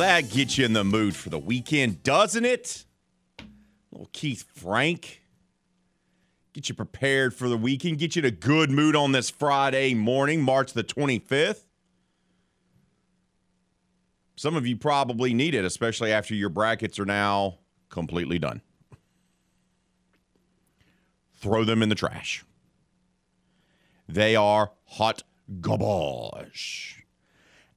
That gets you in the mood for the weekend, doesn't it? Little Keith Frank. Get you prepared for the weekend. Get you in a good mood on this Friday morning, March the 25th. Some of you probably need it, especially after your brackets are now completely done. Throw them in the trash. They are hot garbage.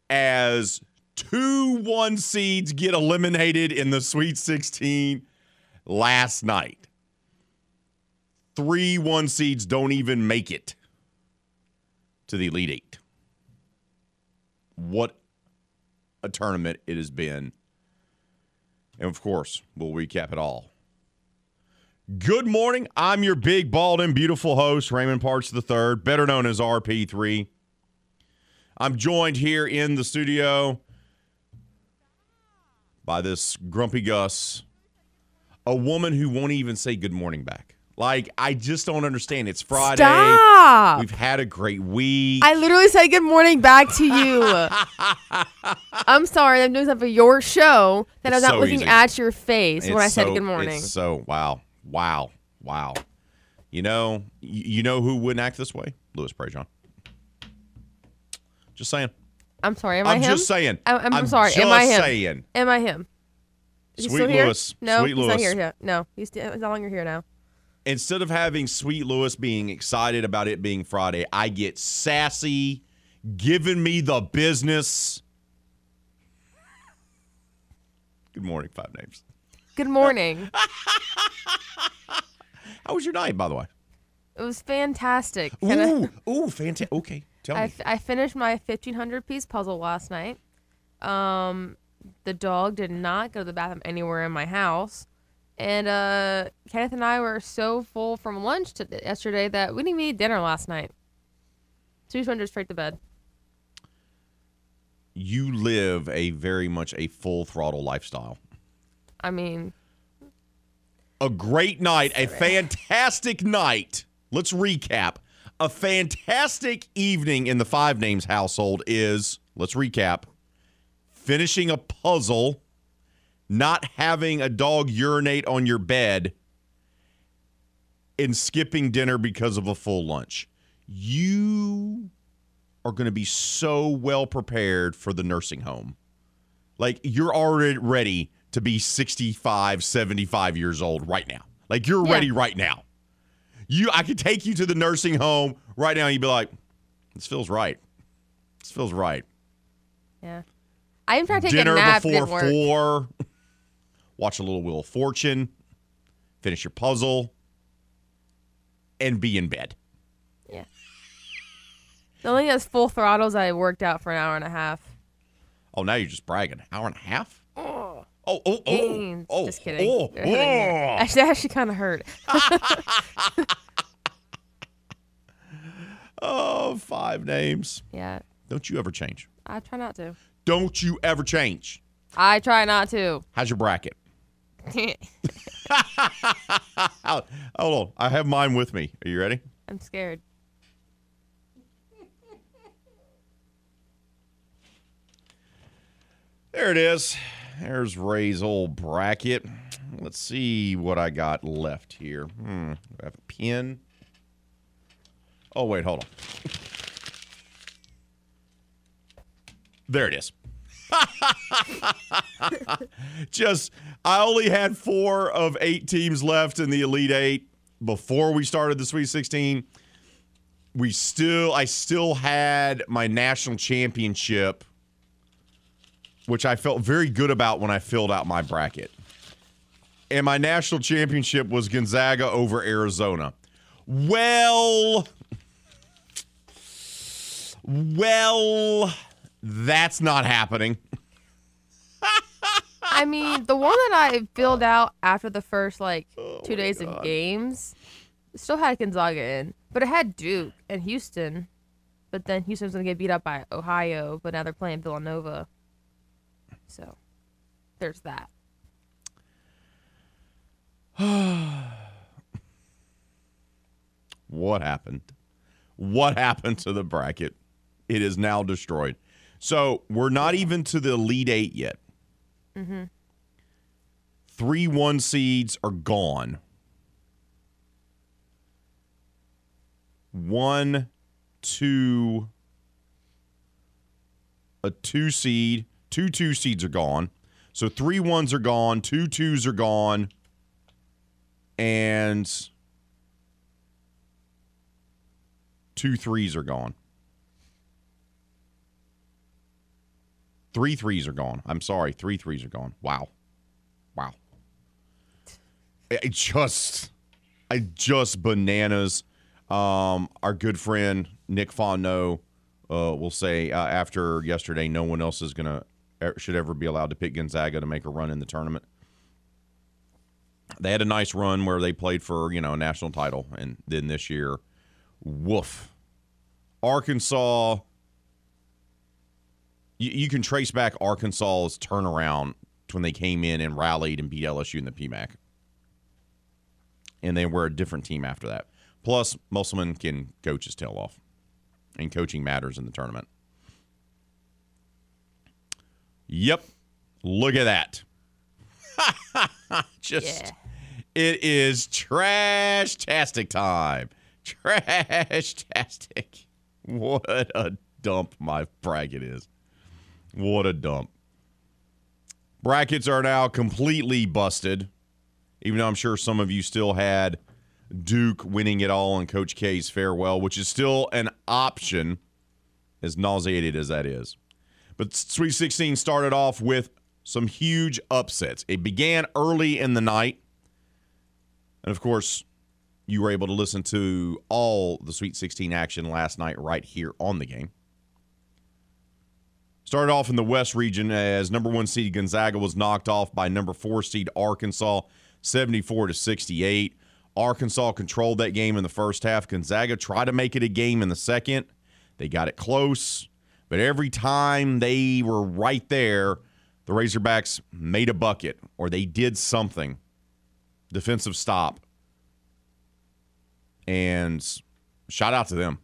As two one seeds get eliminated in the Sweet 16 last night. Three one seeds don't even make it to the Elite Eight. What a tournament it has been. And of course, we'll recap it all. Good morning. I'm your big, bald, and beautiful host, Raymond Parks III, better known as RP3. I'm joined here in the studio by this grumpy Gus, a woman who won't even say good morning back. Like, I just don't understand. It's Friday. Stop. We've had a great week. I literally said good morning back to you. I'm sorry, I'm doing something for your show that I was It's not so looking easy. at your face when It's I said good morning. it's so wow, wow, wow. You know, you know who wouldn't act this way? Louis Prejean. Just saying. I'm sorry, am I I'm him? just saying. I- I'm, I'm sorry, am I him? saying. Am I him? Is he Sweet still here? No, Sweet he's Louis. not here yet. No, he's, he's no longer here now. Instead of having Sweet Louis being excited about it being Friday, I get sassy, giving me the business. Good morning, five names. Good morning. How was your night, by the way? it was fantastic. Ooh, ooh, fantastic. Okay, tell I, me. f- I finished my 1500 piece puzzle last night. Um, the dog did not go to the bathroom anywhere in my house. And uh, Kenneth and I were so full from lunch to yesterday that we didn't even eat dinner last night. So we just went straight to bed. you live a very much a full throttle lifestyle. I mean, A great night, a fantastic night. Let's recap. A fantastic evening in the Five Names household is, let's recap, finishing a puzzle, not having a dog urinate on your bed, and skipping dinner because of a full lunch. You are going to be so well prepared for the nursing home. Like you're already ready to be 65, 75 years old right now. Like you're Yeah. ready right now. You I could take you to the nursing home right now and you'd be like, this feels right. This feels right. yeah. I even tried to take Dinner a nap. before didn't work. four. Watch a little Wheel of Fortune. Finish your puzzle. And be in bed. Yeah. The only thing that's full throttles, I worked out for an hour and a half. Oh, now you're just bragging. Hour and a half? Oh, Oh, oh, oh. gains. oh just kidding. Oh, They're hitting here. oh. Actually, that actually kind of hurt. Oh, five names. yeah. Don't you ever change. I try not to. Don't you ever change. I try not to. How's your bracket? Hold on. I have mine with me. Are you ready? I'm scared. There it is. There's Ray's old bracket. Let's see what I got left here. Hmm. I have a pin? Oh, wait, hold on. There it is. Just, I only had four of eight teams left in the Elite Eight before we started the Sweet 16. we still I still had my national championship which I felt very good about when I filled out my bracket. And my national championship was Gonzaga over Arizona. Well, well, that's not happening. I mean, the one that I filled out after the first like Oh two days of games still had Gonzaga in, but it had Duke and Houston. But then Houston's gonna get beat up by Ohio, but now they're playing Villanova. So there's that. What happened? What happened to the bracket? It is now destroyed. So we're not even to the Elite Eight yet. Mm-hmm. Three one seeds are gone. One, two, a two seed, two two seeds are gone. So three ones are gone, two twos are gone, and two threes are gone. Three threes are gone. I'm sorry, three threes are gone. Wow. Wow. I just I just bananas. Um, our good friend Nick Fonno uh, will say uh, after yesterday, no one else is gonna er, should ever be allowed to pick Gonzaga to make a run in the tournament. They had a nice run where they played for you know a national title, and then this year, woof. Arkansas. You, you can trace back Arkansas's turnaround when they came in and rallied and beat LSU in the PMAC and they were a different team after that. Plus, Musselman can coach his tail off, and coaching matters in the tournament. Yep, look at that. Just, Yeah. it is trash tastic time. Trash tastic. What a dump my bracket is. What a dump. Brackets are now completely busted even though I'm sure some of you still had Duke winning it all on Coach K's farewell, which is still an option, as nauseated as that is. But Sweet 16 started off with some huge upsets. It began early in the night. And of course, you were able to listen to all the Sweet 16 action last night right here on the game. Started off in the West region as number one seed Gonzaga was knocked off by number four seed Arkansas, 74 to 68. Arkansas controlled that game in the first half. Gonzaga tried to make it a game in the second. They got it close, but every time they were right there, the Razorbacks made a bucket or they did something. Defensive stop. And shout out to them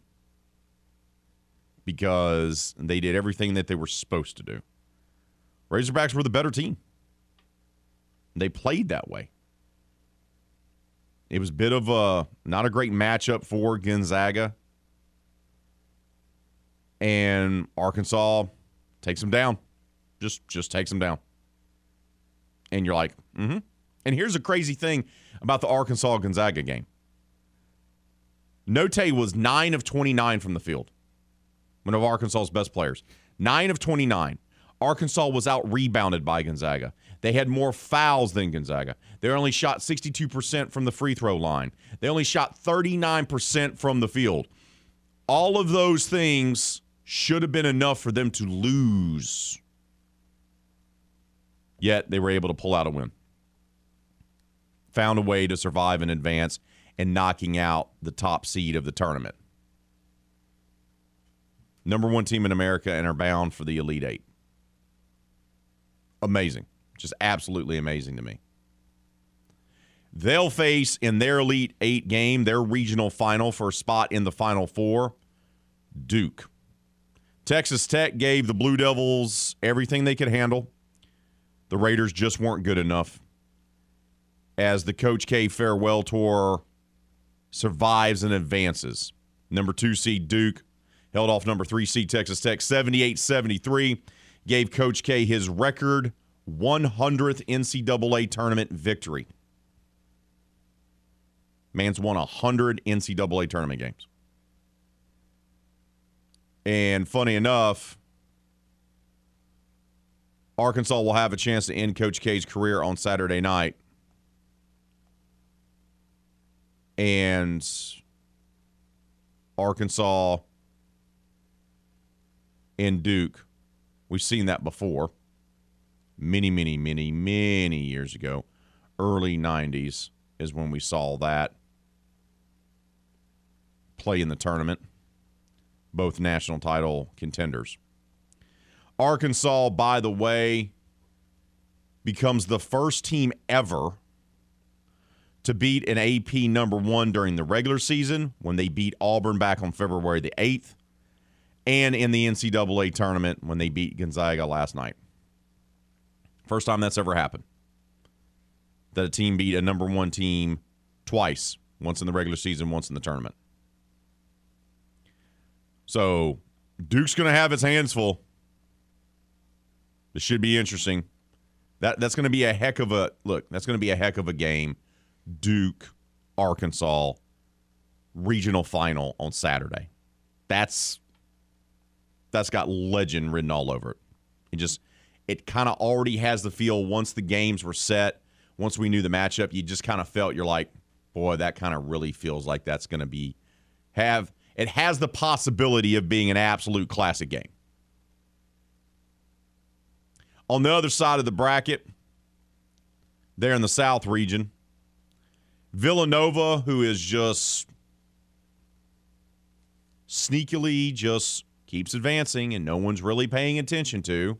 because they did everything that they were supposed to do. Razorbacks were the better team. They played that way. It was a bit of a not a great matchup for Gonzaga. And Arkansas takes them down. Just just takes them down. And you're like, mm-hmm. And here's a crazy thing about the Arkansas Gonzaga game. Notae was nine of 29 from the field. One of Arkansas's best players. Nine of 29. Arkansas was out rebounded by Gonzaga. They had more fouls than Gonzaga. They only shot 62% from the free throw line. They only shot 39% from the field. All of those things should have been enough for them to lose. Yet they were able to pull out a win. Found a way to survive and advance and knocking out the top seed of the tournament. Number one team in America and are bound for the Elite Eight. Amazing. Just absolutely amazing to me. They'll face in their Elite Eight game, their regional final for a spot in the Final Four, Duke. Texas Tech gave the Blue Devils everything they could handle. The Raiders just weren't good enough. As the Coach K farewell tour survives and advances. Number two seed Duke held off number three seed Texas Tech 78 73. Gave Coach K his record 100th NCAA tournament victory. Man's won 100 NCAA tournament games. And funny enough, Arkansas will have a chance to end Coach K's career on Saturday night. And Arkansas and Duke, we've seen that before many, many, many, many years ago. Early 90s is when we saw that play in the tournament, both national title contenders. Arkansas, by the way, becomes the first team ever to beat an AP number one during the regular season when they beat Auburn back on February the 8th, and in the NCAA tournament when they beat Gonzaga last night. First time that's ever happened. That a team beat a number one team twice, once in the regular season, once in the tournament. So Duke's going to have his hands full. This should be interesting. That that's going to be a heck of a look. That's going to be a heck of a game. Duke, Arkansas, regional final on Saturday. That's that's got legend written all over it. It just it kind of already has the feel once the games were set, once we knew the matchup, you just kind of felt you're like, boy, that kind of really feels like that's going to be have it has the possibility of being an absolute classic game. On the other side of the bracket, there in the South region, Villanova, who is just sneakily just keeps advancing and no one's really paying attention to.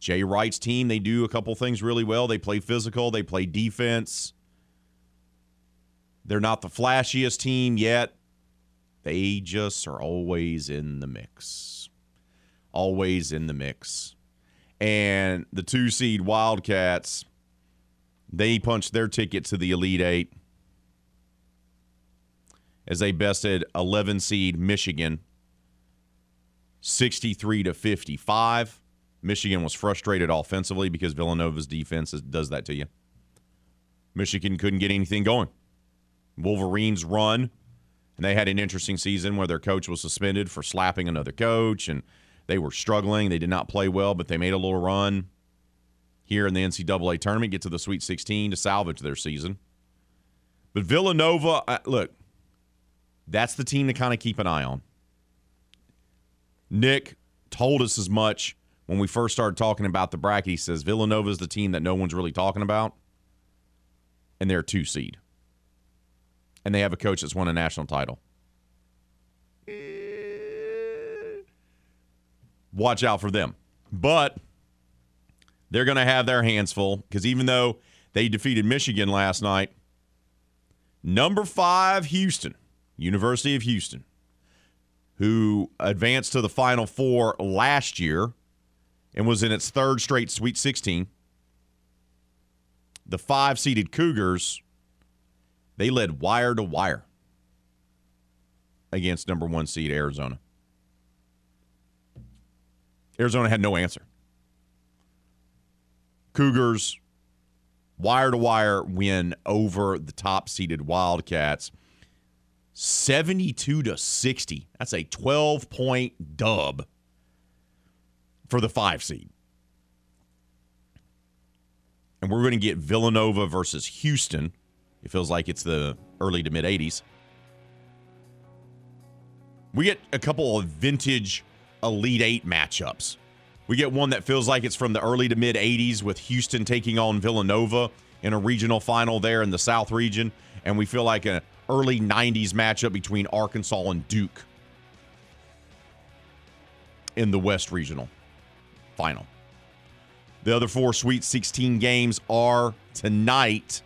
Jay Wright's team, they do a couple things really well. They play physical, they play defense. They're not the flashiest team yet. They just are always in the mix. Always in the mix. And the two seed Wildcats, they punched their ticket to the Elite Eight as they bested 11 seed Michigan 63 to 55. Michigan was frustrated offensively because Villanova's defense does that to you. Michigan couldn't get anything going. Wolverines run, and they had an interesting season where their coach was suspended for slapping another coach, and they were struggling. They did not play well, but they made a little run here in the NCAA tournament, get to the Sweet 16 to salvage their season. But Villanova, uh, look, that's the team to kind of keep an eye on. Nick told us as much when we first started talking about the bracket. He says Villanova is the team that no one's really talking about, and they're two seed. And they have a coach that's won a national title. Watch out for them. But they're going to have their hands full because even though they defeated Michigan last night, number five, Houston, University of Houston, who advanced to the Final Four last year and was in its third straight Sweet 16. The five seeded Cougars, they led wire to wire against number one seed Arizona. Arizona had no answer. Cougars, wire to wire win over the top seeded Wildcats. 72 to 60. That's a 12 point dub for the five seed. And we're going to get Villanova versus Houston. It feels like it's the early to mid 80s. We get a couple of vintage Elite Eight matchups. We get one that feels like it's from the early to mid 80s with Houston taking on Villanova in a regional final there in the South region. And we feel like an early 90s matchup between Arkansas and Duke in the West regional final. The other four Sweet 16 games are tonight.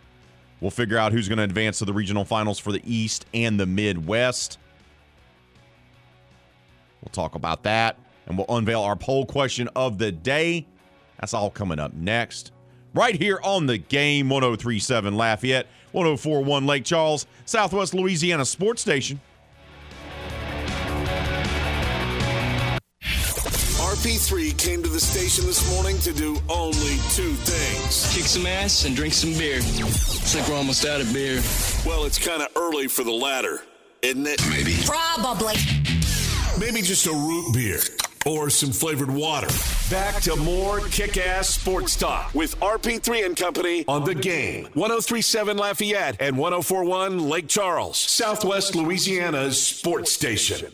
We'll figure out who's going to advance to the regional finals for the East and the Midwest. We'll talk about that and we'll unveil our poll question of the day. That's all coming up next. Right here on the game 1037 Lafayette, 1041 Lake Charles, Southwest Louisiana Sports Station. RP3 came to the station this morning to do only two things. Kick some ass and drink some beer. Looks like we're almost out of beer. Well, it's kind of early for the latter, isn't it? Maybe. Probably. Maybe just a root beer or some flavored water. Back to more kick ass sports talk with RP3 and Company on the game. 1037 Lafayette and 1041 Lake Charles, Southwest Louisiana's sports station.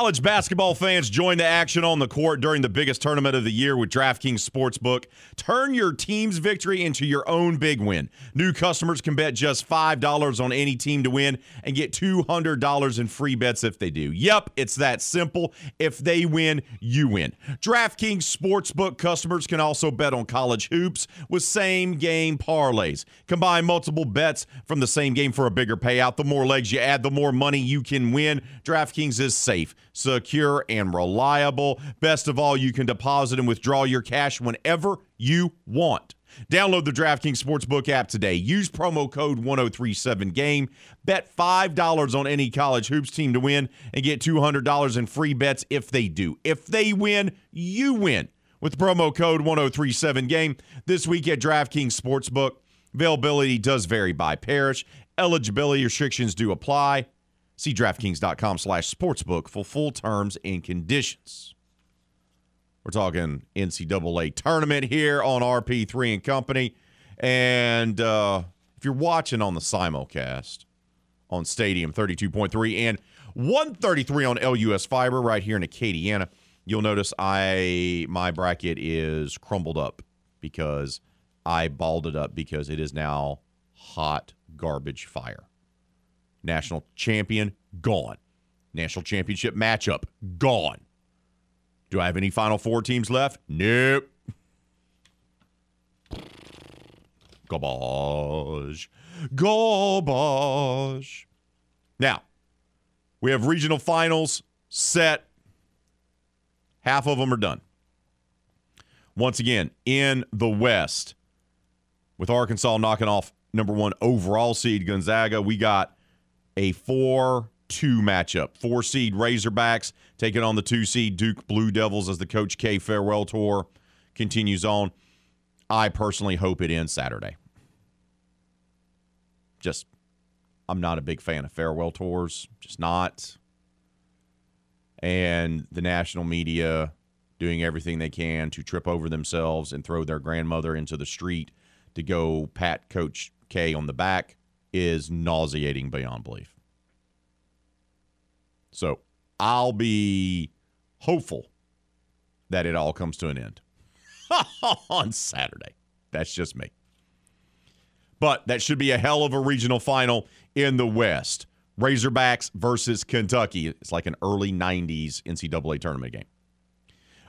College basketball fans join the action on the court during the biggest tournament of the year with DraftKings Sportsbook. Turn your team's victory into your own big win. New customers can bet just $5 on any team to win and get $200 in free bets if they do. Yep, it's that simple. If they win, you win. DraftKings Sportsbook customers can also bet on college hoops with same game parlays. Combine multiple bets from the same game for a bigger payout. The more legs you add, the more money you can win. DraftKings is safe, secure, and reliable. Best of all, you can deposit and withdraw your cash whenever you want. Download the DraftKings Sportsbook app today. Use promo code 1037GAME. Bet $5 on any college hoops team to win and get $200 in free bets if they do. If they win, you win with promo code 1037GAME this week at DraftKings Sportsbook. Availability does vary by parish. Eligibility restrictions do apply. See DraftKings.com slash sportsbook for full terms and conditions. We're talking NCAA tournament here on RP3 and Company. And uh, if you're watching on the simulcast on Stadium 32.3 and 133 on LUS Fiber right here in Acadiana, you'll notice I my bracket is crumbled up because I balled it up because it is now hot garbage fire. National champion, gone. National championship matchup, gone. Do I have any Final Four teams left? Nope. Garbage. Garbage. Now, we have regional finals set. Half of them are done. Once again, in the West, with Arkansas knocking off number one overall seed Gonzaga, we got a 4 2 matchup. Four seed Razorbacks taking on the two seed Duke Blue Devils as the Coach K farewell tour continues on. I personally hope it ends Saturday. Just, I'm not a big fan of farewell tours, just not. And the national media doing everything they can to trip over themselves and throw their grandmother into the street to go pat Coach K on the back is nauseating beyond belief. So I'll be hopeful that it all comes to an end on Saturday. That's just me. But that should be a hell of a regional final in the West. Razorbacks versus Kentucky. It's like an early 90s NCAA tournament game.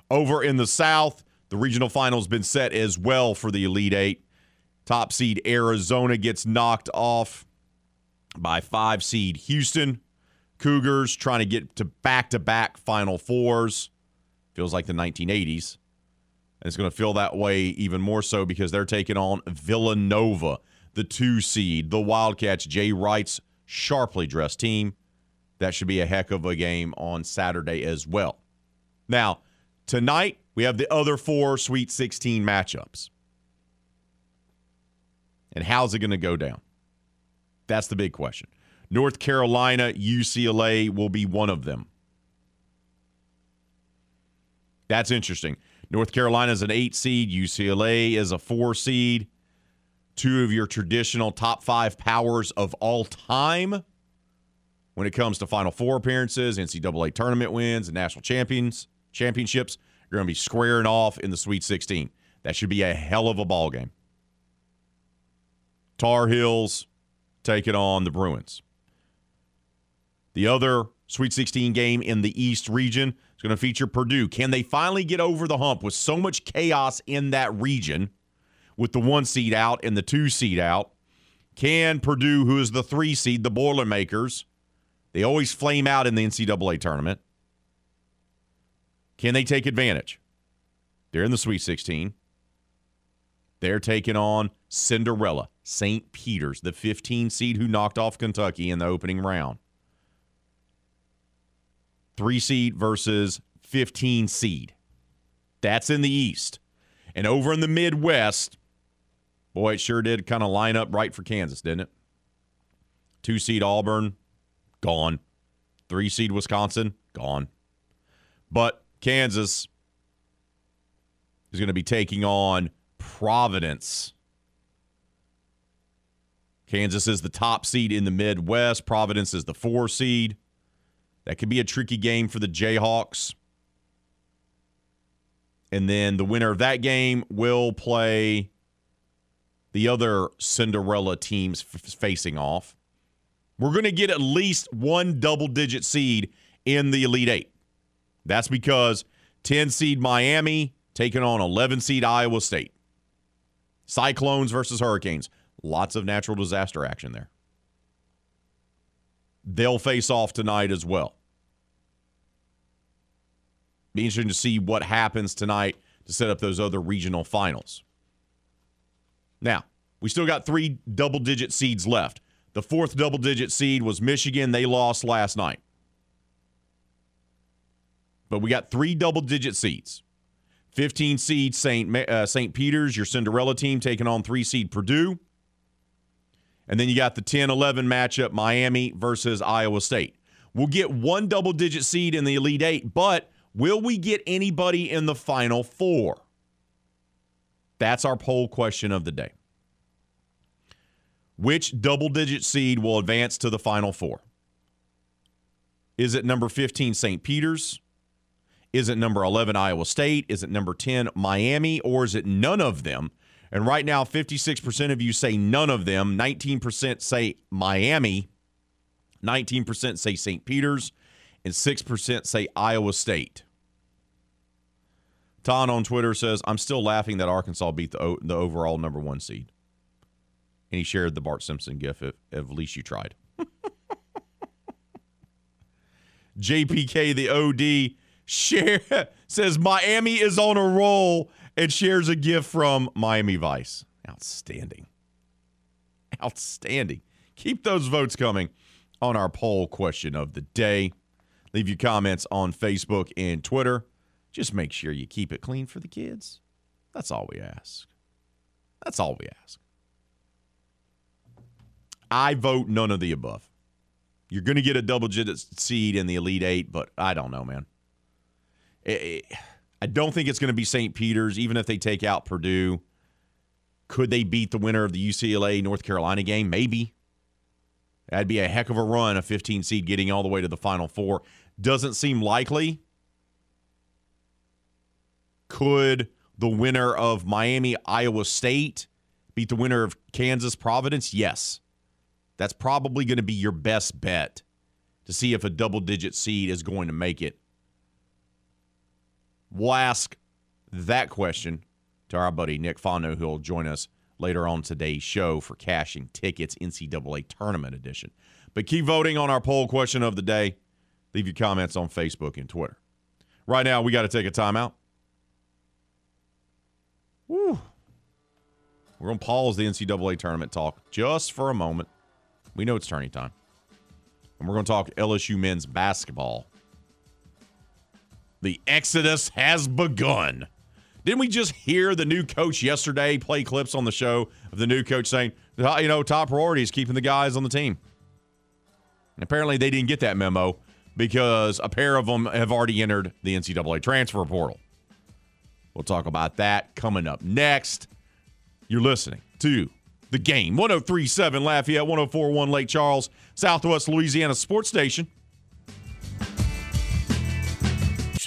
Over in the South, the regional final's been set as well for the Elite Eight. Top seed Arizona gets knocked off by five seed Houston. Cougars trying to get to back to back Final Fours. Feels like the 1980s. And it's going to feel that way even more so because they're taking on Villanova, the two seed, the Wildcats, Jay Wright's sharply dressed team. That should be a heck of a game on Saturday as well. Now, tonight we have the other four Sweet 16 matchups. And how's it going to go down? That's the big question. North Carolina, UCLA will be one of them. That's interesting. North Carolina is an eight seed, UCLA is a four seed. Two of your traditional top five powers of all time when it comes to Final Four appearances, NCAA tournament wins, and national champions championships. You're going to be squaring off in the Sweet 16. That should be a hell of a ball game. Tar Heels taking on the Bruins. The other Sweet 16 game in the East region is going to feature Purdue. Can they finally get over the hump with so much chaos in that region? with the one seed out and the two seed out. Can Purdue, who is the three seed, the Boilermakers, they always flame out in the NCAA tournament. Can they take advantage? They're in the Sweet 16. They're taking on Cinderella, St. Peter's, the 15 seed who knocked off Kentucky in the opening round. Three seed versus 15 seed. That's in the East. And over in the Midwest, boy, it sure did kind of line up right for Kansas, didn't it? Two seed Auburn, gone. Three seed Wisconsin, gone. But Kansas is going to be taking on Providence. Kansas is the top seed in the Midwest. Providence is the four seed. That could be a tricky game for the Jayhawks. And then the winner of that game will play the other Cinderella teams f- facing off. We're going to get at least one double digit seed in the Elite Eight. That's because 10 seed Miami taking on 11 seed Iowa State. Cyclones versus Hurricanes. Lots of natural disaster action there. They'll face off tonight as well. Be interesting to see what happens tonight to set up those other regional finals. Now, we still got three double digit seeds left. The fourth double digit seed was Michigan. They lost last night. But we got three double digit seeds. 15 seed St. Uh, St. Peter's, your Cinderella team, taking on three seed Purdue. And then you got the 10 11 matchup Miami versus Iowa State. We'll get one double digit seed in the Elite Eight, but will we get anybody in the Final Four? That's our poll question of the day. Which double digit seed will advance to the Final Four? Is it number 15 St. Peter's? Is it number 11 Iowa State? Is it number 10 Miami? Or is it none of them? And right now, 56% of you say none of them. 19% say Miami. 19% say St. Peter's. And 6% say Iowa State. Ton on Twitter says, I'm still laughing that Arkansas beat the, the overall number one seed. And he shared the Bart Simpson gif of, at least you tried. JPK, the OD, share says Miami is on a roll and shares a gift from Miami Vice. Outstanding. Outstanding. Keep those votes coming on our poll question of the day. Leave your comments on Facebook and Twitter. Just make sure you keep it clean for the kids. That's all we ask. That's all we ask. I vote none of the above. You're going to get a double digit seed in the Elite Eight, but I don't know, man. I don't think it's going to be St. Peter's, even if they take out Purdue. Could they beat the winner of the UCLA North Carolina game? Maybe. That'd be a heck of a run, a 15 seed getting all the way to the Final Four. Doesn't seem likely. Could the winner of Miami Iowa State beat the winner of Kansas Providence? Yes. That's probably going to be your best bet to see if a double digit seed is going to make it We'll ask that question to our buddy Nick Fano, who will join us later on today's show for cashing tickets, NCAA tournament edition. But keep voting on our poll question of the day. Leave your comments on Facebook and Twitter. Right now, we got to take a timeout. Woo. We're going to pause the NCAA tournament talk just for a moment. We know it's turning time. And we're going to talk LSU men's basketball the exodus has begun. Didn't we just hear the new coach yesterday play clips on the show of the new coach saying, you know, top priority is keeping the guys on the team? And apparently they didn't get that memo because a pair of them have already entered the NCAA transfer portal. We'll talk about that coming up next. You're listening to the game 1037 Lafayette, 1041 Lake Charles, Southwest Louisiana Sports Station.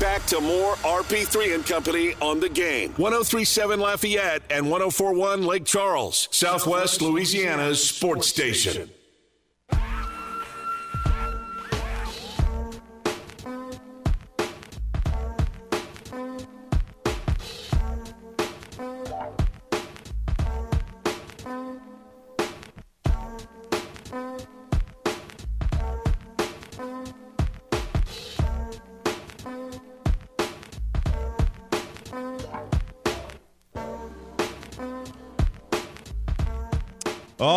Back to more RP3 and Company on the game. 1037 Lafayette and 1041 Lake Charles, Southwest Louisiana's sports station.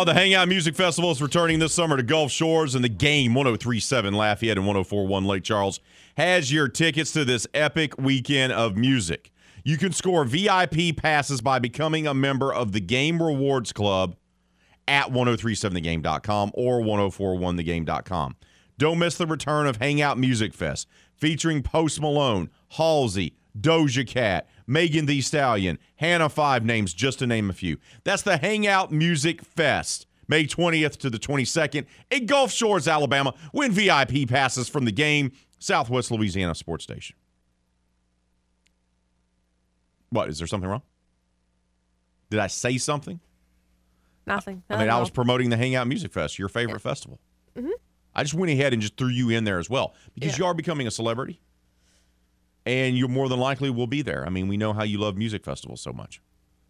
The Hangout Music Festival is returning this summer to Gulf Shores, and the game 1037 Lafayette and 1041 Lake Charles has your tickets to this epic weekend of music. You can score VIP passes by becoming a member of the Game Rewards Club at 1037thegame.com or 1041thegame.com. Don't miss the return of Hangout Music Fest featuring Post Malone, Halsey, Doja Cat, Megan Thee Stallion, Hannah Five Names, just to name a few. That's the Hangout Music Fest, May 20th to the 22nd in Gulf Shores, Alabama. Win VIP passes from the game, Southwest Louisiana Sports Station. What, is there something wrong? Did I say something? Nothing. I mean, I was promoting the Hangout Music Fest, your favorite festival. I just went ahead and just threw you in there as well because Yeah. you are becoming a celebrity, and you're more than likely will be there. I mean, we know how you love music festivals so much.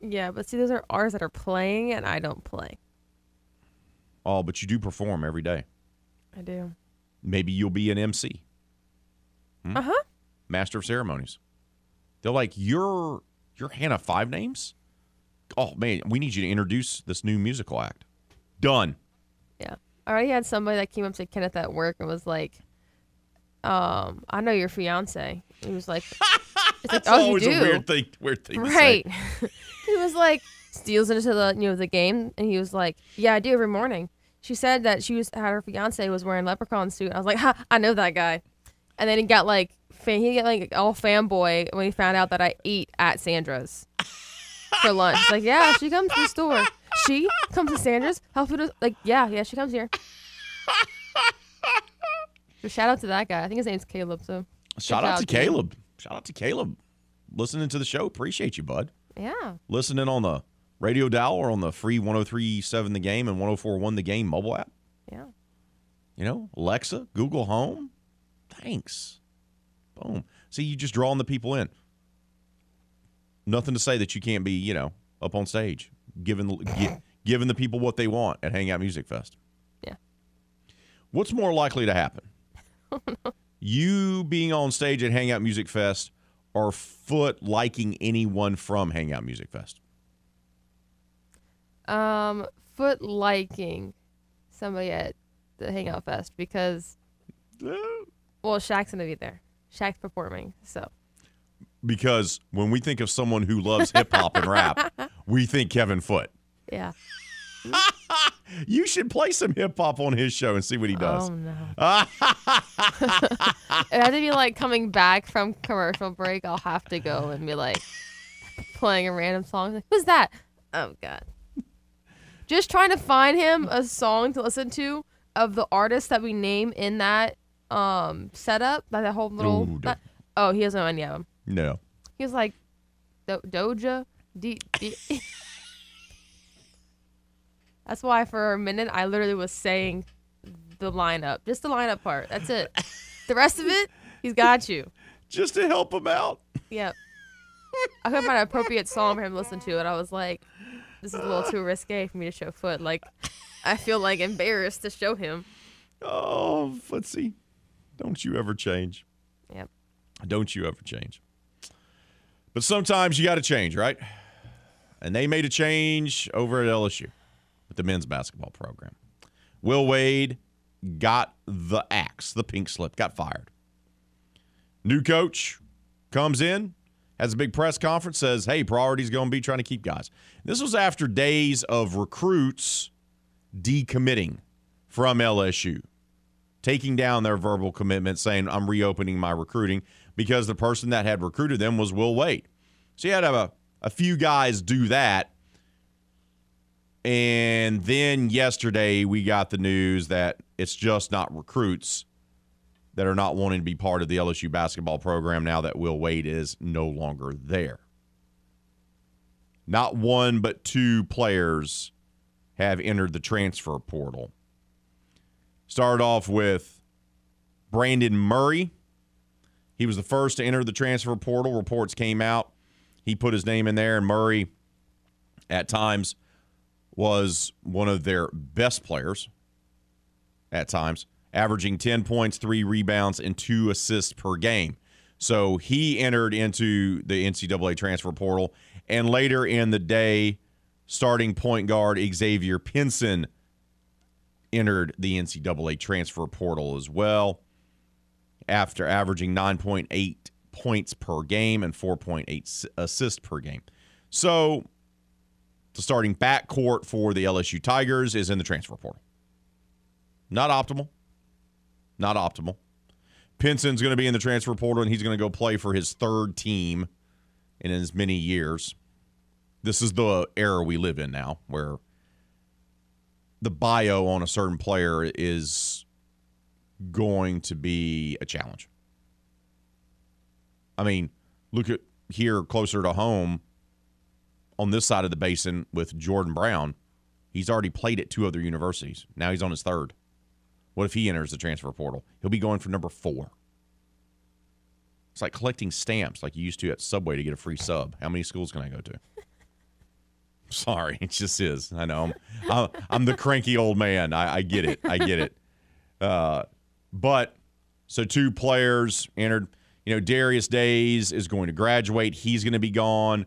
Yeah, but see, those are ours that are playing, and I don't play. Oh, but you do perform every day. I do. Maybe you'll be an MC, Uh huh. Master of Ceremonies. They're like, you're you're Hannah Five Names. Oh man, we need you to introduce this new musical act. Done. Yeah. I already had somebody that came up to Kenneth at work and was like, um, I know your fiance. He was like, it's like, That's oh, you always do. a weird thing. Weird thing. Right. he was like steals into the you know the game, and he was like, "Yeah, I do every morning." She said that she was had her fiance was wearing leprechaun suit. I was like, "Ha, I know that guy." And then he got like fan, he got like all fanboy when he found out that I eat at Sandra's for lunch. Like, yeah, she comes to the store. She comes to Sandra's. Help her. Like, yeah, yeah, she comes here. So shout out to that guy. I think his name's Caleb. So Shout out to Caleb. Caleb. Shout out to Caleb. Listening to the show. Appreciate you, bud. yeah, Listening on the radio dial or on the free 1037 The Game and 1041 The Game mobile app. yeah. You know, Alexa, Google Home. Thanks. Boom. See, you just drawing the people in. Nothing to say that you can't be, you know, up on stage, giving the, gi- giving the people what they want at Hangout Music Fest. Yeah. What's more likely to happen? You being on stage at Hangout Music Fest or Foote liking anyone from Hangout Music Fest? Um, Foote liking somebody at the Hangout Fest because, well, Shaq's gonna be there. Shaq's performing, so Because when we think of someone who loves hip hop and rap, we think Kevin Foote. yeah. You should play some hip hop on his show and see what he does. Oh no. it had to be like coming back from commercial break. I'll have to go and be like playing a random song. Like, Who's that? Oh god. Just trying to find him a song to listen to of the artist that we name in that um setup. That, that whole little. Ooh, that- oh, he doesn't know any of them. No. He was like, Do- Doja. D- D- That's why for a minute I literally was saying the lineup, just the lineup part. That's it. the rest of it, he's got you. Just to help him out. Yep. I couldn't find an appropriate song for him to listen to, and I was like, "This is a little too risque for me to show Foote." Like, I feel like embarrassed to show him. Oh, Footsie. Don't you ever change. Yep. Don't you ever change. But sometimes you got to change, right? And they made a change over at LSU with the men's basketball program. Will Wade got the axe, the pink slip, got fired. New coach comes in, has a big press conference, says, hey, priority's going to be trying to keep guys. This was after days of recruits decommitting from LSU, taking down their verbal commitment, saying, I'm reopening my recruiting because the person that had recruited them was Will Wade. So you had a, a few guys do that. And then yesterday, we got the news that it's just not recruits that are not wanting to be part of the LSU basketball program now that Will Wade is no longer there. Not one, but two players have entered the transfer portal. Started off with Brandon Murray. He was the first to enter the transfer portal. Reports came out. He put his name in there, and Murray, at times, was one of their best players at times, averaging 10 points, three rebounds, and two assists per game. So he entered into the NCAA transfer portal. And later in the day, starting point guard Xavier Pinson entered the NCAA transfer portal as well after averaging 9.8 points per game and 4.8 assists per game. So the starting backcourt for the LSU Tigers is in the transfer portal. Not optimal. Not optimal. Pinson's going to be in the transfer portal and he's going to go play for his third team in as many years. This is the era we live in now where the bio on a certain player is going to be a challenge. I mean, look at here closer to home on this side of the basin with Jordan Brown. He's already played at two other universities. Now he's on his third. What if he enters the transfer portal? He'll be going for number four. It's like collecting stamps like you used to at Subway to get a free sub. How many schools can I go to? Sorry, it just is. I know. I'm, I'm the cranky old man. I, I, get it. I get it. Uh, but so two players entered. You know, Darius Days is going to graduate. He's going to be gone.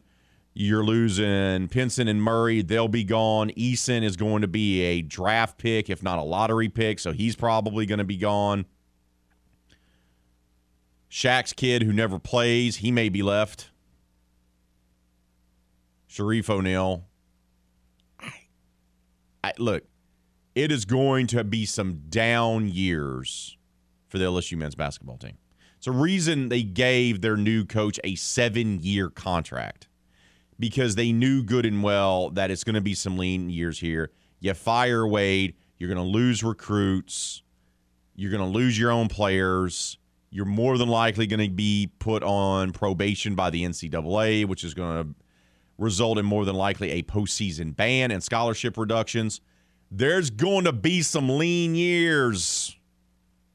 You're losing Pinson and Murray. They'll be gone. Eason is going to be a draft pick, if not a lottery pick. So he's probably going to be gone. Shaq's kid who never plays, he may be left. Shareef O'Neal. I, look, it is going to be some down years for the LSU men's basketball team. It's a reason they gave their new coach a seven year contract because they knew good and well that it's going to be some lean years here. You fire Wade, you're going to lose recruits, you're going to lose your own players. You're more than likely going to be put on probation by the NCAA, which is going to result in more than likely a postseason ban and scholarship reductions. There's going to be some lean years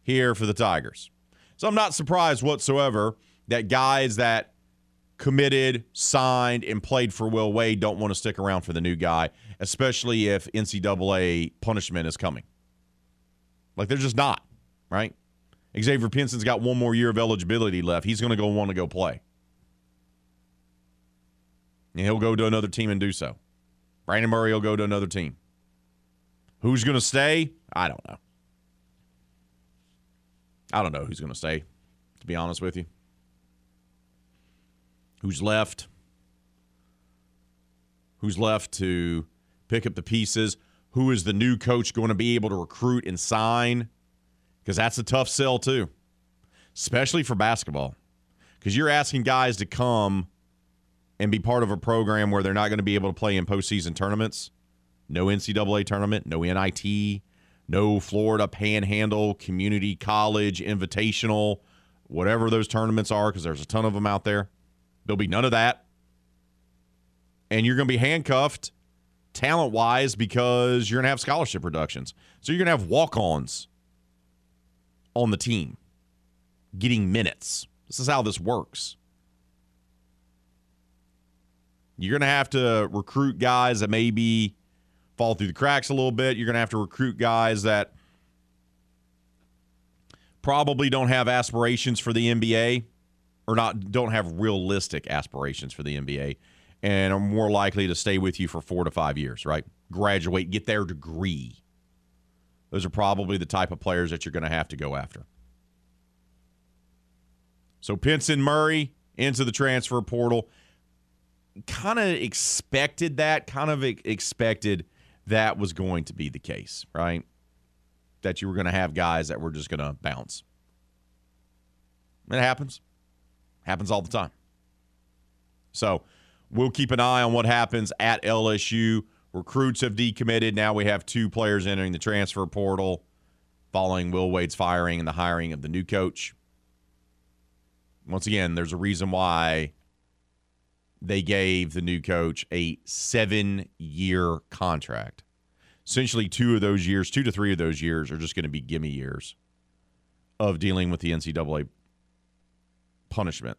here for the Tigers. So I'm not surprised whatsoever that guys that committed, signed, and played for Will Wade don't want to stick around for the new guy, especially if NCAA punishment is coming. Like they're just not, right? Xavier Pinson's got one more year of eligibility left. He's going to go want to go play. And he'll go to another team and do so. Brandon Murray will go to another team. Who's going to stay? I don't know. I don't know who's going to stay, to be honest with you. Who's left? Who's left to pick up the pieces? Who is the new coach going to be able to recruit and sign? Because that's a tough sell, too, especially for basketball. Because you're asking guys to come and be part of a program where they're not going to be able to play in postseason tournaments. No NCAA tournament, no NIT, no Florida Panhandle Community College Invitational, whatever those tournaments are, because there's a ton of them out there. There'll be none of that. And you're going to be handcuffed talent wise because you're going to have scholarship reductions. So you're going to have walk ons on the team getting minutes. This is how this works. You're going to have to recruit guys that maybe fall through the cracks a little bit. You're going to have to recruit guys that probably don't have aspirations for the NBA or not don't have realistic aspirations for the NBA and are more likely to stay with you for 4 to 5 years, right? Graduate, get their degree. Those are probably the type of players that you're going to have to go after. So Pinson Murray into the transfer portal. Kind of expected that, kind of expected that was going to be the case, right? That you were going to have guys that were just going to bounce. It happens. Happens all the time. So we'll keep an eye on what happens at LSU. Recruits have decommitted. Now we have two players entering the transfer portal following Will Wade's firing and the hiring of the new coach. Once again, there's a reason why they gave the new coach a seven year contract. Essentially, two of those years, two to three of those years, are just going to be gimme years of dealing with the NCAA punishment.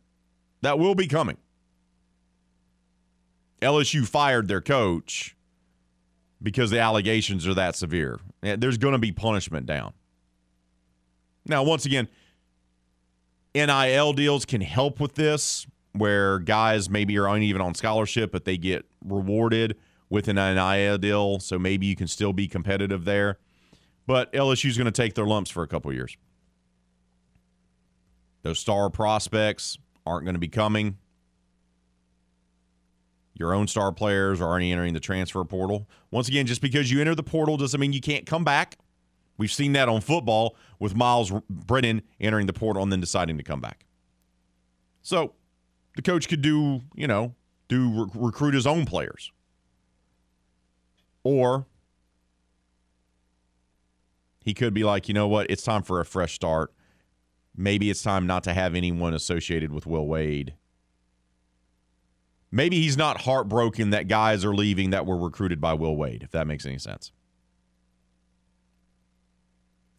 That will be coming. LSU fired their coach because the allegations are that severe. There's going to be punishment down. Now, once again, NIL deals can help with this, where guys maybe aren't even on scholarship, but they get rewarded with an NIL deal. So maybe you can still be competitive there. But LSU's going to take their lumps for a couple years. Those star prospects aren't going to be coming. Your own star players are already entering the transfer portal. Once again, just because you enter the portal doesn't mean you can't come back. We've seen that on football with Myles Brennan entering the portal and then deciding to come back. So the coach could do, you know, do rec- recruit his own players. Or he could be like, you know what, it's time for a fresh start. Maybe it's time not to have anyone associated with Will Wade. Maybe he's not heartbroken that guys are leaving that were recruited by Will Wade, if that makes any sense.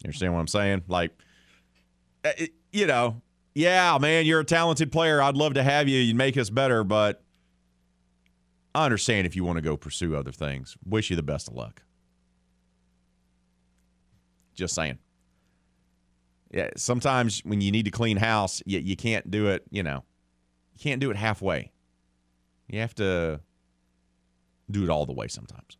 You understand what I'm saying? Like, uh, it, you know, yeah, man, you're a talented player. I'd love to have you. You'd make us better, but I understand if you want to go pursue other things. Wish you the best of luck. Just saying. Yeah, sometimes when you need to clean house, you, you can't do it, you know, you can't do it halfway. You have to do it all the way sometimes.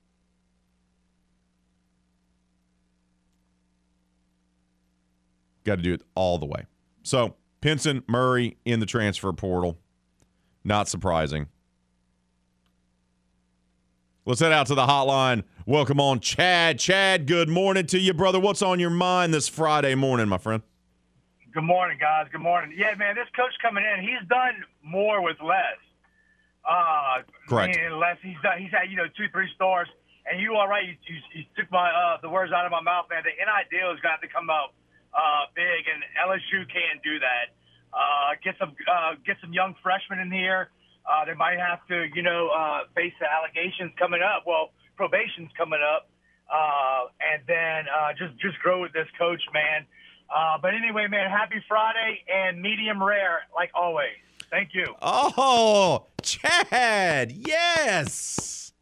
Got to do it all the way. So, Pinson, Murray in the transfer portal. Not surprising. Let's head out to the hotline. Welcome on, Chad. Chad, good morning to you, brother. What's on your mind this Friday morning, my friend? Good morning, guys. Good morning. Yeah, man, this coach coming in, he's done more with less. Uh, Correct. meaning Less. He's done. He's had you know two, three stars, and you are right. You, you, you took my uh, the words out of my mouth, man. The NI deal has got to come out uh, big, and LSU can't do that. Uh, get some uh, get some young freshmen in here. Uh, they might have to, you know, uh, face the allegations coming up. Well, probation's coming up, uh, and then uh, just just grow with this coach, man. Uh, but anyway, man, happy Friday and medium rare like always. Thank you. Oh, Chad. Yes.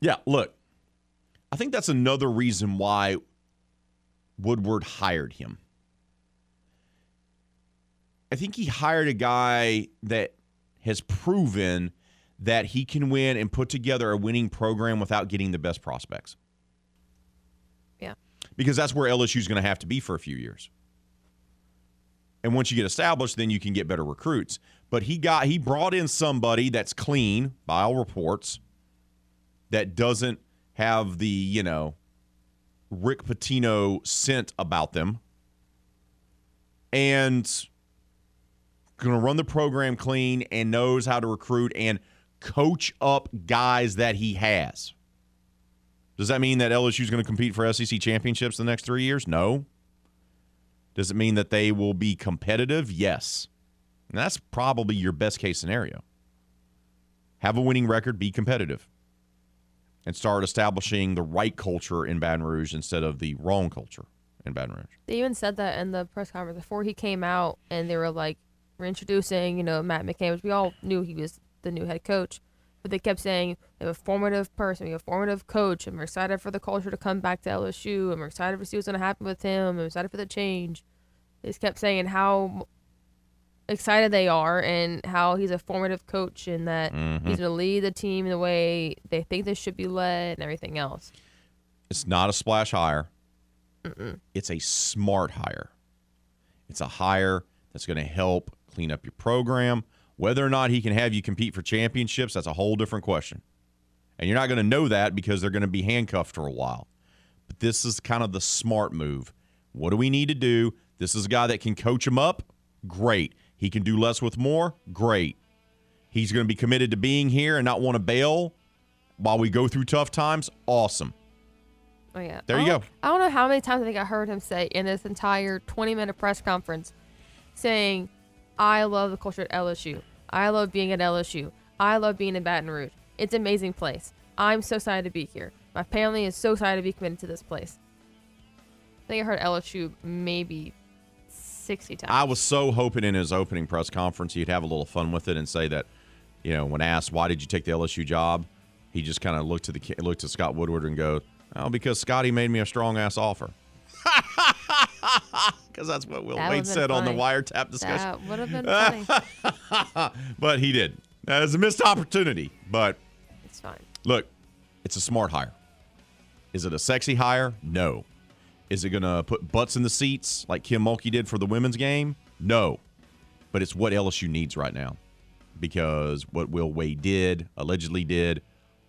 Yeah, look. I think that's another reason why Woodward hired him. I think he hired a guy that has proven that he can win and put together a winning program without getting the best prospects. Yeah. Because that's where LSU is going to have to be for a few years. And once you get established, then you can get better recruits. But he got he brought in somebody that's clean by all reports, that doesn't have the, you know, Rick Pitino scent about them. And going to run the program clean and knows how to recruit and coach up guys that he has. Does that mean that LSU is going to compete for SEC championships the next three years? No. Does it mean that they will be competitive? Yes. And that's probably your best case scenario. Have a winning record, be competitive, and start establishing the right culture in Baton Rouge instead of the wrong culture in Baton Rouge. They even said that in the press conference before he came out, and they were like, "We're introducing, you know, Matt McMahon," which we all knew he was the new head coach. But they kept saying we have a formative person, we have a formative coach, and we're excited for the culture to come back to LSU, and we're excited to see what's going to happen with him, and we're excited for the change. They just kept saying how excited they are and how he's a formative coach and that Mm-hmm. he's going to lead the team the way they think they should be led and everything else. It's not a splash hire. It's a smart hire. It's a hire that's going to help clean up your program. Whether or not he can have you compete for championships, that's a whole different question. And you're not going to know that because they're going to be handcuffed for a while. But this is kind of the smart move. What do we need to do? This is a guy that can coach him up. Great. He can do less with more. Great. he's going to be committed to being here and not want to bail while we go through tough times. Awesome. Oh yeah. There you go. I don't know how many times I think I heard him say in this entire 20 minute press conference, saying, "I love the culture at LSU. I love being at LSU. I love being in Baton Rouge. It's an amazing place. I'm so excited to be here. My family is so excited to be committed to this place." I think I heard LSU maybe 60 times. I was so hoping in his opening press conference he'd have a little fun with it and say that, you know, when asked why did you take the LSU job, he just kind of looked to the ki- looked to Scott Woodward and go, "Oh, because Scotty made me a strong ass offer." Because that's what Will That Wade said on the wiretap discussion. that would have been funny. but he did. That was a missed opportunity. But it's fine. look, it's a smart hire. Is it a sexy hire? No. Is it going to put butts in the seats like Kim Mulkey did for the women's game? No. But it's what LSU needs right now because what Will Wade did, allegedly did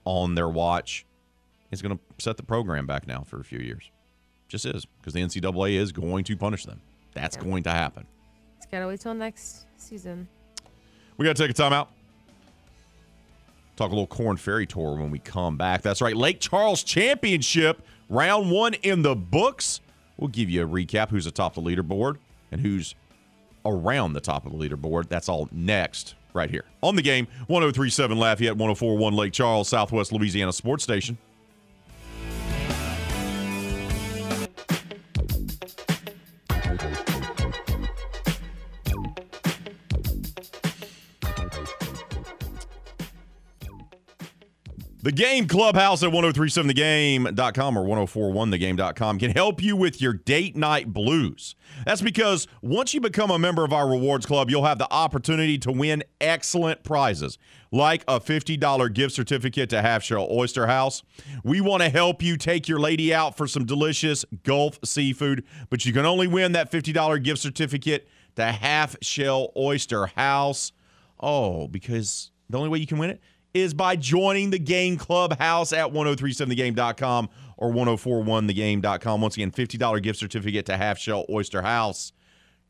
on their watch, is going to set the program back now for a few years. Just is because the NCAA is going to punish them. That's Yeah. going to happen. Just gotta wait till next season. We got to take a timeout. Talk a little Korn Ferry Tour when we come back. That's right, Lake Charles Championship, round one in the books. We'll give you a recap who's atop the leaderboard and who's around the top of the leaderboard. That's all next, right here on the game. 1037 Lafayette, 1041 Lake Charles, Southwest Louisiana Sports Station. The Game Clubhouse at 1037thegame.com or 1041thegame.com can help you with your date night blues. That's because once you become a member of our rewards club, you'll have the opportunity to win excellent prizes like a $50 gift certificate to Half Shell Oyster House. We want to help you take your lady out for some delicious Gulf seafood, but you can only win that $50 gift certificate to Half Shell Oyster House. Oh, because the only way you can win it is by joining the Game Clubhouse at 1037thegame.com or 1041thegame.com. Once again, $50 gift certificate to Half Shell Oyster House.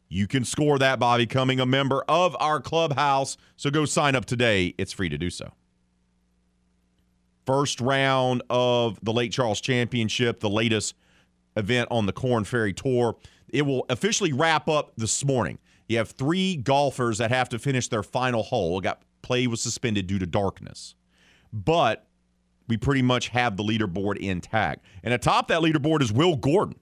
You can score that by becoming a member of our clubhouse. So go sign up today. It's free to do so. First round of the Lake Charles Championship, the latest event on the Korn Ferry Tour. It will officially wrap up this morning. You have three golfers that have to finish their final hole. It got play was suspended due to darkness, but we pretty much have the leaderboard intact. And atop that leaderboard is Will Gordon.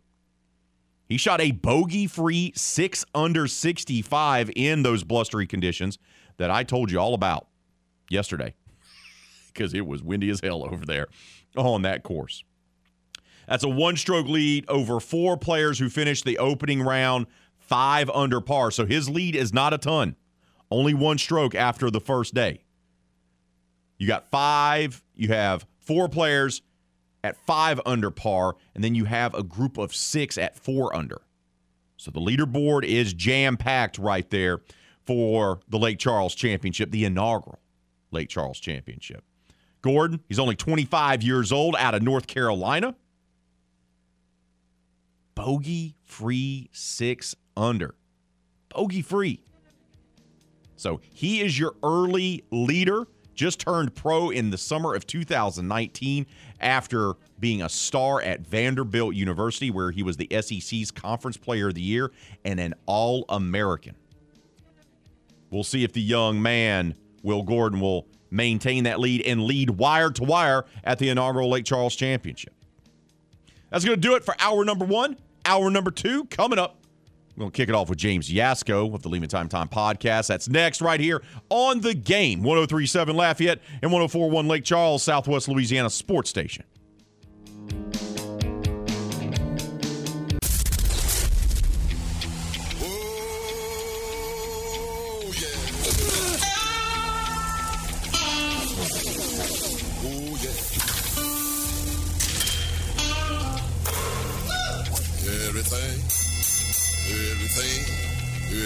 He shot a bogey-free six under 65 in those blustery conditions that I told you all about yesterday because it was windy as hell over there on that course. That's a one stroke lead over four players who finished the opening round five under par. So his lead is not a ton, only one stroke after the first day. You got five, you have four players at five under par, and then you have a group of six at four under. So the leaderboard is jam packed right there for the Lake Charles Championship, the inaugural Lake Charles Championship. Gordon, he's only 25 years old out of North Carolina bogey free six under. Bogey free. So he is your early leader. Just turned pro in the summer of 2019 after being a star at Vanderbilt University, where he was the SEC's Conference Player of the Year and an All American. We'll see if the young man, Will Gordon, will maintain that lead and lead wire to wire at the inaugural Lake Charles Championship. That's going to do it for hour number one. Hour number two coming up. We're going to kick it off with James Yasko of the Lima Time Time podcast. That's next right here on the game 1037 Lafayette and 1041 Lake Charles, Southwest Louisiana Sports Station.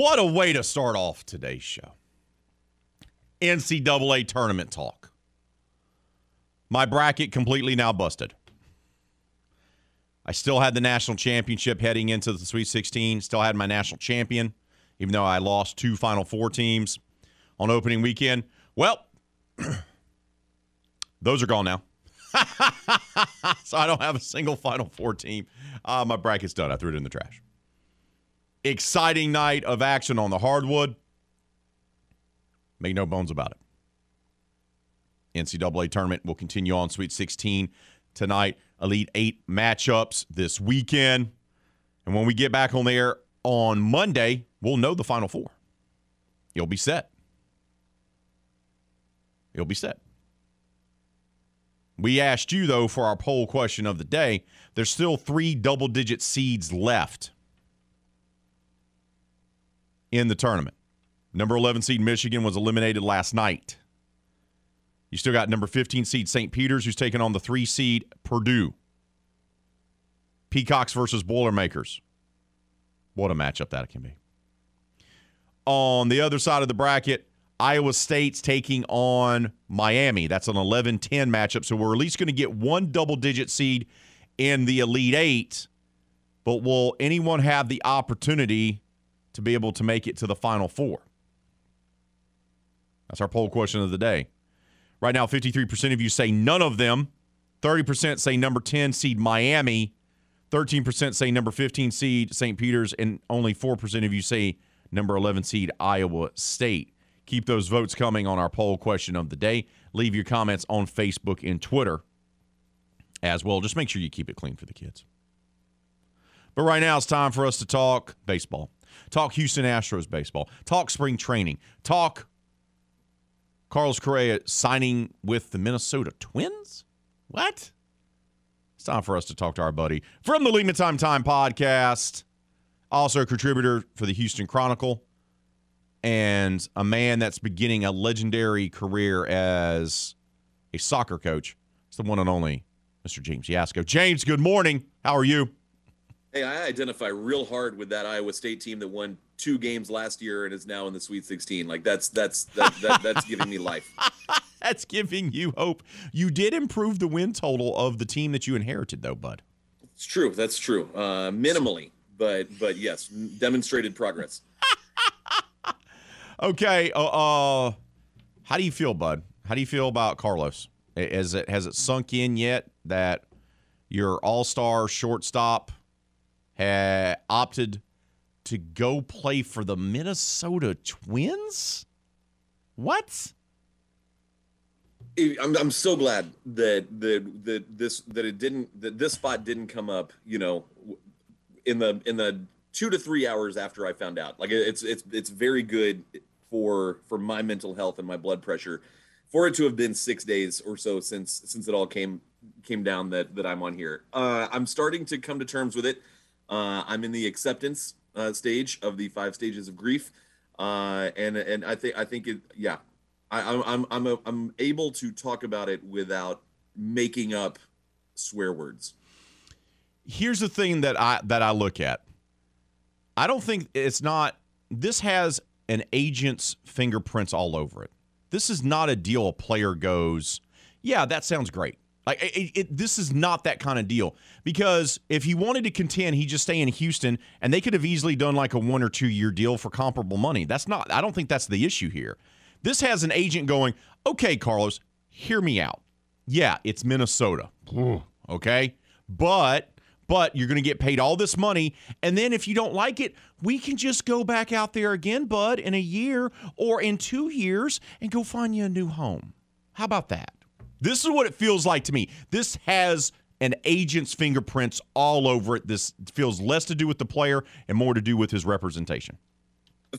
What a way to start off today's show. NCAA tournament talk. My bracket completely now busted. I still had the national championship heading into the Sweet 16, still had my national champion, even though I lost two Final Four teams on opening weekend. Well, those are gone now. so I don't have a single Final Four team. Uh, my bracket's done. I threw it in the trash. Exciting night of action on the hardwood. Make no bones about it. NCAA tournament will continue on Sweet 16 tonight. Elite Eight matchups this weekend. And when we get back on the air on Monday, we'll know the Final Four. You'll be set. You'll be set. We asked you, though, for our poll question of the day. There's still three double digit seeds left in the tournament. Number 11 seed Michigan was eliminated last night. You still got number 15 seed St. Peter's, who's taking on the three seed Purdue. Peacocks versus Boilermakers. What a matchup that can be. On the other side of the bracket, Iowa State's taking on Miami. That's an 11 10 matchup. So we're at least going to get one double digit seed in the Elite Eight. But will anyone have the opportunity to be able to make it to the Final Four? That's our poll question of the day. Right now, 53% of you say none of them. 30% say number 10 seed Miami. 13% say number 15 seed St. Peter's. And only 4% of you say number 11 seed Iowa State. Keep those votes coming on our poll question of the day. Leave your comments on Facebook and Twitter as well. Just make sure you keep it clean for the kids. But right now, it's time for us to talk baseball, talk Houston Astros baseball, talk spring training, talk Carlos Correa signing with the Minnesota Twins? What? It's time for us to talk to our buddy from the Lima Time Time podcast, also a contributor for the Houston Chronicle, and a man that's beginning a legendary career as a soccer coach. It's the one and only Mr. James Yasko. James, good morning. How are you? Hey, I identify real hard with that Iowa State team that won two games last year and is now in the Sweet 16. Like that's that's that, that that's giving me life. that's giving you hope. You did improve the win total of the team that you inherited, though, bud. It's true. That's true. Uh, minimally, but but yes, demonstrated progress. okay. Uh, uh, how do you feel, bud? How do you feel about Carlos? Has it has it sunk in yet that your All Star shortstop had opted to go play for the Minnesota Twins? What? I'm, I'm so glad that that that this that it didn't that this spot didn't come up you know in the in the two to three hours after I found out like it's it's it's very good for for my mental health and my blood pressure for it to have been six days or so since since it all came came down that that I'm on here uh, I'm starting to come to terms with it uh, I'm in the acceptance uh, stage of the five stages of grief, uh, and and I think I think it yeah, I, I'm I'm I'm I'm able to talk about it without making up swear words. Here's the thing that I that I look at. I don't think it's not. This has an agent's fingerprints all over it. This is not a deal a player goes, yeah, that sounds great. Like it, it, this is not that kind of deal because if he wanted to contend, he just stay in Houston, and they could have easily done like a one or two year deal for comparable money. That's not. I don't think that's the issue here. This has an agent going, okay, Carlos, hear me out. Yeah, it's Minnesota. Okay, but but you're going to get paid all this money, and then if you don't like it, we can just go back out there again, bud, in a year or in two years, and go find you a new home. How about that? This is what it feels like to me. This has an agent's fingerprints all over it. This feels less to do with the player and more to do with his representation.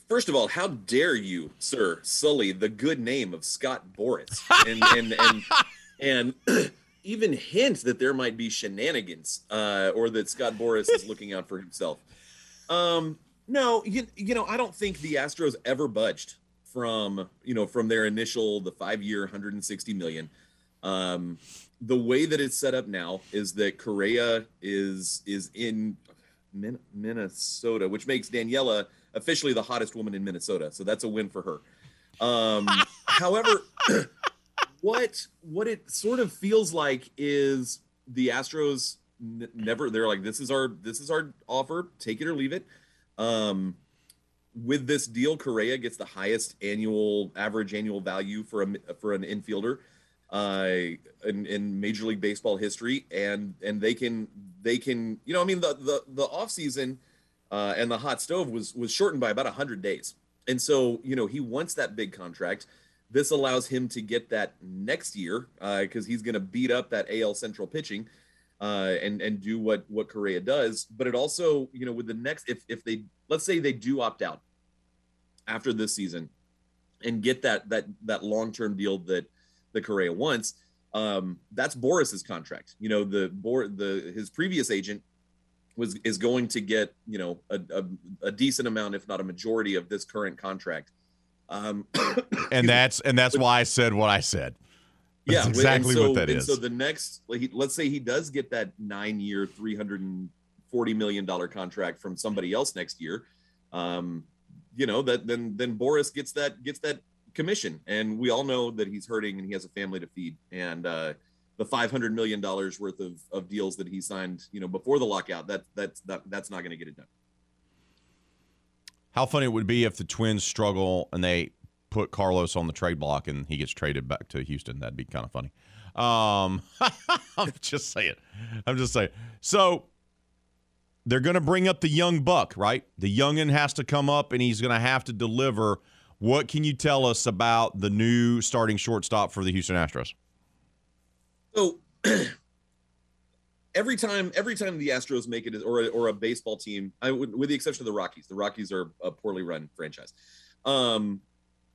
First of all, how dare you, sir, sully the good name of Scott Boras and and and, and even hint that there might be shenanigans uh, or that Scott Boras is looking out for himself. Um, no, you, you know, I don't think the Astros ever budged from you know from their initial the five year 160 million um, the way that it's set up now is that Correa is is in Min- Minnesota, which makes Daniela officially the hottest woman in Minnesota. So that's a win for her. Um, however, what what it sort of feels like is the Astros n- never they're like this is our this is our offer, take it or leave it. Um, with this deal, Correa gets the highest annual average annual value for a for an infielder uh, in, in Major League Baseball history, and and they can they can you know I mean the the the off season uh, and the hot stove was was shortened by about hundred days, and so you know he wants that big contract. This allows him to get that next year because uh, he's going to beat up that AL Central pitching. Uh, and and do what what Correa does. But it also, you know, with the next, if if they let's say they do opt out after this season and get that that that long term deal that the Correa wants, um, that's Boras's contract. You know, the Bor the his previous agent was is going to get you know a, a, a decent amount, if not a majority, of this current contract. Um, and that's and that's why I said what I said. That's yeah, exactly so, what that is. So the next, like, he, let's say he does get that nine-year, three hundred and forty million dollar contract from somebody else next year. Um, you know that then then Boras gets that gets that commission, and we all know that he's hurting and he has a family to feed. And uh, the five hundred million dollars worth of, of deals that he signed, you know, before the lockout, that that's that, that's not going to get it done. How funny it would be if the Twins struggle and they put Carlos on the trade block and he gets traded back to Houston. That'd be kind of funny. Um, I'm just saying. I'm just saying. So they're going to bring up the young buck, right? The youngin has to come up and he's going to have to deliver. What can you tell us about the new starting shortstop for the Houston Astros? So every time, every time the Astros make it, or a, or a baseball team, I, with, the exception of the Rockies, the Rockies are a poorly run franchise. Um,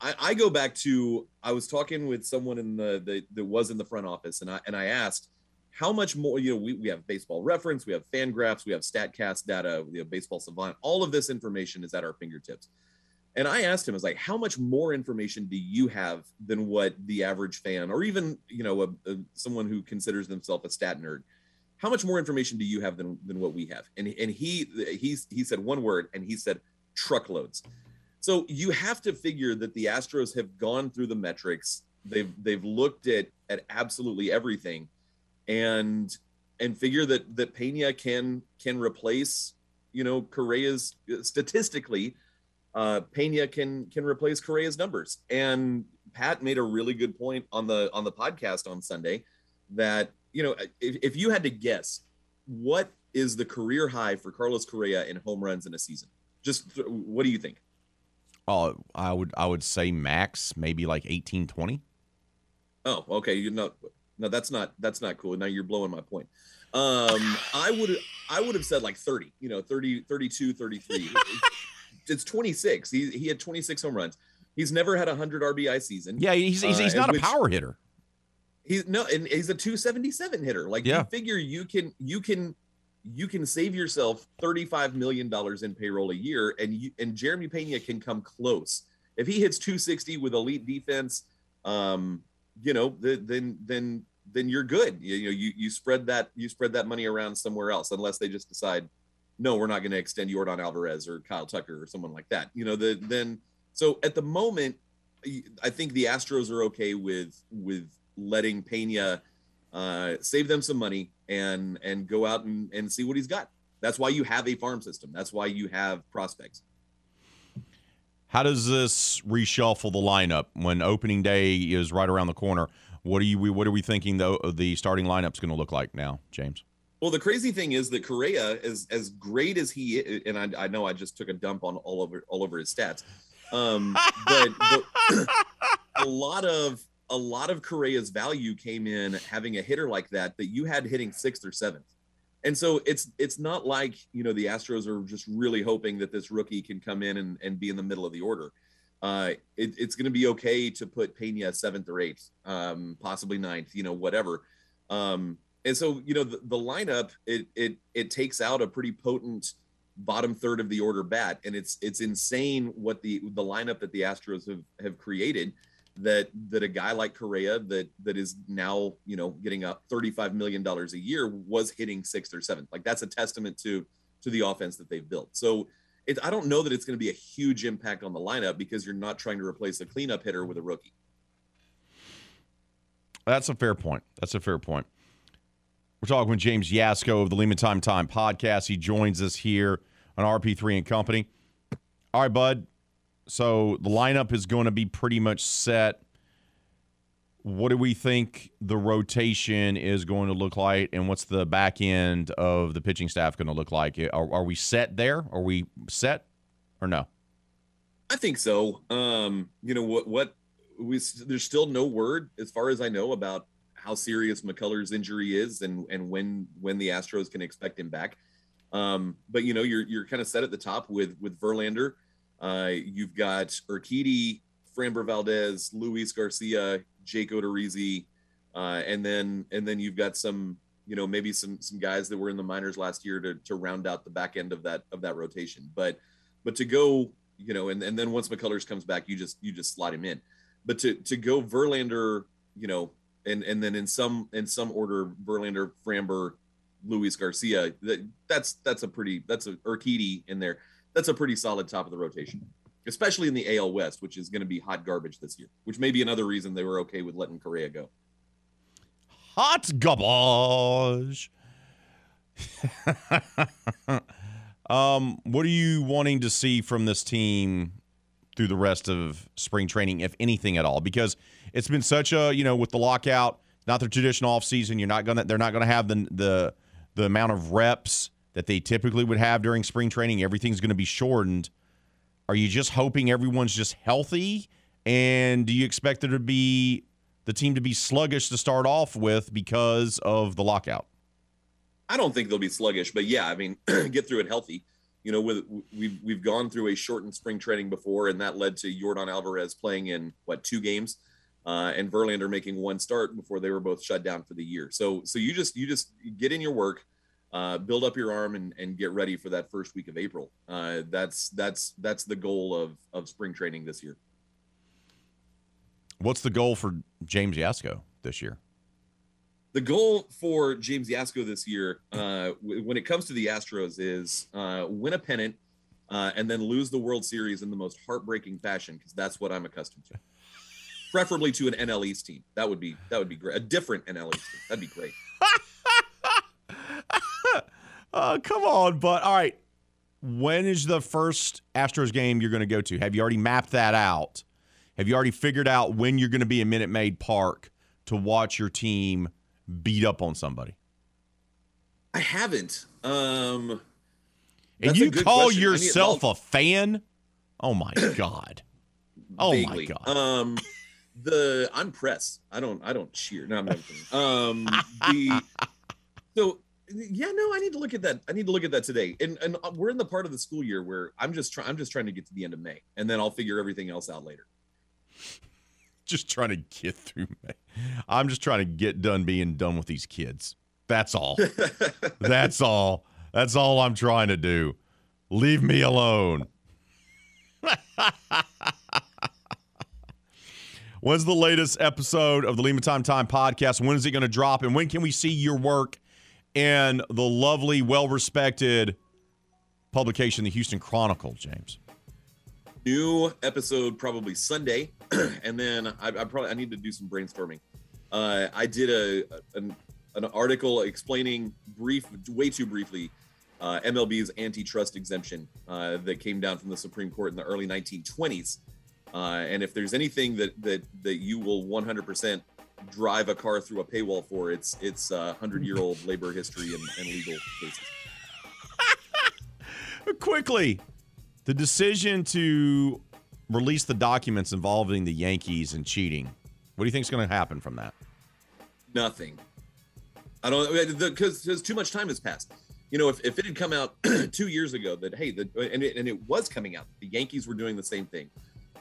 I, I go back to I was talking with someone in the, the that was in the front office, and I and I asked how much more. You know, we, we have baseball reference, we have fan graphs, we have Statcast data, we have Baseball Savant. All of this information is at our fingertips. And I asked him, I was like, how much more information do you have than what the average fan, or even you know, a, a, someone who considers themselves a stat nerd, how much more information do you have than than what we have? And and he he he said one word, and he said truckloads. So you have to figure that the Astros have gone through the metrics. They've they've looked at at absolutely everything, and and figure that that Pena can can replace you know Correa's uh, statistically. Uh, Pena can can replace Correa's numbers, and Pat made a really good point on the on the podcast on Sunday that you know if, if you had to guess what is the career high for Carlos Correa in home runs in a season, just what do you think? Oh, I would I would say max maybe like eighteen twenty. Oh, okay. You know, no, that's not that's not cool. Now you're blowing my point. Um, I would I would have said like 30, you know, 30, 32, 33. it's 26. He he had 26 home runs. He's never had a 100 RBI season. Yeah, he's he's, he's Uh, not a which- power hitter. He's no, and he's a 277 hitter. Like Yeah. you figure you can you can you can save yourself 35 million dollars in payroll a year, and you and Jeremy Pena can come close if he hits 260 with elite defense. Um, you know, th- then then then you're good. You, you know, you you spread that you spread that money around somewhere else, unless they just decide, no, we're not going to extend Yordan Alvarez or Kyle Tucker or someone like that. You know, the then so at the moment, I think the Astros are okay with with letting Pena uh, save them some money and and go out and, and see what he's got. That's why you have a farm system. That's why you have prospects. How does this reshuffle the lineup when opening day is right around the corner? What are you what are we thinking though the starting lineup's going to look like now, James? Well, the crazy thing is that Correa, as as great as he is, and I, I know I just took a dump on all over all over his stats, um, but, but a lot of a lot of Correa's value came in having a hitter like that that you had hitting sixth or seventh, and so it's it's not like you know the Astros are just really hoping that this rookie can come in and, and be in the middle of the order. Uh, it, it's going to be okay to put Pena seventh or eighth, um, possibly ninth, you know, whatever. Um, and so you know the, the lineup it it it takes out a pretty potent bottom third of the order bat and it's it's insane what the the lineup that the astros have have created that that a guy like Correa that that is now you know getting up 35 million dollars a year was hitting sixth or seventh like that's a testament to to the offense that they've built so it, I don't know that it's going to be a huge impact on the lineup because you're not trying to replace a cleanup hitter with a rookie. That's a fair point. That's a fair point. We're talking with James Yasko of the Lima Time Time podcast. He joins us here on RP3 and Company. All right, bud. So the lineup is going to be pretty much set. What do we think the rotation is going to look like, and what's the back end of the pitching staff going to look like? Are, are we set there? Are we set or no? I think so. Um, you know what? What we there's still no word, as far as I know, about how serious McCullers' injury is and and when when the Astros can expect him back. Um, but you know, you're you're kind of set at the top with with Verlander. Uh, you've got Urquidy, Framber Valdez, Luis Garcia, Jake Odorizzi, uh, and then and then you've got some you know maybe some some guys that were in the minors last year to to round out the back end of that of that rotation. But but to go you know and and then once McCullers comes back, you just you just slot him in. But to to go Verlander, you know, and and then in some in some order Verlander, Framber, Luis Garcia. That that's that's a pretty that's a Urquidy in there. That's a pretty solid top of the rotation, especially in the AL West, which is going to be hot garbage this year. Which may be another reason they were okay with letting Correa go. Hot garbage. um, what are you wanting to see from this team through the rest of spring training, if anything at all? Because it's been such a you know with the lockout, not the traditional off season. You're not gonna they're not gonna have the the the amount of reps that they typically would have during spring training. Everything's going to be shortened. Are you just hoping everyone's just healthy? And do you expect there to be the team to be sluggish to start off with because of the lockout? I don't think they'll be sluggish, but yeah, I mean, get through it healthy. You know, with we've we've gone through a shortened spring training before, and that led to Yordan Alvarez playing in what two games, uh, and Verlander making one start before they were both shut down for the year. So so you just you just get in your work, uh, build up your arm, and and get ready for that first week of April. Uh, that's that's that's the goal of of spring training this year. What's the goal for James Yasko this year? The goal for James Yasko this year, uh, w- when it comes to the Astros, is uh, win a pennant uh, and then lose the World Series in the most heartbreaking fashion, because that's what I'm accustomed to. Preferably to an NL East team. That would be that would be great. A different NL East team. That'd be great. Uh, come on, but all right. When is the first Astros game you're going to go to? Have you already mapped that out? Have you already figured out when you're going to be in Minute Maid Park to watch your team beat up on somebody? I haven't. Um, And you call question. Yourself a fan? Oh my god! Oh my god! Um, the I'm press. I don't I don't cheer. No, I'm not kidding. Um, the so yeah, no, I need to look at that. I need to look at that today. And and uh, we're in the part of the school year where I'm just trying. I'm just trying to get to the end of May, and then I'll figure everything else out later. just trying to get through. May. I'm just trying to get done being done with these kids. That's all. That's all. That's all I'm trying to do. Leave me alone. When's the latest episode of the Lima Time Time podcast? When is it going to drop? And when can we see your work in the lovely, well respected publication, the Houston Chronicle, James? New episode probably Sunday, and then I, I probably I need to do some brainstorming. Uh, I did a an, an article explaining brief, way too briefly, uh, MLB's antitrust exemption uh, that came down from the Supreme Court in the early 1920s. Uh, and if there's anything that that that you will 100% drive a car through a paywall for, it's it's uh, hundred year old labor history and, and legal cases. quickly the decision to release the documents involving the yankees and cheating what do you think is going to happen from that Nothing. I don't because because too much time has passed. You know, if, if it had come out two years ago that hey, the, and it, and it was coming out, the Yankees were doing the same thing.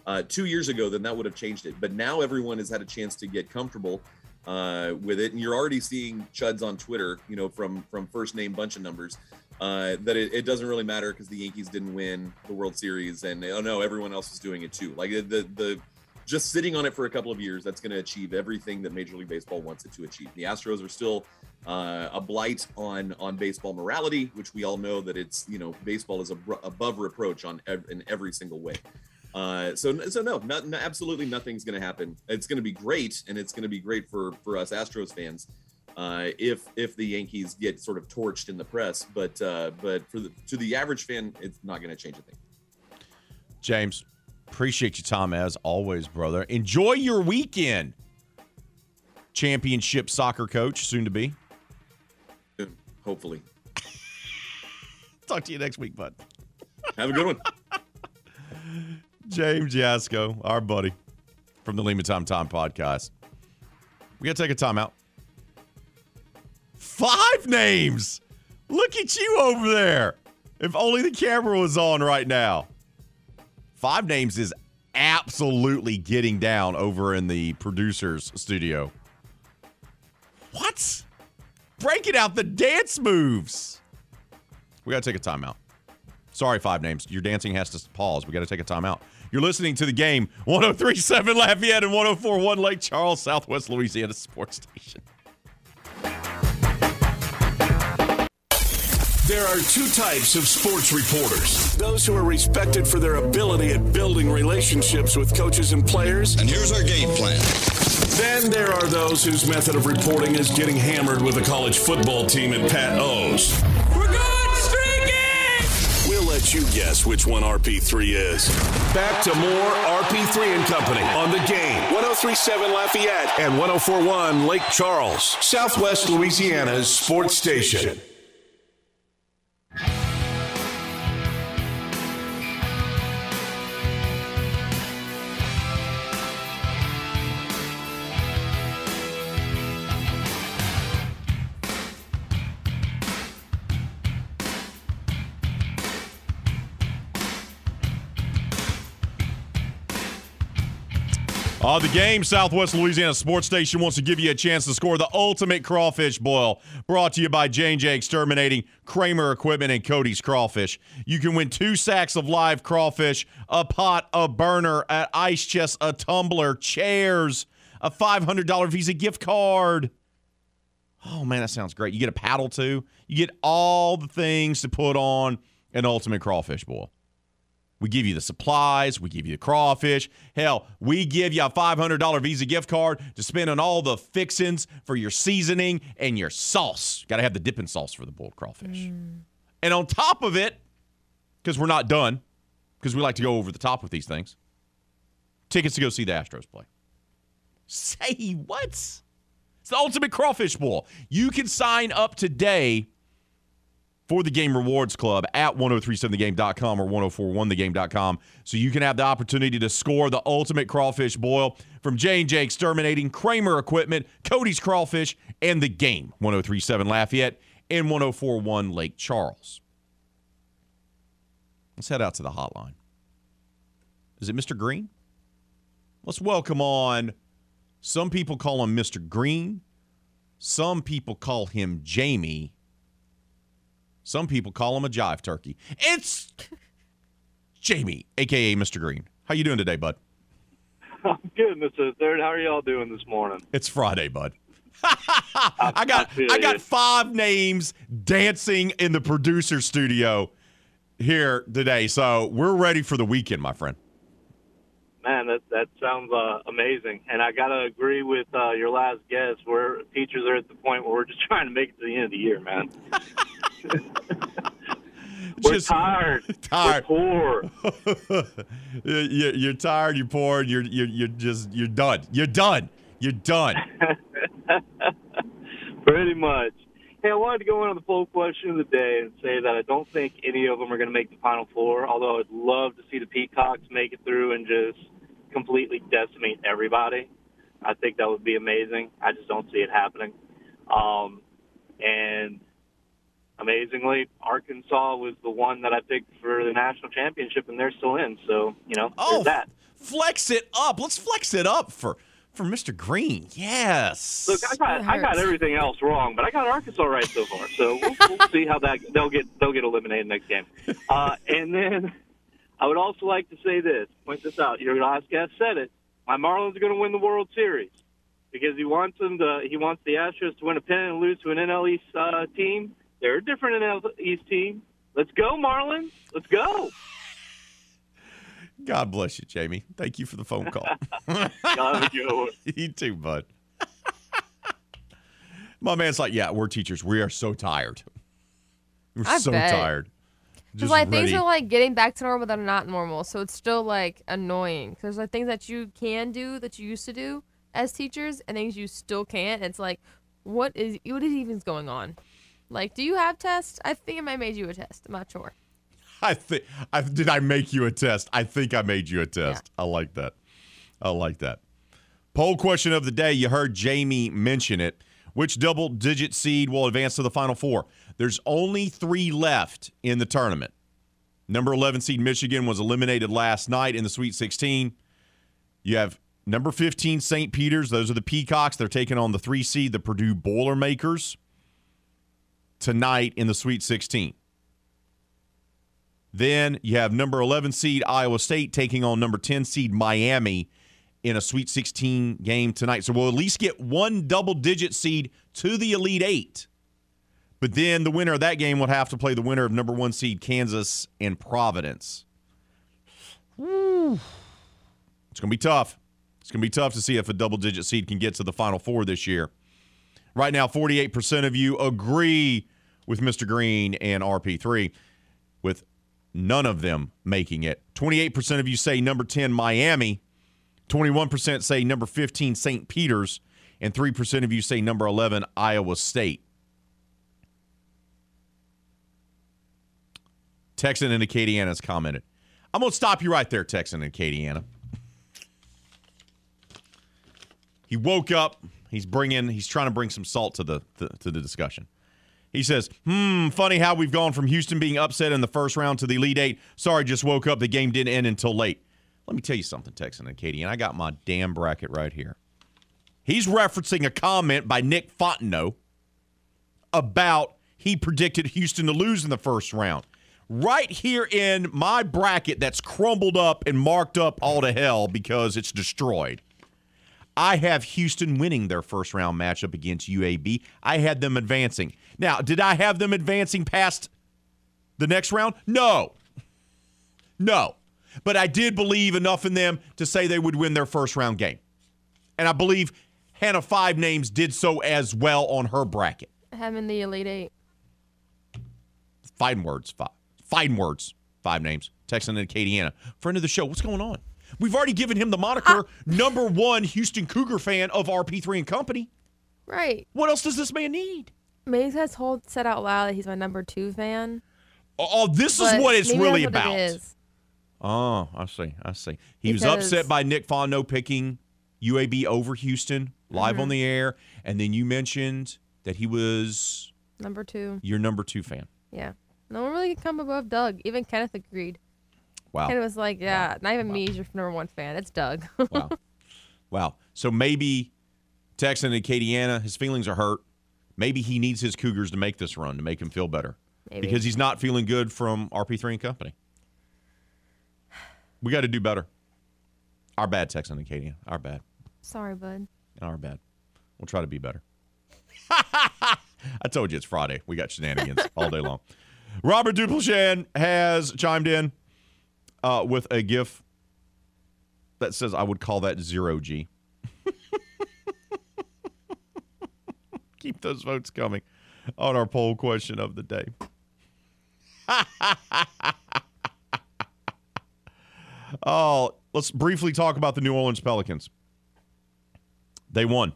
Uh, two years ago, then that would have changed it. But now everyone has had a chance to get comfortable uh, with it, and you're already seeing chuds on Twitter, you know, from from first name bunch of numbers, uh, that it, it doesn't really matter because the Yankees didn't win the World Series, and oh no, everyone else is doing it too. Like the the just sitting on it for a couple of years, that's going to achieve everything that Major League Baseball wants it to achieve. The Astros are still uh, a blight on on baseball morality, which we all know that it's you know baseball is ab- above reproach on ev- in every single way. Uh, so so no, not, no, absolutely nothing's going to happen. It's going to be great, and it's going to be great for for us Astros fans uh, if if the Yankees get sort of torched in the press. But uh, but for the to the average fan, it's not going to change a thing. James, appreciate your time as always, brother. Enjoy your weekend. Championship soccer coach, soon to be. Hopefully, Talk to you next week, bud. have a good one. James Yasko, our buddy from the Lima Time Time podcast. We got to take a timeout. Five names. Look at you over there. If only the camera was on right now. Five names is absolutely getting down over in the producer's studio. What? Breaking out the dance moves. We got to take a timeout. Sorry, five names. Your dancing has to pause. We got to take a timeout. You're listening to the game 1037 Lafayette and 1041 Lake Charles, Southwest Louisiana Sports Station. There are two types of sports reporters those who are respected for their ability at building relationships with coaches and players. And here's our game plan. Then there are those whose method of reporting is getting hammered with a college football team at Pat O's. You guess which one RP3 is. Back to more RP3 and Company on the game. 1037 Lafayette and 1041 Lake Charles, Southwest Louisiana's sports station. On the game, Southwest Louisiana Sports Station wants to give you a chance to score the ultimate crawfish boil. Brought to you by J&J Exterminating, Kramer Equipment, and Cody's Crawfish. You can win two sacks of live crawfish, a pot, a burner, an ice chest, a tumbler, chairs, a $500 Visa gift card. Oh, man, that sounds great. You get a paddle, too. You get all the things to put on an ultimate crawfish boil. We give you the supplies. We give you the crawfish. Hell, we give you a $500 Visa gift card to spend on all the fixings for your seasoning and your sauce. Got to have the dipping sauce for the boiled crawfish. Mm. And on top of it, because we're not done, because we like to go over the top with these things, tickets to go see the Astros play. Say what? It's the ultimate crawfish bowl. You can sign up today for the Game Rewards Club at 1037thegame.com or 1041thegame.com so you can have the opportunity to score the ultimate crawfish boil from J&J Exterminating, Kramer Equipment, Cody's Crawfish, and the game 1037 Lafayette and 1041 Lake Charles. Let's head out to the hotline. Is it Mr. Green? Let's welcome on. Some people call him Mr. Green. Some people call him Jamie. Some people call him a jive turkey. It's Jamie, aka Mr. Green. How you doing today, bud? I'm good, Mr. Third. How are y'all doing this morning? It's Friday, bud. I got I got five names dancing in the producer studio here today. So we're ready for the weekend, my friend. Man, that that sounds uh, amazing. And I gotta agree with uh, your last guess. Where teachers are at the point where we're just trying to make it to the end of the year, man. we're Just tired. tired. We're poor. You- you're tired. You're poor. You're you're you're just you're done. You're done. You're done. Pretty much. Hey, I wanted to go in on the poll question of the day and say that I don't think any of them are going to make the final four. Although I'd love to see the Peacocks make it through and just completely decimate everybody. I think that would be amazing. I just don't see it happening. Um, and amazingly, Arkansas was the one that I picked for the national championship, and they're still in. So you know, Oh, that. flex it up. Let's flex it up for for Mr. Green. Yes. Look, I got I got everything else wrong, but I got Arkansas right so far. So we'll, we'll see how that they'll get they'll get eliminated next game. Uh, and then I would also like to say this, point this out. Your last guest said it. My Marlins are going to win the World Series because he wants them to. He wants the Astros to win a pennant and lose to an NL East uh, team. They're a different NL East team. Let's go, Marlins. Let's go. God bless you, Jamie. Thank you for the phone call. God, go. you too, bud. My man's like, yeah, we're teachers. We are so tired. We're I so bet. tired. Because Just like things are like getting back to normal that are not normal, so it's still like annoying. There's like things that you can do that you used to do as teachers, and things you still can't. It's like, what is what is even going on? Like, do you have tests? I think I made you a test. I'm not sure. I think I did I make you a test? I think I made you a test. I like that. I like that. Poll question of the day. You heard Jamie mention it. Which double digit seed will advance to the final four? There's only three left in the tournament. Number 11 seed Michigan was eliminated last night in the Sweet 16. You have number 15 St. Peter's. Those are the Peacocks. They're taking on the three seed, the Purdue Boilermakers, tonight in the Sweet 16. Then you have number 11 seed Iowa State taking on number 10 seed Miami in a Sweet 16 game tonight. So we'll at least get one double digit seed to the Elite Eight. But then the winner of that game would have to play the winner of number one seed Kansas and Providence. It's going to be tough. It's going to be tough to see if a double digit seed can get to the Final Four this year. Right now, 48% of you agree with Mr. Green and RP3, with none of them making it. 28% of you say number 10, Miami. 21% say number 15, St. Peter's. And 3% of you say number 11, Iowa State. Texan and Acadiana has commented. I'm going to stop you right there, Texan and Acadiana. He woke up. He's bringing. He's trying to bring some salt to the, the to the discussion. He says, "Hmm, funny how we've gone from Houston being upset in the first round to the lead Eight. Sorry, just woke up. The game didn't end until late. Let me tell you something, Texan and Katie, and I got my damn bracket right here. He's referencing a comment by Nick Fontenot about he predicted Houston to lose in the first round. Right here in my bracket that's crumbled up and marked up all to hell because it's destroyed. I have Houston winning their first round matchup against UAB. I had them advancing. Now, did I have them advancing past the next round? No. No. But I did believe enough in them to say they would win their first round game. And I believe Hannah Five Names did so as well on her bracket. I have him in the Elite Eight. Fine words, five. Fighting words, five names. Texan and Acadiana. Friend of the show. What's going on? We've already given him the moniker number one Houston Cougar fan of RP3 and Company. Right. What else does this man need? Maybe he has told said out loud that he's my number two fan. Oh, oh, this is what it's really what about. It. Oh, I see. I see. He was upset by Nick Fondo picking UAB over Houston live Mm-hmm. on the air. And then you mentioned that he was Number two. your number two fan. Yeah. No one really can come above Doug. Even Kenneth agreed. Wow. Kenneth was like, yeah, not even me is your number one fan. It's Doug. Wow. wow. So maybe Texan and Acadiana, his feelings are hurt. Maybe he needs his Cougars to make this run to make him feel better. Maybe. Because he's not feeling good from RP3 and Company. We got to do better. Our bad, Texan and Acadiana. Our bad. Sorry, bud. Our bad. We'll try to be better. I told you it's Friday. We got shenanigans all day long. Robert Duplichan has chimed in uh, with a GIF that says, I would call that zero G. Keep those votes coming on our poll question of the day. oh, let's briefly talk about the New Orleans Pelicans. They won.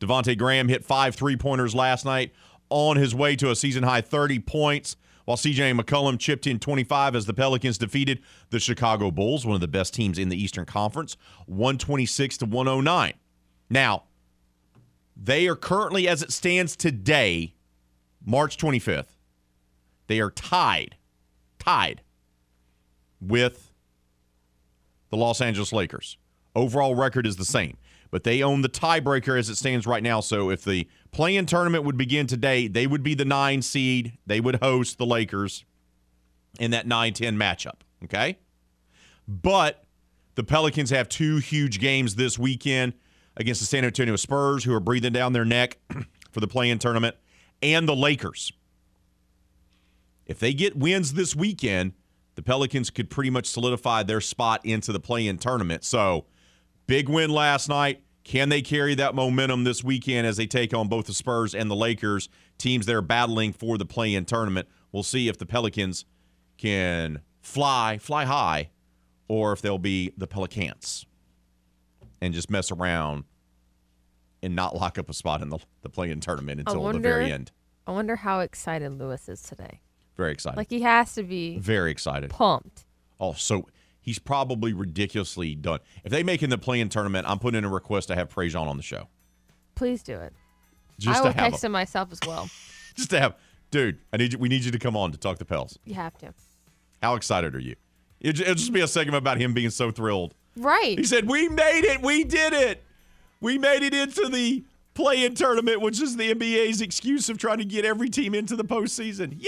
Devonte' Graham hit five three pointers last night on his way to a season high 30 points, while CJ McCollum chipped in 25 as the Pelicans defeated the Chicago Bulls, one of the best teams in the Eastern Conference, 126 to 109. Now, they are currently, as it stands today, March 25th, they are tied, tied with the Los Angeles Lakers. Overall record is the same, but they own the tiebreaker as it stands right now. So if the play-in tournament would begin today, they would be the nine seed. They would host the Lakers in that 9-10 matchup. Okay, but the Pelicans have two huge games this weekend. against the San Antonio Spurs, who are breathing down their neck for the play in tournament, and the Lakers. If they get wins this weekend, the Pelicans could pretty much solidify their spot into the play in tournament. So, big win last night. Can they carry that momentum this weekend as they take on both the Spurs and the Lakers, teams that are battling for the play in tournament? We'll see if the Pelicans can fly, fly high, or if they'll be the Pelicans and just mess around and not lock up a spot in the, the play in tournament until wonder, the very end. I wonder how excited Lewis is today. Very excited. Like he has to be Very excited. pumped. Oh, so he's probably ridiculously done. If they make in the play-in tournament, I'm putting in a request to have Prejean on the show. Please do it. Just I will text him. him myself as well. Just to have, dude. I need you. We need you to come on to talk to Pels. You have to. How excited are you? It, it'll just be a segment about him being so thrilled. Right. He said, "We made it. We did it. We made it into the play-in tournament, which is the NBA's excuse of trying to get every team into the postseason.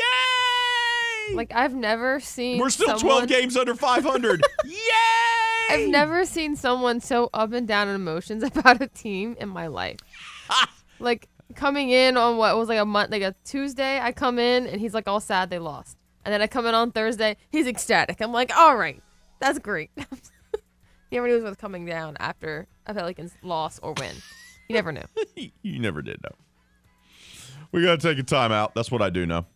Yay! Like I've never seen. We're still someone, 12 games under 500. Yay! I've never seen someone so up and down in emotions about a team in my life. like coming in on what was like a month, like a Tuesday, I come in and he's like all sad they lost, and then I come in on Thursday, he's ecstatic. I'm like, all right, that's great. he never knew it was coming down after a Pelicans loss or win. You never knew. you never did know. We got to take a timeout. That's what I do know.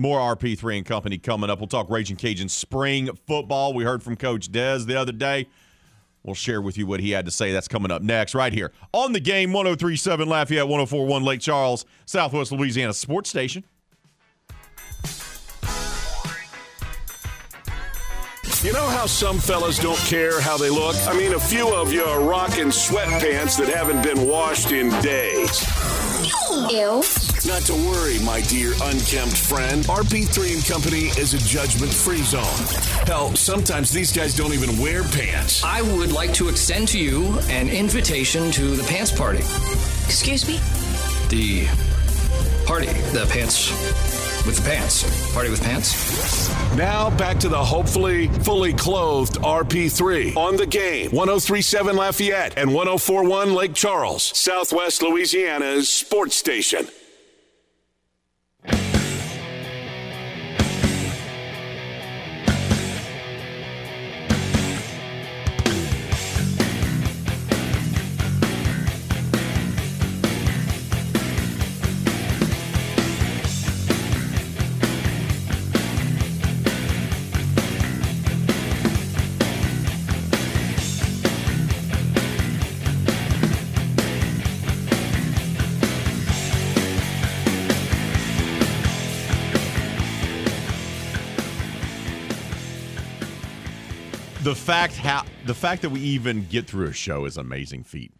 More RP3 and Company coming up. We'll talk Raging Cajun spring football. We heard from Coach Dez the other day. We'll share with you what he had to say. That's coming up next, right here on the game 1037 Lafayette, 1041 Lake Charles, Southwest Louisiana Sports Station. You know how some fellas don't care how they look? I mean, a few of you are rocking sweatpants that haven't been washed in days. Ew. Not to worry, my dear unkempt friend. RP3 and Company is a judgment-free zone. Hell, sometimes these guys don't even wear pants. I would like to extend to you an invitation to the pants party. Excuse me? The party, the pants with the pants. Party with pants. Now back to the hopefully fully clothed RP3 on the game. 1037 Lafayette and 1041 Lake Charles, Southwest Louisiana's sports station. The fact how the fact that we even get through a show is amazing feat.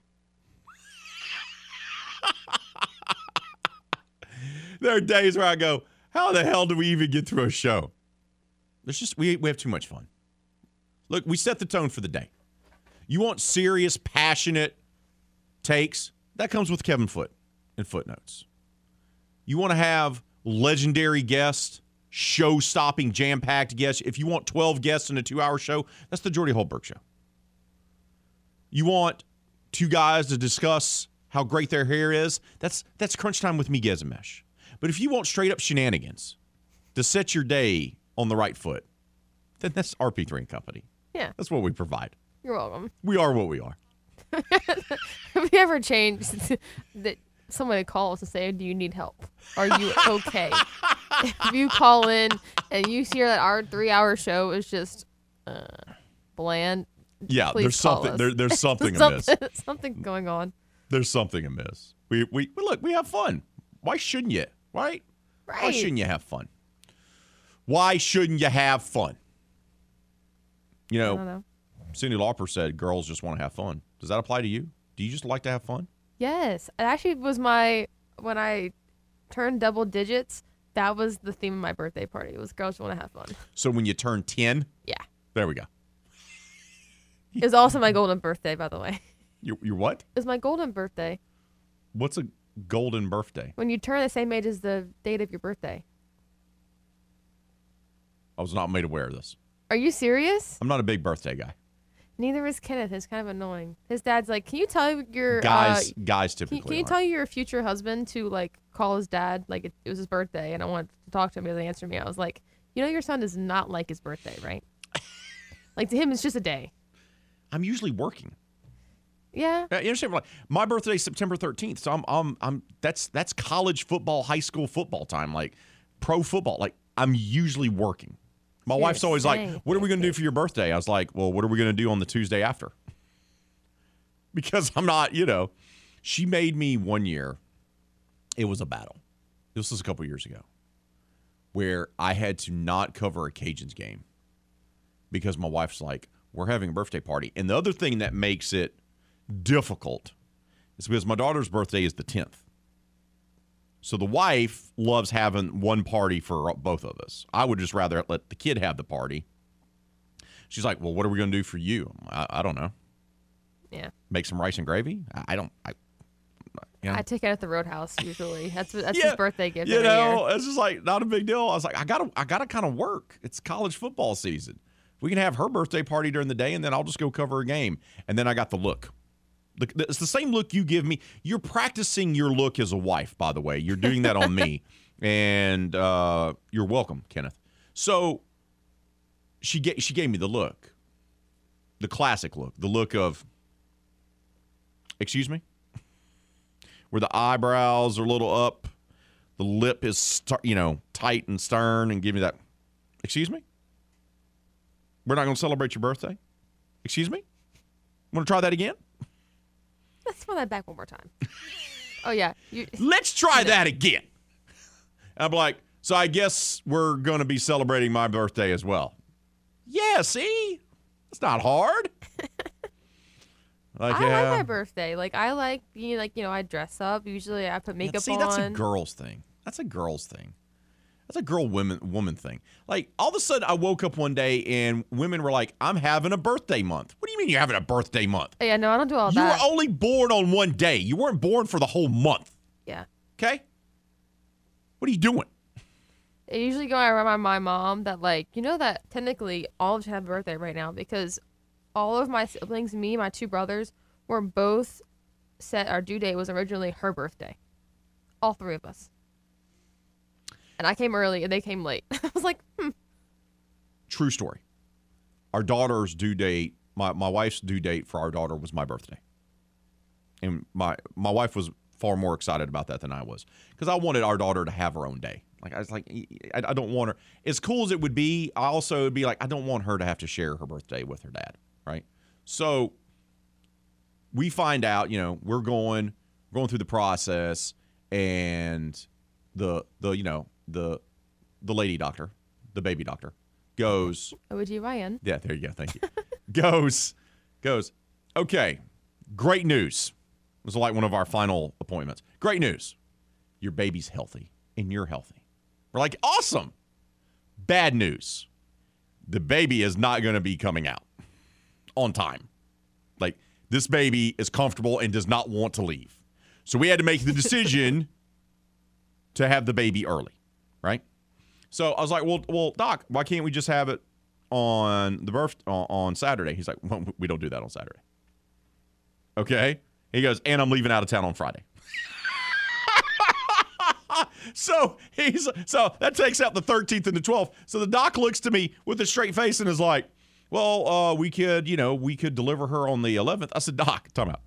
there are days where I go, "How the hell do we even get through a show?" There's just we we have too much fun. Look, we set the tone for the day. You want serious, passionate takes? That comes with Kevin Foote and footnotes. You want to have legendary guests, show stopping, jam packed guests. If you want 12 guests in a two hour show, that's the Jordy Holberg show. You want two guys to discuss how great their hair is, that's that's crunch time with me, Gezimesh. But if you want straight up shenanigans to set your day on the right foot, then that's RP3 and Company. Yeah, That's what we provide. you're welcome. We are what we are. Have you ever changed that somebody calls and say, "Do you need help? Are you okay?" if you call in and you hear that our three-hour show is just uh, bland, Yeah, there's call something there, there's something amiss. something, going on. There's something amiss. We we well, look, we have fun. Why shouldn't you? Right? Right. Why shouldn't you have fun? Why shouldn't you have fun? You know, know. Cyndi Lauper said girls just want to have fun. Does that apply to you? Do you just like to have fun? Yes, it actually was my when I turned double digits. That was the theme of my birthday party. It was girls want to have fun. So when you turn 10, Yeah, there we go. it was also my golden birthday, by the way. You you what? It was my golden birthday. What's a golden birthday? When you turn the same age as the date of your birthday. I was not made aware of this. Are you serious? I'm not a big birthday guy. Neither is Kenneth. It's kind of annoying. His dad's like, "Can you tell your Guys, uh, guys Can, typically. can you tell your future husband to like call his dad? Like it, it was his birthday, and I wanted to talk to him. He didn't answer me. I was like, you know, your son does not like his birthday, right? like to him, it's just a day. I'm usually working. Yeah. You understand? Like my birthday's September 13th, so I'm, I'm, I'm. That's that's college football, high school football time, like pro football. Like I'm usually working. My You're wife's always like, "What are we going to do for your birthday?" I was like, "Well, what are we going to do on the Tuesday after?" Because I'm not, you know. She made me one year. It was a battle. This was a couple years ago, where I had to not cover a Cajuns game because my wife's like, "We're having a birthday party," and the other thing that makes it difficult is because my daughter's birthday is the 10th. So the wife loves having one party for both of us. I would just rather let the kid have the party. She's like, "Well, what are we going to do for you?" I, I don't know. Yeah. Make some rice and gravy? I, I don't. I, you know, I take it at the Roadhouse usually. That's that's Yeah, his birthday gift. you know, year. it's just like not a big deal. I was like, I gotta, I gotta kind of work. It's college football season. We can have her birthday party during the day, and then I'll just go cover a game. And then I got the look. It's the same look you give me. You're practicing your look as a wife, by the way. You're doing that on me, and uh, you're welcome, Kenneth. So she gave she gave me the look, the classic look, the look of, excuse me, where the eyebrows are a little up, the lip is st- you know tight and stern, and give me that. Excuse me. We're not going to celebrate your birthday. Excuse me. Want to try that again? Let's run that back one more time. oh yeah. You, Let's try that again. I'm like, so I guess we're going to be celebrating my birthday as well. Yeah, see? It's not hard. like, I yeah. like my birthday. Like I like being like you know I dress up. Usually I put Yeah, makeup see, on. See, that's a girl's thing. That's a girl's thing. That's a girl women woman thing. Like all of a sudden, I woke up one day and women were like, "I'm having a birthday month." What do you mean you're having a birthday month? Yeah, no, I don't do all You that. were only born on one day. You weren't born for the whole month. yeah. Okay. What are you doing? I usually go and remind my mom that like you know that technically all of us have a birthday right now because all of my siblings, me, my two brothers, were both set. Our due date was originally her birthday. All three of us. And I came early and they came late. I was like, hmm. True story. Our daughter's due date, my, my wife's due date for our daughter was my birthday. And my my wife was far more excited about that than I was because I wanted our daughter to have her own day. Like I was like, I, I don't want her. As cool as it would be, I also would be like, I don't want her to have to share her birthday with her dad, right? So we find out, you know, we're going going through the process, and the the you know the the lady doctor, the baby doctor, goes, OGYN. yeah, there you go. Thank you. goes, goes. Okay, great news. It was like one of our final appointments. Great news. Your baby's healthy and you're healthy. We're like, awesome. Bad news. The baby is not going to be coming out on time. Like, this baby is comfortable and does not want to leave. So we had to make the decision to have the baby early, right? So I was like, well, well, doc, why can't we just have it on the birth on, on Saturday? He's like, well, we don't do that on Saturday. Okay. He goes, and I'm leaving out of town on Friday. so he's so that takes out the 13th and the 12th. So the doc looks to me with a straight face and is like, well, uh, we could, you know, we could deliver her on the 11th. I said, doc, time out.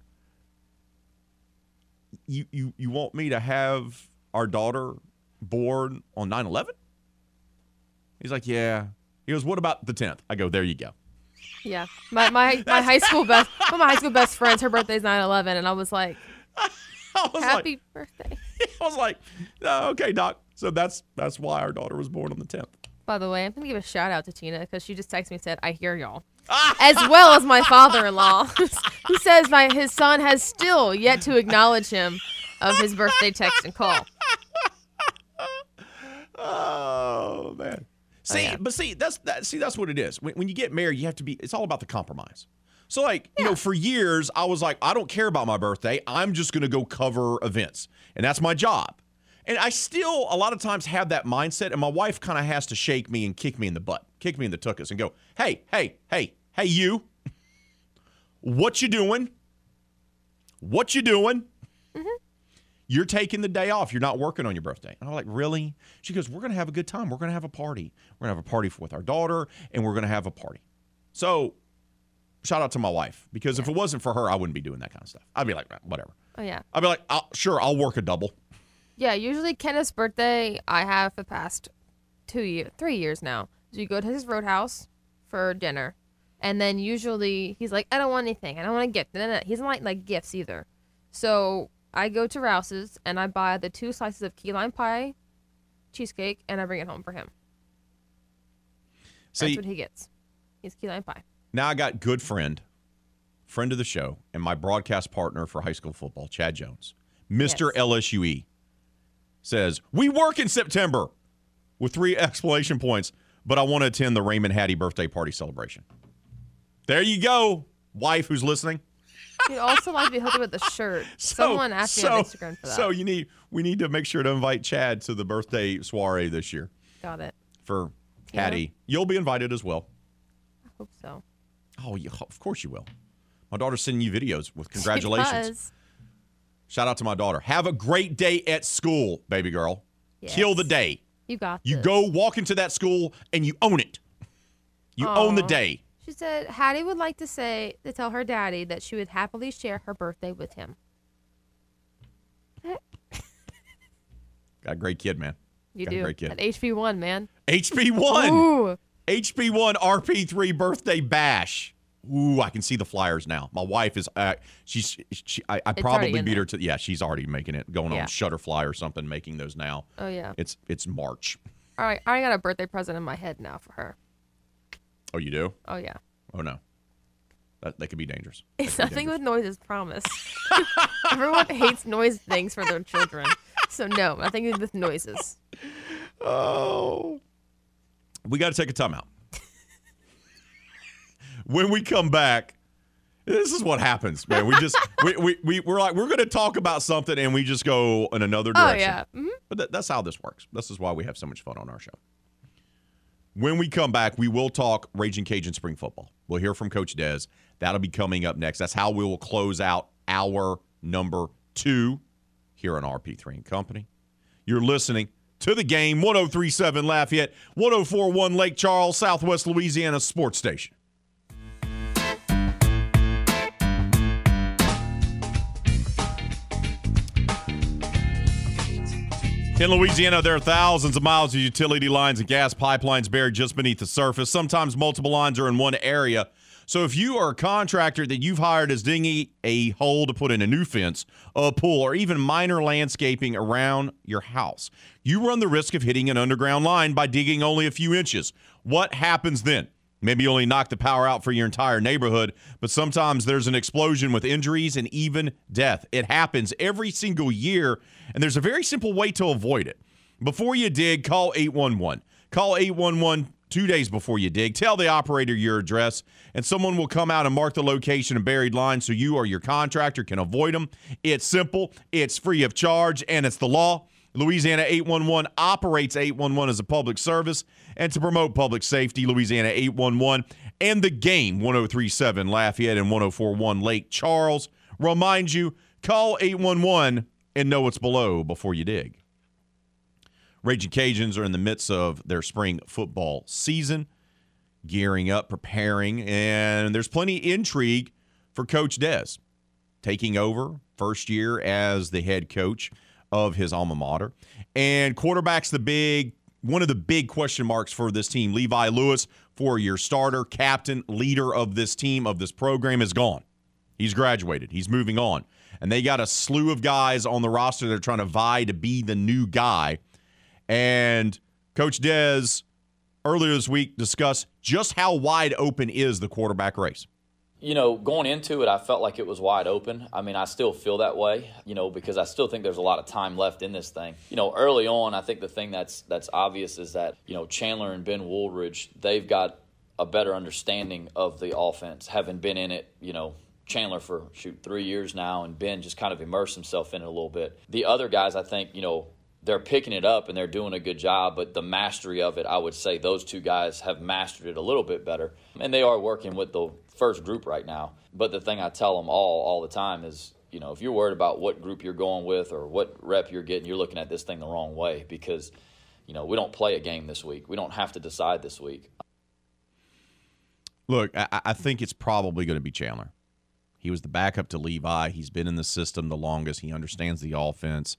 You you you want me to have our daughter born on 9/11? He's like, yeah. He goes, what about the 10th? I go, there you go. Yeah. My my, my high school best one of my high school best friends, her birthday's 9-11, and I was like, I was Happy like, birthday. I was like, "Oh, okay, doc. So that's that's why our daughter was born on the 10th. By the way, I'm gonna give a shout out to Tina because she just texted me and said, "I hear y'all," as well as my father-in-law, who says my his son has still yet to acknowledge him of his birthday text and call. Oh man. See, yeah. but see, that's that. See, that's what it is. When, when you get married, you have to be. It's all about the compromise. So, like, you know, for years, I was like, I don't care about my birthday. I'm just gonna go cover events, and that's my job. And I still, a lot of times, have that mindset. And my wife kind of has to shake me and kick me in the butt, kick me in the tuchus, and go, "Hey, hey, hey, hey, you! what you doing? What you doing? Mm-hmm. You're taking the day off. You're not working on your birthday. And I'm like, really? She goes, we're going to have a good time. We're going to have a party. We're going to have a party with our daughter, and we're going to have a party. So, shout out to my wife because if it wasn't for her, I wouldn't be doing that kind of stuff. I'd be like, whatever. Oh yeah. I'd be like, I'll, sure, I'll work a double. Yeah, usually Kenneth's birthday I have for the past two years, three years now. So you go to his roadhouse for dinner, and then usually he's like, I don't want anything. I don't want a gift. No, no, no. He doesn't like like gifts either. So I go to Rouse's and I buy the two slices of key lime pie, cheesecake, and I bring it home for him. See, That's what he gets. He's key lime pie. now I got good friend, friend of the show, and my broadcast partner for high school football, Chad Jones, Mr. LSUE, says, We work in September with three exclamation points, but I want to attend the Raymond Hattie birthday party celebration. There you go, wife who's listening. He'd also like to be hooked up with the shirt. Someone asked me on Instagram for that. So you need we need to make sure to invite Chad to the birthday soiree this year Got it. for Yeah. Hattie. You'll be invited as well. I hope so. Oh, yeah, of course you will. My daughter's sending you videos with congratulations. Shout out to my daughter. Have a great day at school, baby girl. Kill the day. you got You this. go walk into that school and you own it. You own the day. She said Hattie would like to say to tell her daddy that she would happily share her birthday with him. Got a great kid, man. You Got a do. great kid. At HB one, man. HB1. Ooh. HB1 RP3 birthday bash. Ooh, I can see the flyers now. My wife is, uh, she's, she, I, I probably beat her to, yeah, she's already making it, going Yeah. on Shutterfly or something, making those now. Oh yeah. It's, it's March. All right. I got a birthday present in my head now for her. Oh, you do? Oh yeah. Oh, no. That, that could be dangerous. It's nothing with noises, promise. Everyone hates noise things for their children. So no, nothing with noises. Oh. We got to take a timeout. when we come back, this is what happens, man. We just we, we, we we're like we're going to talk about something and we just go in another direction. Oh yeah. Mhm. But that, that's how this works. This is why we have so much fun on our show. When we come back, we will talk Raging Cajun spring football. We'll hear from Coach Dez. That'll be coming up next. That's how we will close out our number two here on RP3 and Company. You're listening to the game 1037 Lafayette, 1041 Lake Charles, Southwest Louisiana Sports Station. In Louisiana, there are thousands of miles of utility lines and gas pipelines buried just beneath the surface. Sometimes multiple lines are in one area. So if you are a contractor that you've hired as digging a hole to put in a new fence, a pool, or even minor landscaping around your house, you run the risk of hitting an underground line by digging only a few inches. What happens then? Maybe you only knock the power out for your entire neighborhood, but sometimes there's an explosion with injuries and even death. It happens every single year, and there's a very simple way to avoid it. Before you dig, call 811. Call 811 two days before you dig. Tell the operator your address, and someone will come out and mark the location of buried lines so you or your contractor can avoid them. It's simple, it's free of charge, and it's the law. Louisiana 811 operates 811 as a public service and to promote public safety. Louisiana 811 and the game 1037 Lafayette and 1041 Lake Charles remind you call 811 and know what's below before you dig. Raging Cajuns are in the midst of their spring football season, gearing up, preparing, and there's plenty intrigue for Coach Des taking over first year as the head coach of his alma mater. And quarterback's the big one of the big question marks for this team. Levi Lewis, four-year starter, captain, leader of this team of this program is gone. He's graduated. He's moving on. And they got a slew of guys on the roster that are trying to vie to be the new guy. And Coach Dez earlier this week discussed just how wide open is the quarterback race. You know, going into it, I felt like it was wide open. I mean, I still feel that way, you know, because I still think there's a lot of time left in this thing. You know, early on, I think the thing that's that's obvious is that you know Chandler and Ben Wooldridge, they've got a better understanding of the offense, having been in it. You know, Chandler for shoot three years now, and Ben just kind of immersed himself in it a little bit. The other guys, I think, you know, they're picking it up and they're doing a good job, but the mastery of it, I would say those two guys have mastered it a little bit better. And they are working with the first group right now. But the thing I tell them all all the time is, you know, if you're worried about what group you're going with or what rep you're getting, you're looking at this thing the wrong way because, you know, we don't play a game this week. We don't have to decide this week. Look, I, I think it's probably going to be Chandler. He was the backup to Levi. He's been in the system the longest. He understands the offense.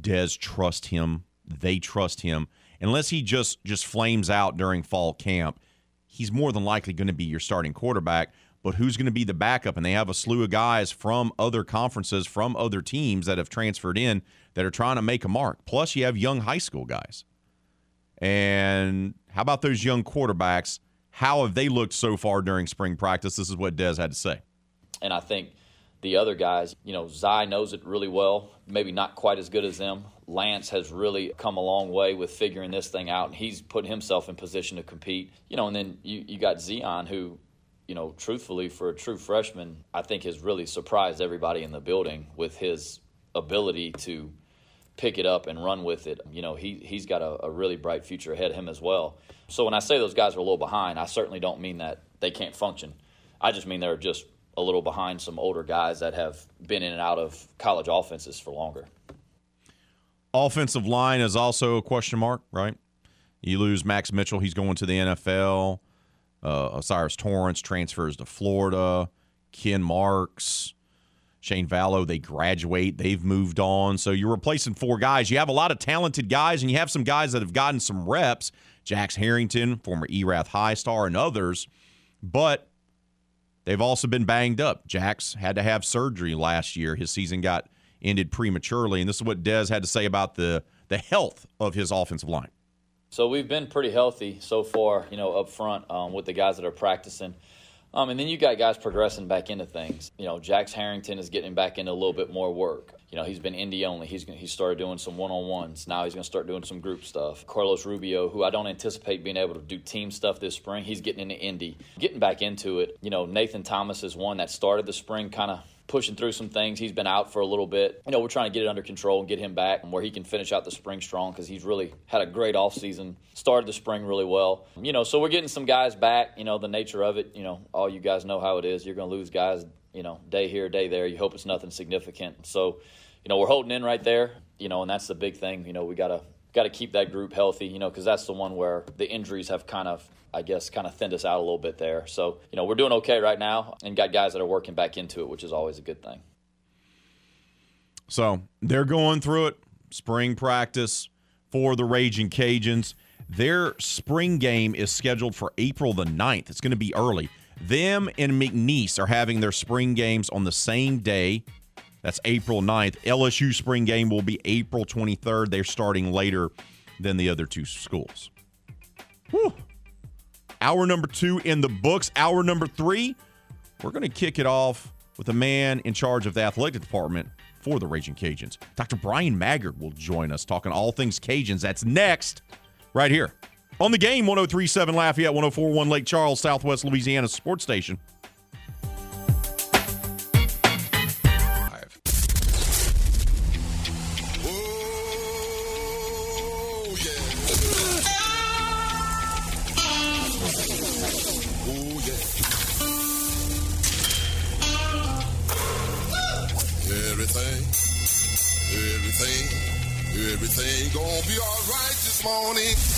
Des trust him. They trust him. Unless he just just flames out during fall camp, he's more than likely going to be your starting quarterback. But who's going to be the backup? And they have a slew of guys from other conferences, from other teams that have transferred in that are trying to make a mark. Plus, you have young high school guys. And how about those young quarterbacks? How have they looked so far during spring practice? This is what Des had to say. And I think the other guys, you know, Zai knows it really well, maybe not quite as good as them. Lance has really come a long way with figuring this thing out, and he's put himself in position to compete. You know, and then you, you got Zeon, who, you know, truthfully, for a true freshman, I think has really surprised everybody in the building with his ability to pick it up and run with it. You know, he, he's got a, a really bright future ahead of him as well. So when I say those guys are a little behind, I certainly don't mean that they can't function. I just mean they're just a little behind some older guys that have been in and out of college offenses for longer. Offensive line is also a question mark, right? You lose Max Mitchell, he's going to the NFL. Uh, O'Cyrus Torrence transfers to Florida. Ken Marks, Shane Vallot, they graduate. They've moved on. So you're replacing four guys. You have a lot of talented guys, and you have some guys that have gotten some reps. Jax Harrington, former Erath High Star, and others. But they've also been banged up. Jax had to have surgery last year. His season got ended prematurely. And this is what Des had to say about the, the health of his offensive line. So we've been pretty healthy so far, you know, up front um, with the guys that are practicing. Um, and then you got guys progressing back into things. You know, Jax Harrington is getting back into a little bit more work. You know, he's been indie only. He's he started doing some one on ones. Now he's going to start doing some group stuff. Carlos Rubio, who I don't anticipate being able to do team stuff this spring, he's getting into indie, getting back into it. You know, Nathan Thomas is one that started the spring kind of pushing through some things. He's been out for a little bit. You know, we're trying to get it under control and get him back and where he can finish out the spring strong because he's really had a great offseason, started the spring really well. You know, so we're getting some guys back. You know, the nature of it, you know, all you guys know how it is. You're going to lose guys, you know, day here, day there. You hope it's nothing significant. So, you know, we're holding in right there, you know, and that's the big thing. You know, we got to got to keep that group healthy, you know, because that's the one where the injuries have kind of, I guess, kind of thinned us out a little bit there. So, you know, we're doing okay right now and got guys that are working back into it, which is always a good thing. So they're going through it. Spring practice for the Raging Cajuns. Their spring game is scheduled for April the 9th. It's going to be early. Them and McNeese are having their spring games on the same day. That's April 9th. LSU spring game will be April 23rd. They're starting later than the other two schools. Whew. Hour number two in the books. Hour number three, we're going to kick it off with a man in charge of the athletic department for the Raging Cajuns. Dr. Bryan Maggard will join us talking all things Cajuns. That's next, right here on the game 1037 Lafayette, 1041 Lake Charles, Southwest Louisiana Sports Station. Everything, everything, everything gonna be alright this morning.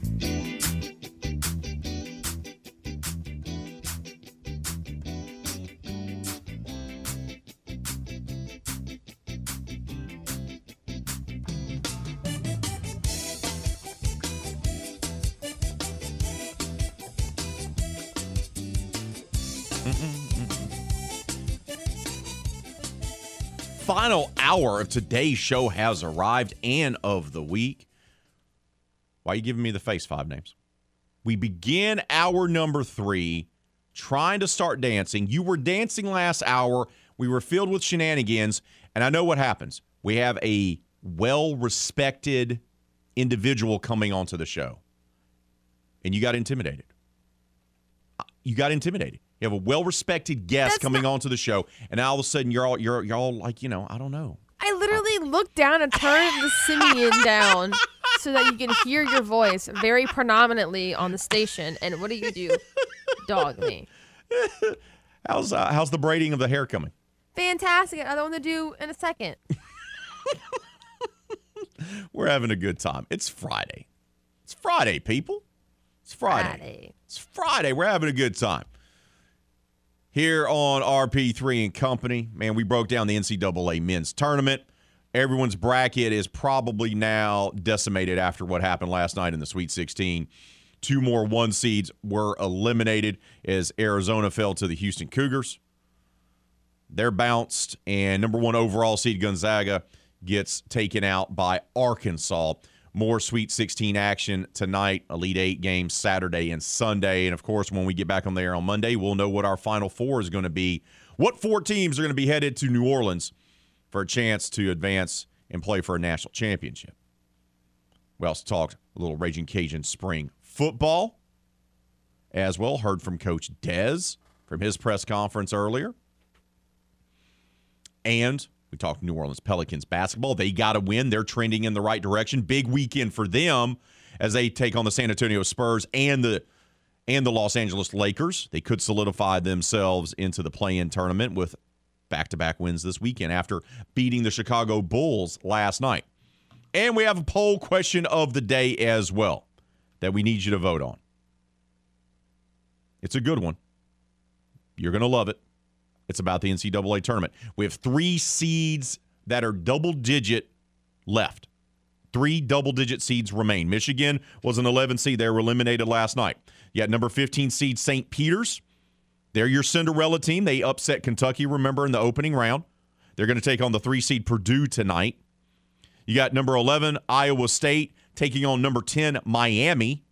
Hour of today's show has arrived and of the week. Why are you giving me the face five names? We begin hour number three trying to start dancing. You were dancing last hour. We were filled with shenanigans. And I know what happens. We have a well respected individual coming onto the show, and you got intimidated. Uh, You got intimidated. You have a well-respected guest That's coming not- onto the show, and all of a sudden you're all you're you're all like, you know, I don't know. I literally looked down and turned the simian down so that you can hear your voice very predominantly on the station. And what do you do? Dog me. How's uh, how's the braiding of the hair coming? Fantastic. Another one to do in a second. We're having a good time. It's Friday. It's Friday, people. It's Friday. Friday. It's Friday. We're having a good time. Here on RP3 and Company, man, we broke down the NCAA men's tournament. Everyone's bracket is probably now decimated after what happened last night in the Sweet 16. Two more one seeds were eliminated as Arizona fell to the Houston Cougars. They're bounced, and number one overall seed Gonzaga gets taken out by Arkansas. More Sweet 16 action tonight, Elite Eight games Saturday and Sunday. And of course, when we get back on the air on Monday, we'll know what our Final Four is going to be. What four teams are going to be headed to New Orleans for a chance to advance and play for a national championship? We also talked a little Raging Cajun spring football as well. Heard from Coach Dez from his press conference earlier. And we talked New Orleans Pelicans basketball. They got to win. They're trending in the right direction. Big weekend for them as they take on the San Antonio Spurs and the and the Los Angeles Lakers. They could solidify themselves into the play-in tournament with back-to-back wins this weekend after beating the Chicago Bulls last night. And we have a poll question of the day as well that we need you to vote on. It's a good one. You're going to love it. It's about the NCAA tournament. We have three seeds that are double digit left. Three double digit seeds remain. Michigan was an 11 seed. They were eliminated last night. You got number 15 seed St. Peter's. They're your Cinderella team. They upset Kentucky, remember, in the opening round. They're going to take on the three seed Purdue tonight. You got number 11 Iowa State taking on number 10 Miami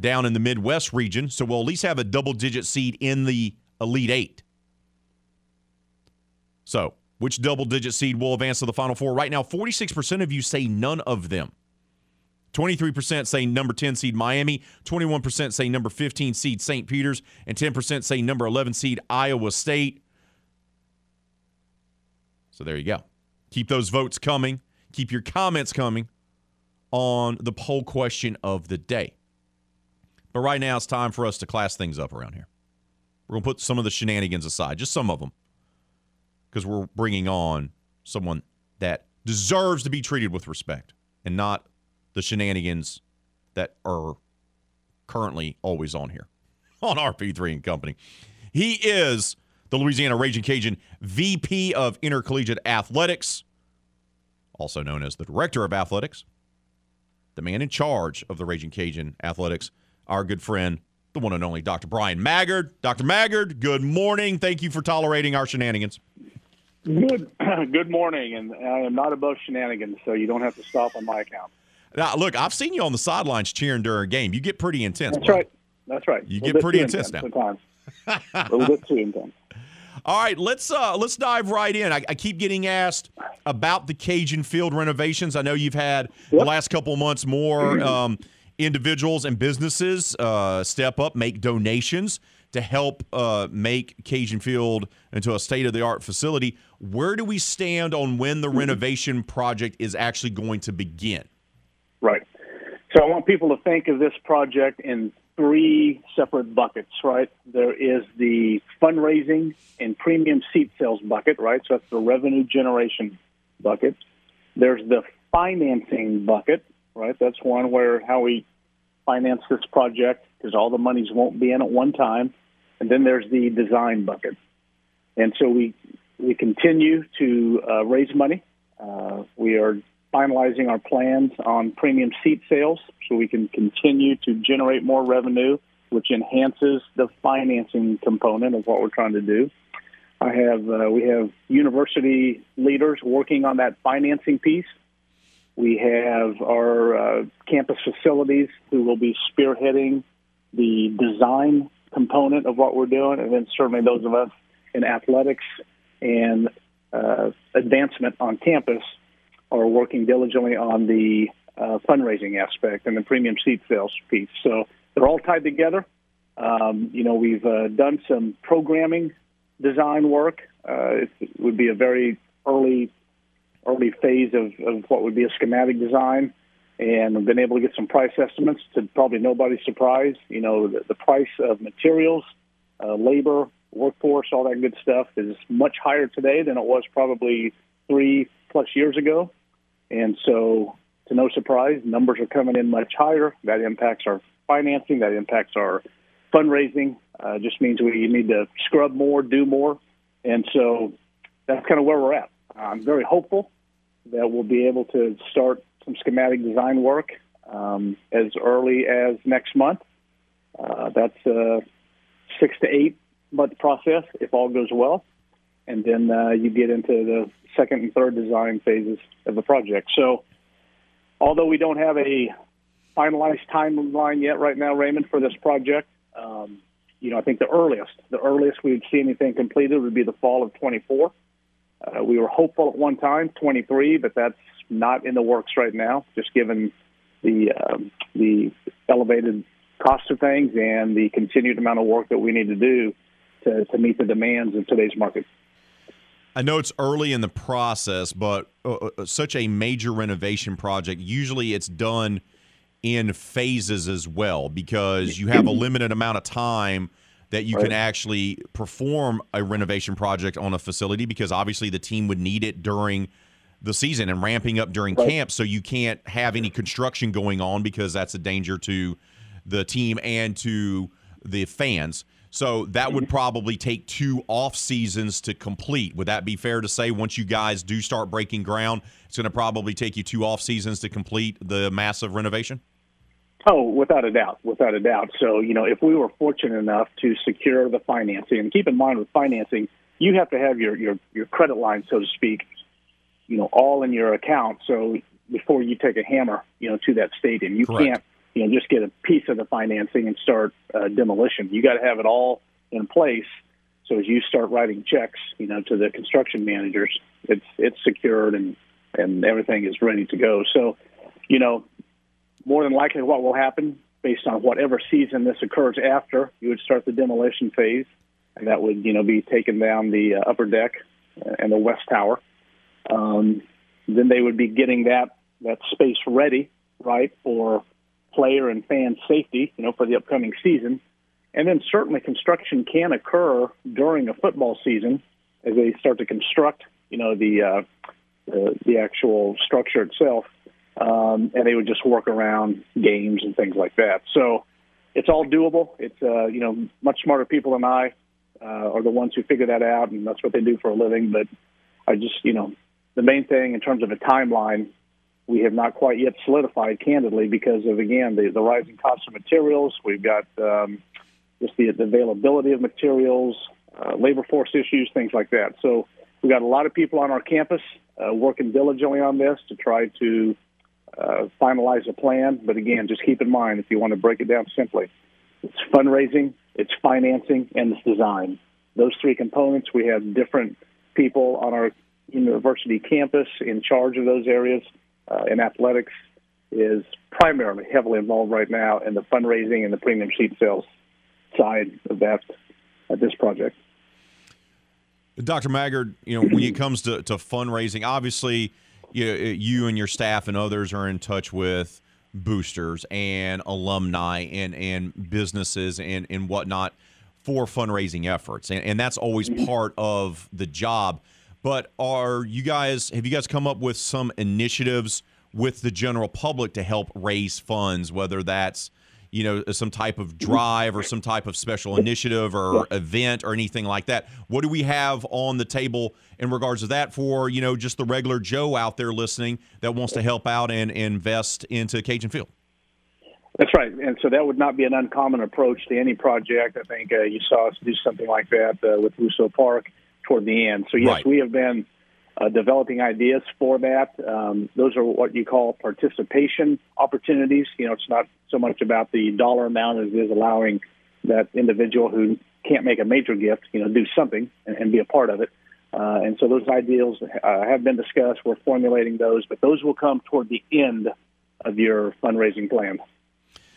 down in the Midwest region. So we'll at least have a double digit seed in the Elite Eight. So, which double digit seed will advance to the Final Four? Right now, 46% of you say none of them. 23% say number 10 seed Miami, 21% say number 15 seed St. Peter's, and 10% say number 11 seed Iowa State. So there you go. Keep those votes coming. Keep your comments coming on the poll question of the day. But right now, it's time for us to class things up around here. We're going to put some of the shenanigans aside, just some of them, because we're bringing on someone that deserves to be treated with respect and not the shenanigans that are currently always on here on RP3 and Company. He is the Louisiana Raging Cajun VP of Intercollegiate Athletics, also known as the Director of Athletics, the man in charge of the Raging Cajun Athletics, our good friend, the one and only Dr. Bryan Maggard. Dr. Maggard, good morning. Thank you for tolerating our shenanigans. Good, good morning, and I am not above shenanigans, so you don't have to stop on my account. Now, look, I've seen you on the sidelines cheering during a game. You get pretty intense. That's bro. right. That's right. You get pretty too intense at times. A little bit too intense. All right, let's uh let's dive right in. I, I keep getting asked about the Cajun Field renovations. I know you've had the last couple months more um, individuals and businesses uh, step up, make donations to help uh, make Cajun Field into a state of the art facility. Where do we stand on when the renovation project is actually going to begin? Right. So I want people to think of this project in three separate buckets, right? There is the fundraising and premium seat sales bucket, right? So that's the revenue generation bucket. There's the financing bucket, right? That's one where how we finance this project because all the monies won't be in at one time. And then there's the design bucket. And so we we continue to uh, raise money. Uh, we are finalizing our plans on premium seat sales so we can continue to generate more revenue, which enhances the financing component of what we're trying to do. I have uh, we have university leaders working on that financing piece. We have our uh, campus facilities who will be spearheading the design component of what we're doing, and then certainly those of us in athletics and uh, advancement on campus are working diligently on the uh, fundraising aspect and the premium seat sales piece. So they're all tied together. Um, you know, we've uh, done some programming design work. Uh, it would be a very early early phase of, of what would be a schematic design, and I've been able to get some price estimates to probably nobody's surprise. You know, the, the price of materials, uh, labor, workforce, all that good stuff is much higher today than it was probably three plus years ago. And so, to no surprise, numbers are coming in much higher. That impacts our financing, that impacts our fundraising. Uh, just means we need to scrub more, do more. And so, that's kind of where we're at. I'm very hopeful that we'll be able to start some schematic design work um, as early as next month. Uh, that's a six to eight month process if all goes well. And then uh, you get into the second and third design phases of the project. So, although we don't have a finalized timeline yet right now, Raymond, for this project, um, you know, I think the earliest, the earliest we would see anything completed would be the fall of 24. Uh, we were hopeful at one time, 23, but that's not in the works right now, just given the um, the elevated cost of things and the continued amount of work that we need to do to, to meet the demands of today's market. I know it's early in the process, but uh, uh, such a major renovation project, usually it's done in phases as well because you have a limited amount of time that you right. can actually perform a renovation project on a facility because obviously the team would need it during the season and ramping up during right. camp so you can't have any construction going on because that's a danger to the team and to the fans. So that would mm-hmm. probably take two off seasons to complete. Would that be fair to say once you guys do start breaking ground, it's going to probably take you two off seasons to complete the massive renovation? Oh, without a doubt, without a doubt. So, you know, if we were fortunate enough to secure the financing, and keep in mind with financing, you have to have your your your credit line, so to speak, you know, all in your account. So before you take a hammer, you know, to that stadium, you Correct. can't, you know, just get a piece of the financing and start uh, demolition. You got to have it all in place. So as you start writing checks, you know, to the construction managers, it's it's secured and and everything is ready to go. So, you know, more than likely what will happen based on whatever season this occurs after, you would start the demolition phase, and that would you know be taking down the uh, upper deck and the west tower. Um, then they would be getting that that space ready, right, for player and fan safety, you know, for the upcoming season. And then certainly construction can occur during a football season as they start to construct, you know, the uh, the, the actual structure itself um, and they would just work around games and things like that. So it's all doable. It's uh, you know much smarter people than I uh, are the ones who figure that out, and that's what they do for a living. But I just you know the main thing in terms of a timeline, we have not quite yet solidified, candidly, because of again the, the rising cost of materials. We've got um, just the, the availability of materials, uh, labor force issues, things like that. So we've got a lot of people on our campus uh, working diligently on this to try to uh, finalize a plan. But again, just keep in mind if you want to break it down simply, it's fundraising, it's financing, and it's design. Those three components, we have different people on our university campus in charge of those areas. Uh, and athletics is primarily heavily involved right now in the fundraising and the premium seat sales side of that of this project. Dr. Maggard, you know, when it comes to, to fundraising, obviously you, you and your staff and others are in touch with boosters and alumni and, and businesses and, and whatnot for fundraising efforts. And, and that's always mm-hmm. part of the job. But are you guys, have you guys come up with some initiatives with the general public to help raise funds, whether that's you know, some type of drive or some type of special initiative or event or anything like that. What do we have on the table in regards to that for, you know, just the regular Joe out there listening that wants to help out and, invest into Cajun Field? That's right. And so that would not be an uncommon approach to any project. I think uh, you saw us do something like that uh, with Russo Park toward the end. So, yes, right. we have been – uh, developing ideas for that. Um, those are what you call participation opportunities. You know, it's not so much about the dollar amount as it is allowing that individual who can't make a major gift, you know, do something and, and be a part of it. Uh, and so those ideas uh, have been discussed. We're formulating those, but those will come toward the end of your fundraising plan.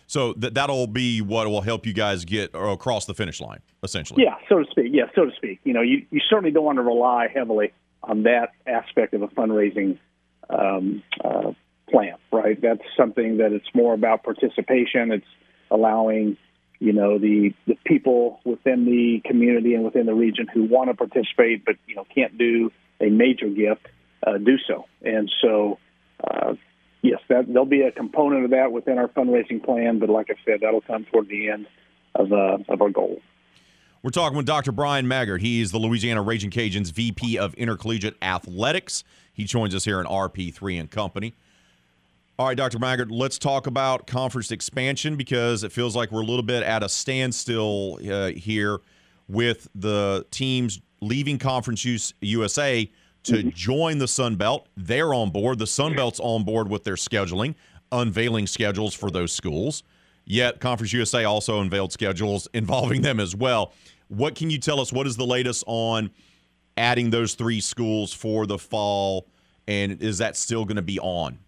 So th- that'll be what will help you guys get across the finish line, essentially. Yeah, so to speak. Yeah, so to speak. You know, you, you certainly don't want to rely heavily on that aspect of a fundraising um, uh, plan, right? That's something that it's more about participation. It's allowing, you know, the the people within the community and within the region who want to participate but you know can't do a major gift uh, do so. And so, uh, yes, that there'll be a component of that within our fundraising plan. But like I said, that'll come toward the end of uh, of our goal. We're talking with Dr. Bryan Maggard. He's the Louisiana Raging Cajuns VP of Intercollegiate Athletics. He joins us here in RP3 and Company. All right, Dr. Maggard, let's talk about conference expansion because it feels like we're a little bit at a standstill uh, here with the teams leaving Conference USA to mm-hmm. join the Sun Belt. They're on board. The Sun Belt's on board with their scheduling, unveiling schedules for those schools. Yet Conference USA also unveiled schedules involving them as well. What can you tell us? What is the latest on adding those three schools for the fall? And is that still going to be on?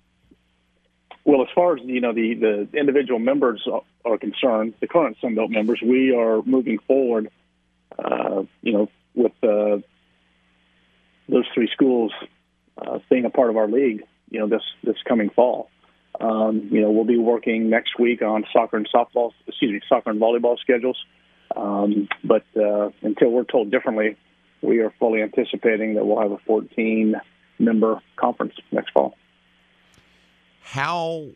Well, as far as you know, the the individual members are concerned, the current Sunbelt members, we are moving forward. Uh, you know, with uh, those three schools uh, being a part of our league. You know, this this coming fall. Um, you know, we'll be working next week on soccer and softball, excuse me, soccer and volleyball schedules. Um, but uh, until we're told differently, we are fully anticipating that we'll have a 14 member conference next fall. How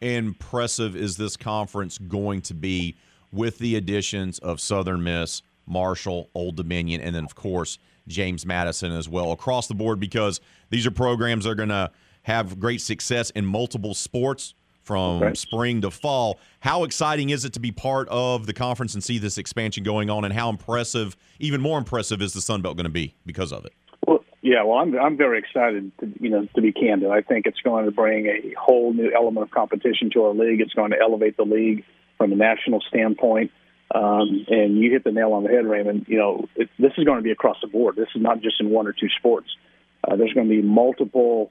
impressive is this conference going to be with the additions of Southern Miss, Marshall, Old Dominion, and then, of course, James Madison as well across the board? Because these are programs that are going to have great success in multiple sports from spring to fall. How exciting is it to be part of the conference and see this expansion going on? And how impressive, even more impressive, is the Sun Belt going to be because of it? Yeah, well, I'm I'm very excited to you know to be candid. I think it's going to bring a whole new element of competition to our league. It's going to elevate the league from a national standpoint. Um, and you hit the nail on the head, Raymond. You know, it, this is going to be across the board. This is not just in one or two sports. Uh, there's going to be multiple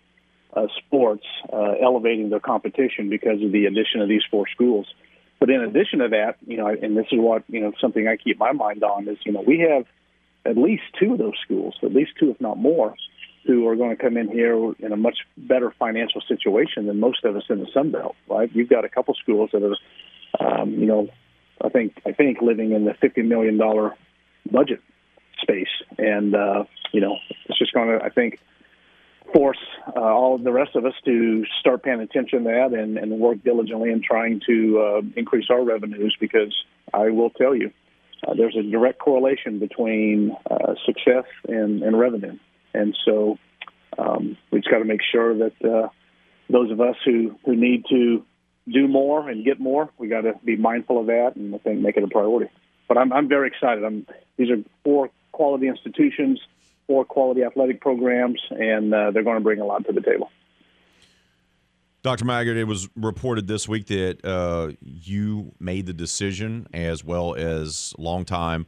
uh, sports uh, elevating their competition because of the addition of these four schools. But in addition to that, you know, and this is what you know something I keep my mind on is you know we have at least two of those schools, at least two, if not more, who are going to come in here in a much better financial situation than most of us in the Sun Belt. Right? You've got a couple schools that are, um, you know, I think I think living in the fifty million dollar budget space, and uh, you know, it's just going to, I think, force uh, all of the rest of us to start paying attention to that and, and work diligently in trying to uh, increase our revenues. Because I will tell you, uh, there's a direct correlation between uh, success and, and, revenue. And so um, we've got to make sure that uh, those of us who, who need to do more and get more, we got to be mindful of that and I think make it a priority. But I'm, I'm very excited. I'm, these are four quality institutions, four quality athletic programs, and uh, they're going to bring a lot to the table. Dr. Maggard, it was reported this week that uh, you made the decision, as well as longtime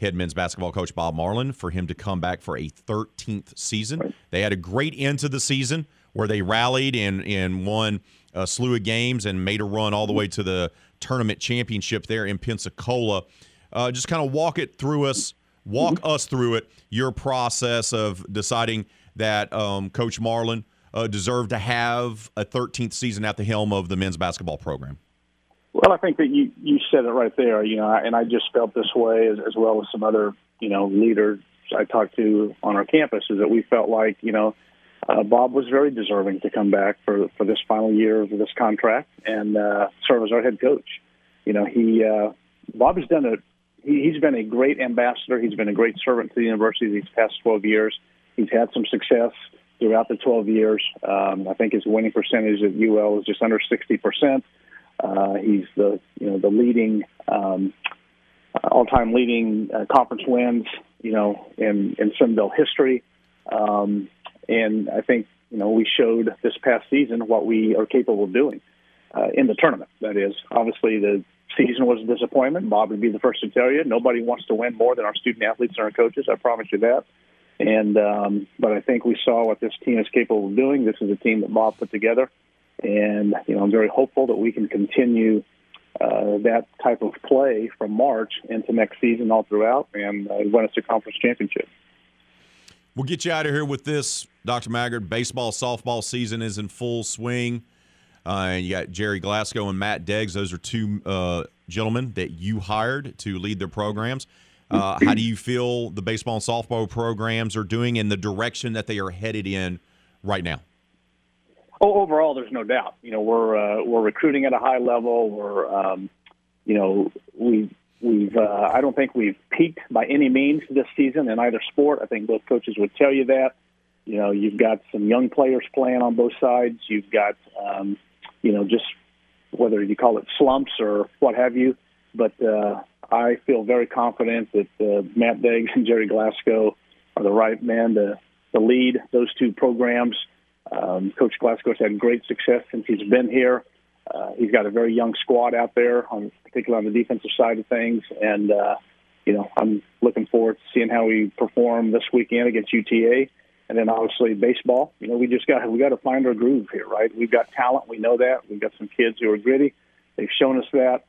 head men's basketball coach Bob Marlin, for him to come back for a 13th season. Right. They had a great end to the season where they rallied and, and won a slew of games and made a run all the way to the tournament championship there in Pensacola. Uh, just kind of walk it through us, walk mm-hmm. us through it, your process of deciding that um, Coach Marlin – uh, deserve to have a 13th season at the helm of the men's basketball program? Well, I think that you you said it right there. You know, and I just felt this way as, as well as some other you know leaders I talked to on our campus is that we felt like you know uh, Bob was very deserving to come back for for this final year of this contract and uh, serve as our head coach. You know, he uh, Bob has done a he, he's been a great ambassador. He's been a great servant to the university these past 12 years. He's had some success throughout the 12 years. Um, I think his winning percentage at UL is just under 60 percent. Uh, he's the you know the leading um, all-time leading uh, conference wins you know in in Sun Belt history, um, and I think you know we showed this past season what we are capable of doing uh, in the tournament. That is obviously the season was a disappointment. Bob would be the first to tell you. Nobody wants to win more than our student athletes and our coaches. I promise you that. And um, but I think we saw what this team is capable of doing. This is a team that Bob put together, And you know, I'm very hopeful that we can continue uh, that type of play from March into next season all throughout and uh, win us a conference championship. We'll get you out of here with this, Dr. Maggard. Baseball, softball season is in full swing. Uh, and you got Gerry Glasco and Matt Deggs. Those are two uh, gentlemen that you hired to lead their programs. Uh, how do you feel the baseball and softball programs are doing in the direction that they are headed in right now? Oh, overall, there's no doubt. You know, we're uh, we're recruiting at a high level. We're, um, you know, we we've uh, I don't think we've peaked by any means this season in either sport. I think both coaches would tell you that. You know, you've got some young players playing on both sides. You've got, um, you know, just whether you call it slumps or what have you. But uh, I feel very confident that uh, Matt Deggs and Gerry Glasco are the right man to, to lead those two programs. Um, Coach Glasco's had great success since he's been here. Uh, he's got a very young squad out there, on, particularly on the defensive side of things, and uh, you know I'm looking forward to seeing how we perform this weekend against UTA, and then obviously baseball. You know we just got we got to find our groove here, right? We've got talent, we know that. We've got some kids who are gritty. They've shown us that.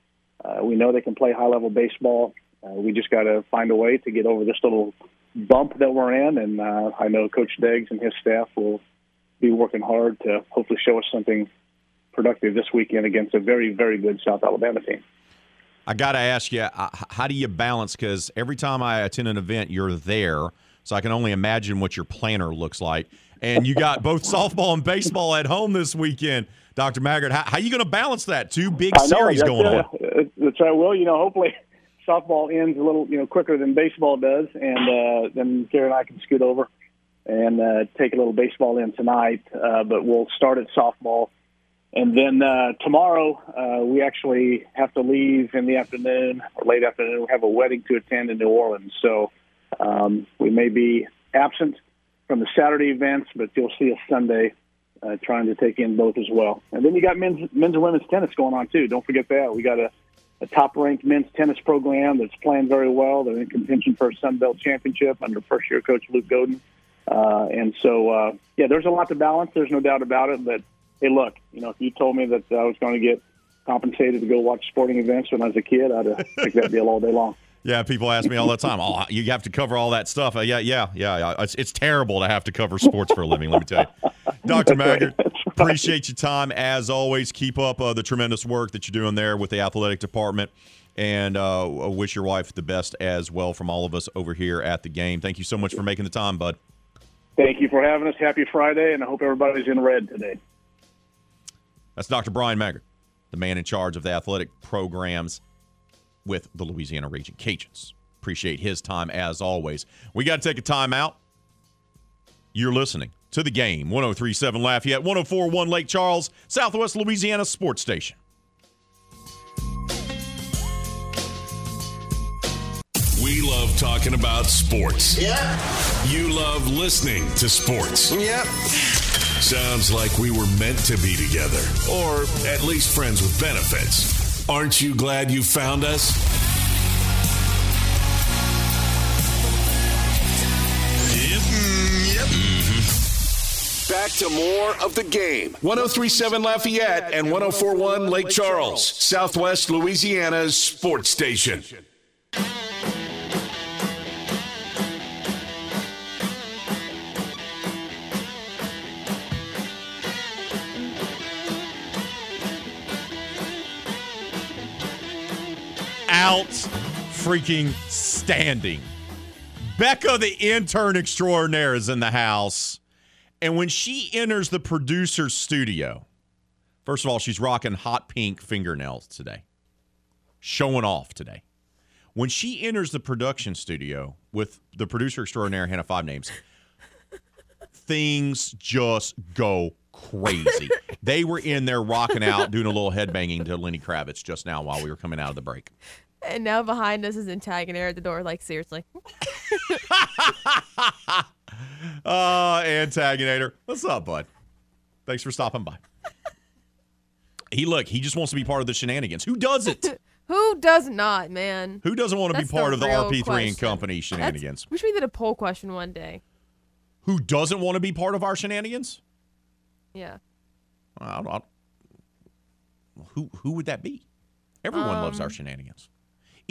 Uh, we know they can play high level baseball. Uh, we just got to find a way to get over this little bump that we're in, and uh, I know Coach Deggs and his staff will be working hard to hopefully show us something productive this weekend against a very, very good South Alabama team. I got to ask you, uh, how do you balance? Because every time I attend an event, you're there, so I can only imagine what your planner looks like. And you got both softball and baseball at home this weekend, Dr. Maggard. How, how are you going to balance that? Two big know, series going uh, on. That's right. Well, you know, hopefully softball ends a little, you know, quicker than baseball does, and uh, then Karen and I can scoot over and uh, take a little baseball in tonight. Uh, but we'll start at softball, and then uh, tomorrow uh, we actually have to leave in the afternoon or late afternoon. We have a wedding to attend in New Orleans, so um, we may be absent from the Saturday events, but you'll see us Sunday. Uh, trying to take in both as well, and then you got men's men's and women's tennis going on too. Don't forget that we got a, a top-ranked men's tennis program that's playing very well. They're in contention for a Sun Belt championship under first-year coach Luke Godin. Uh, and so, uh, yeah, there's a lot to balance. There's no doubt about it. But hey, look, you know, if you told me that I was going to get compensated to go watch sporting events when I was a kid, I'd have picked that deal all day long. Yeah, people ask me all the time. Oh, you have to cover all that stuff. Uh, yeah, yeah, yeah. yeah. It's, it's terrible to have to cover sports for a living. Let me tell you, Doctor Maggard. Appreciate your time as always. Keep up uh, the tremendous work that you're doing there with the athletic department, and uh, wish your wife the best as well from all of us over here at the game. Thank you so much for making the time, bud. Thank you for having us. Happy Friday, and I hope everybody's in red today. That's Dr. Bryan Maggard, the man in charge of the athletic programs with the Louisiana Raging Cajuns. Appreciate his time as always. We got to take a time out. You're listening to the game 1037 Lafayette, 1041 Lake Charles, Southwest Louisiana Sports Station. We love talking about sports. Yeah. You love listening to sports. Yep. Sounds like we were meant to be together, or at least friends with benefits. Aren't you glad you found us? Yep. Yep. Mm-hmm. Back to more of the game. 1037 Lafayette and 1041 Lake Charles, Southwest Louisiana's sports station. Out freaking standing. Becca, the intern extraordinaire, is in the house. And when she enters the producer's studio, first of all, she's rocking hot pink fingernails today, showing off today. When she enters the production studio with the producer extraordinaire, Hannah Five Names, things just go crazy. they were in there rocking out, doing a little headbanging to Lenny Kravitz just now while we were coming out of the break. And now behind us is antagonist at the door. Like seriously. Uh, Antaginator. What's up, bud? Thanks for stopping by. He look, he just wants to be part of the shenanigans. Who does it? Who does not, man? Who doesn't want to be That's part the of the real RP3 and question. Company shenanigans? We should did a poll question one day. Who doesn't want to be part of our shenanigans? Yeah. I don't, who who would that be? Everyone loves our Um, shenanigans.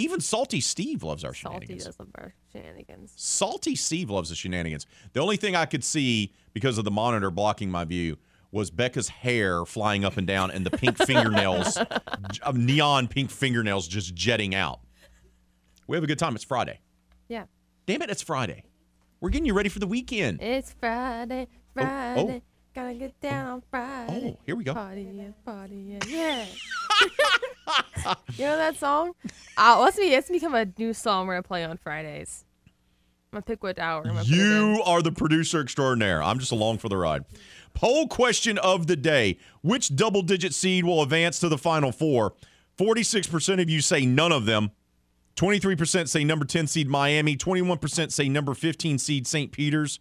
Even Salty Steve loves our Salty shenanigans. does love our shenanigans. Salty Steve loves the shenanigans. The only thing I could see because of the monitor blocking my view was Becca's hair flying up and down and the pink fingernails, neon pink fingernails just jetting out. We have a good time. It's Friday. Yeah. Damn it, it's Friday. We're getting you ready for the weekend. It's Friday, Oh, oh. Friday. Gotta get down on Friday. Oh, here we go. Party, yeah, party, yeah, yeah. you know that song? Uh, let's be, it's become a new song we're gonna play on Fridays. I'm gonna pick what hour. I'm gonna put it in. You are the producer extraordinaire. I'm just along for the ride. Poll question of the day Which double digit seed will advance to the final four? 46% of you say none of them. 23% say number 10 seed Miami. 21% say number 15 seed St. Peter's,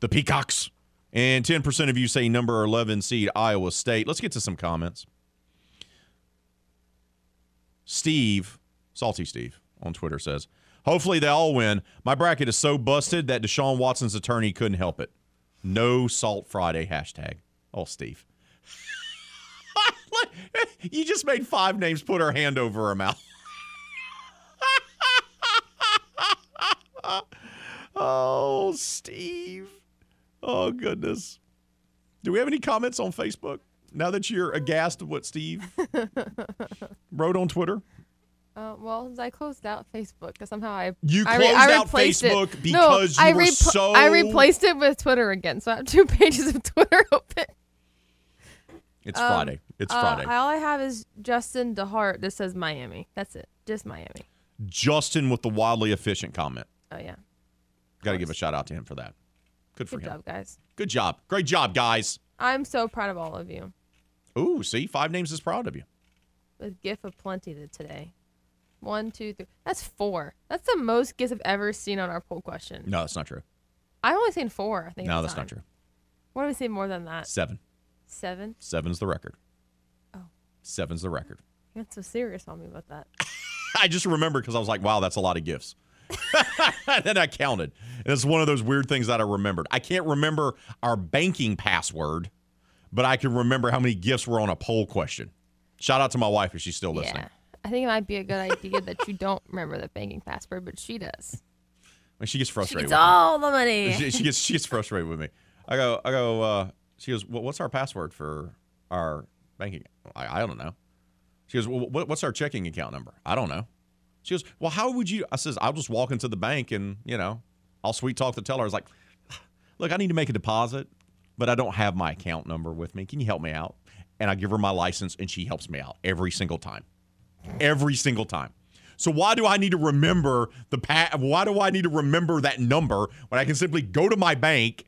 the Peacocks. And 10% of you say number 11 seed Iowa State. Let's get to some comments. Steve, Salty Steve on Twitter says, Hopefully they all win. My bracket is so busted that Deshaun Watson's attorney couldn't help it. No Salt Friday hashtag. Oh, Steve. you just made five names put her hand over her mouth. oh, Steve. Oh, goodness. Do we have any comments on Facebook now that you're aghast at what Steve wrote on Twitter? Uh, well, I closed out Facebook because somehow I You I re- closed I out replaced it. Facebook no, because you I were so- I replaced it with Twitter again, so I have two pages of Twitter open. It's Um, Friday. It's uh, Friday. all I have is Justin DeHart. This says Miami. That's it. Just Miami. Justin with the wildly efficient comment. Oh yeah. Got to give a shout out to him for that. Good for Good him. job, guys. Good job. Great job, guys. I'm so proud of all of you. Ooh, see, Five Names is proud of you. A gift of plenty to today. One, two, three. That's four. That's the most gifts I've ever seen on our poll question. No, that's not true. I've only seen four. I think. No, that's not true. What do we say more than that? Seven. Seven. Seven's the record. Oh. Seven's the record. You got so serious on me about that. I just remember because I was like, wow, that's a lot of gifts. And then I counted. And it's one of those weird things that I remembered. I can't remember our banking password, but I can remember how many gifts were on a poll question. Shout out to my wife if she's still listening. Yeah. I think it might be a good idea that you don't remember the banking password, but she does. When she gets frustrated. She gets with me. all the money. she, she gets she gets frustrated with me. I go I go. Uh, she goes, well, "What's our password for our banking?" I, I don't know. She goes, well, what, "What's our checking account number?" I don't know. She goes, "Well, how would you?" I says, "I'll just walk into the bank and you know, I'll sweet talk the teller." I was like, "Look, I need to make a deposit, but I don't have my account number with me. Can you help me out?" And I give her my license, and she helps me out every single time, every single time. So why do I need to remember the pa- Why do I need to remember that number when I can simply go to my bank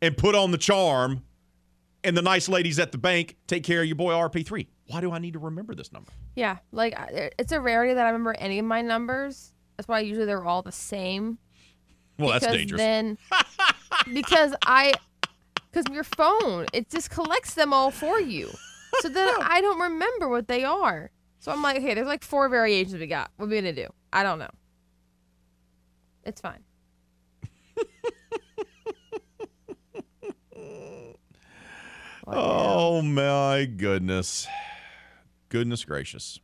and put on the charm, and the nice ladies at the bank take care of your boy RP3? Why do I need to remember this number? Yeah, like it's a rarity that I remember any of my numbers. That's why usually they're all the same. Well, that's because dangerous. Then, because I, because your phone, it just collects them all for you. So then I don't remember what they are. So I'm like, okay, there's like four variations we got. What are we gonna do? I don't know. It's fine. Oh my goodness, goodness gracious.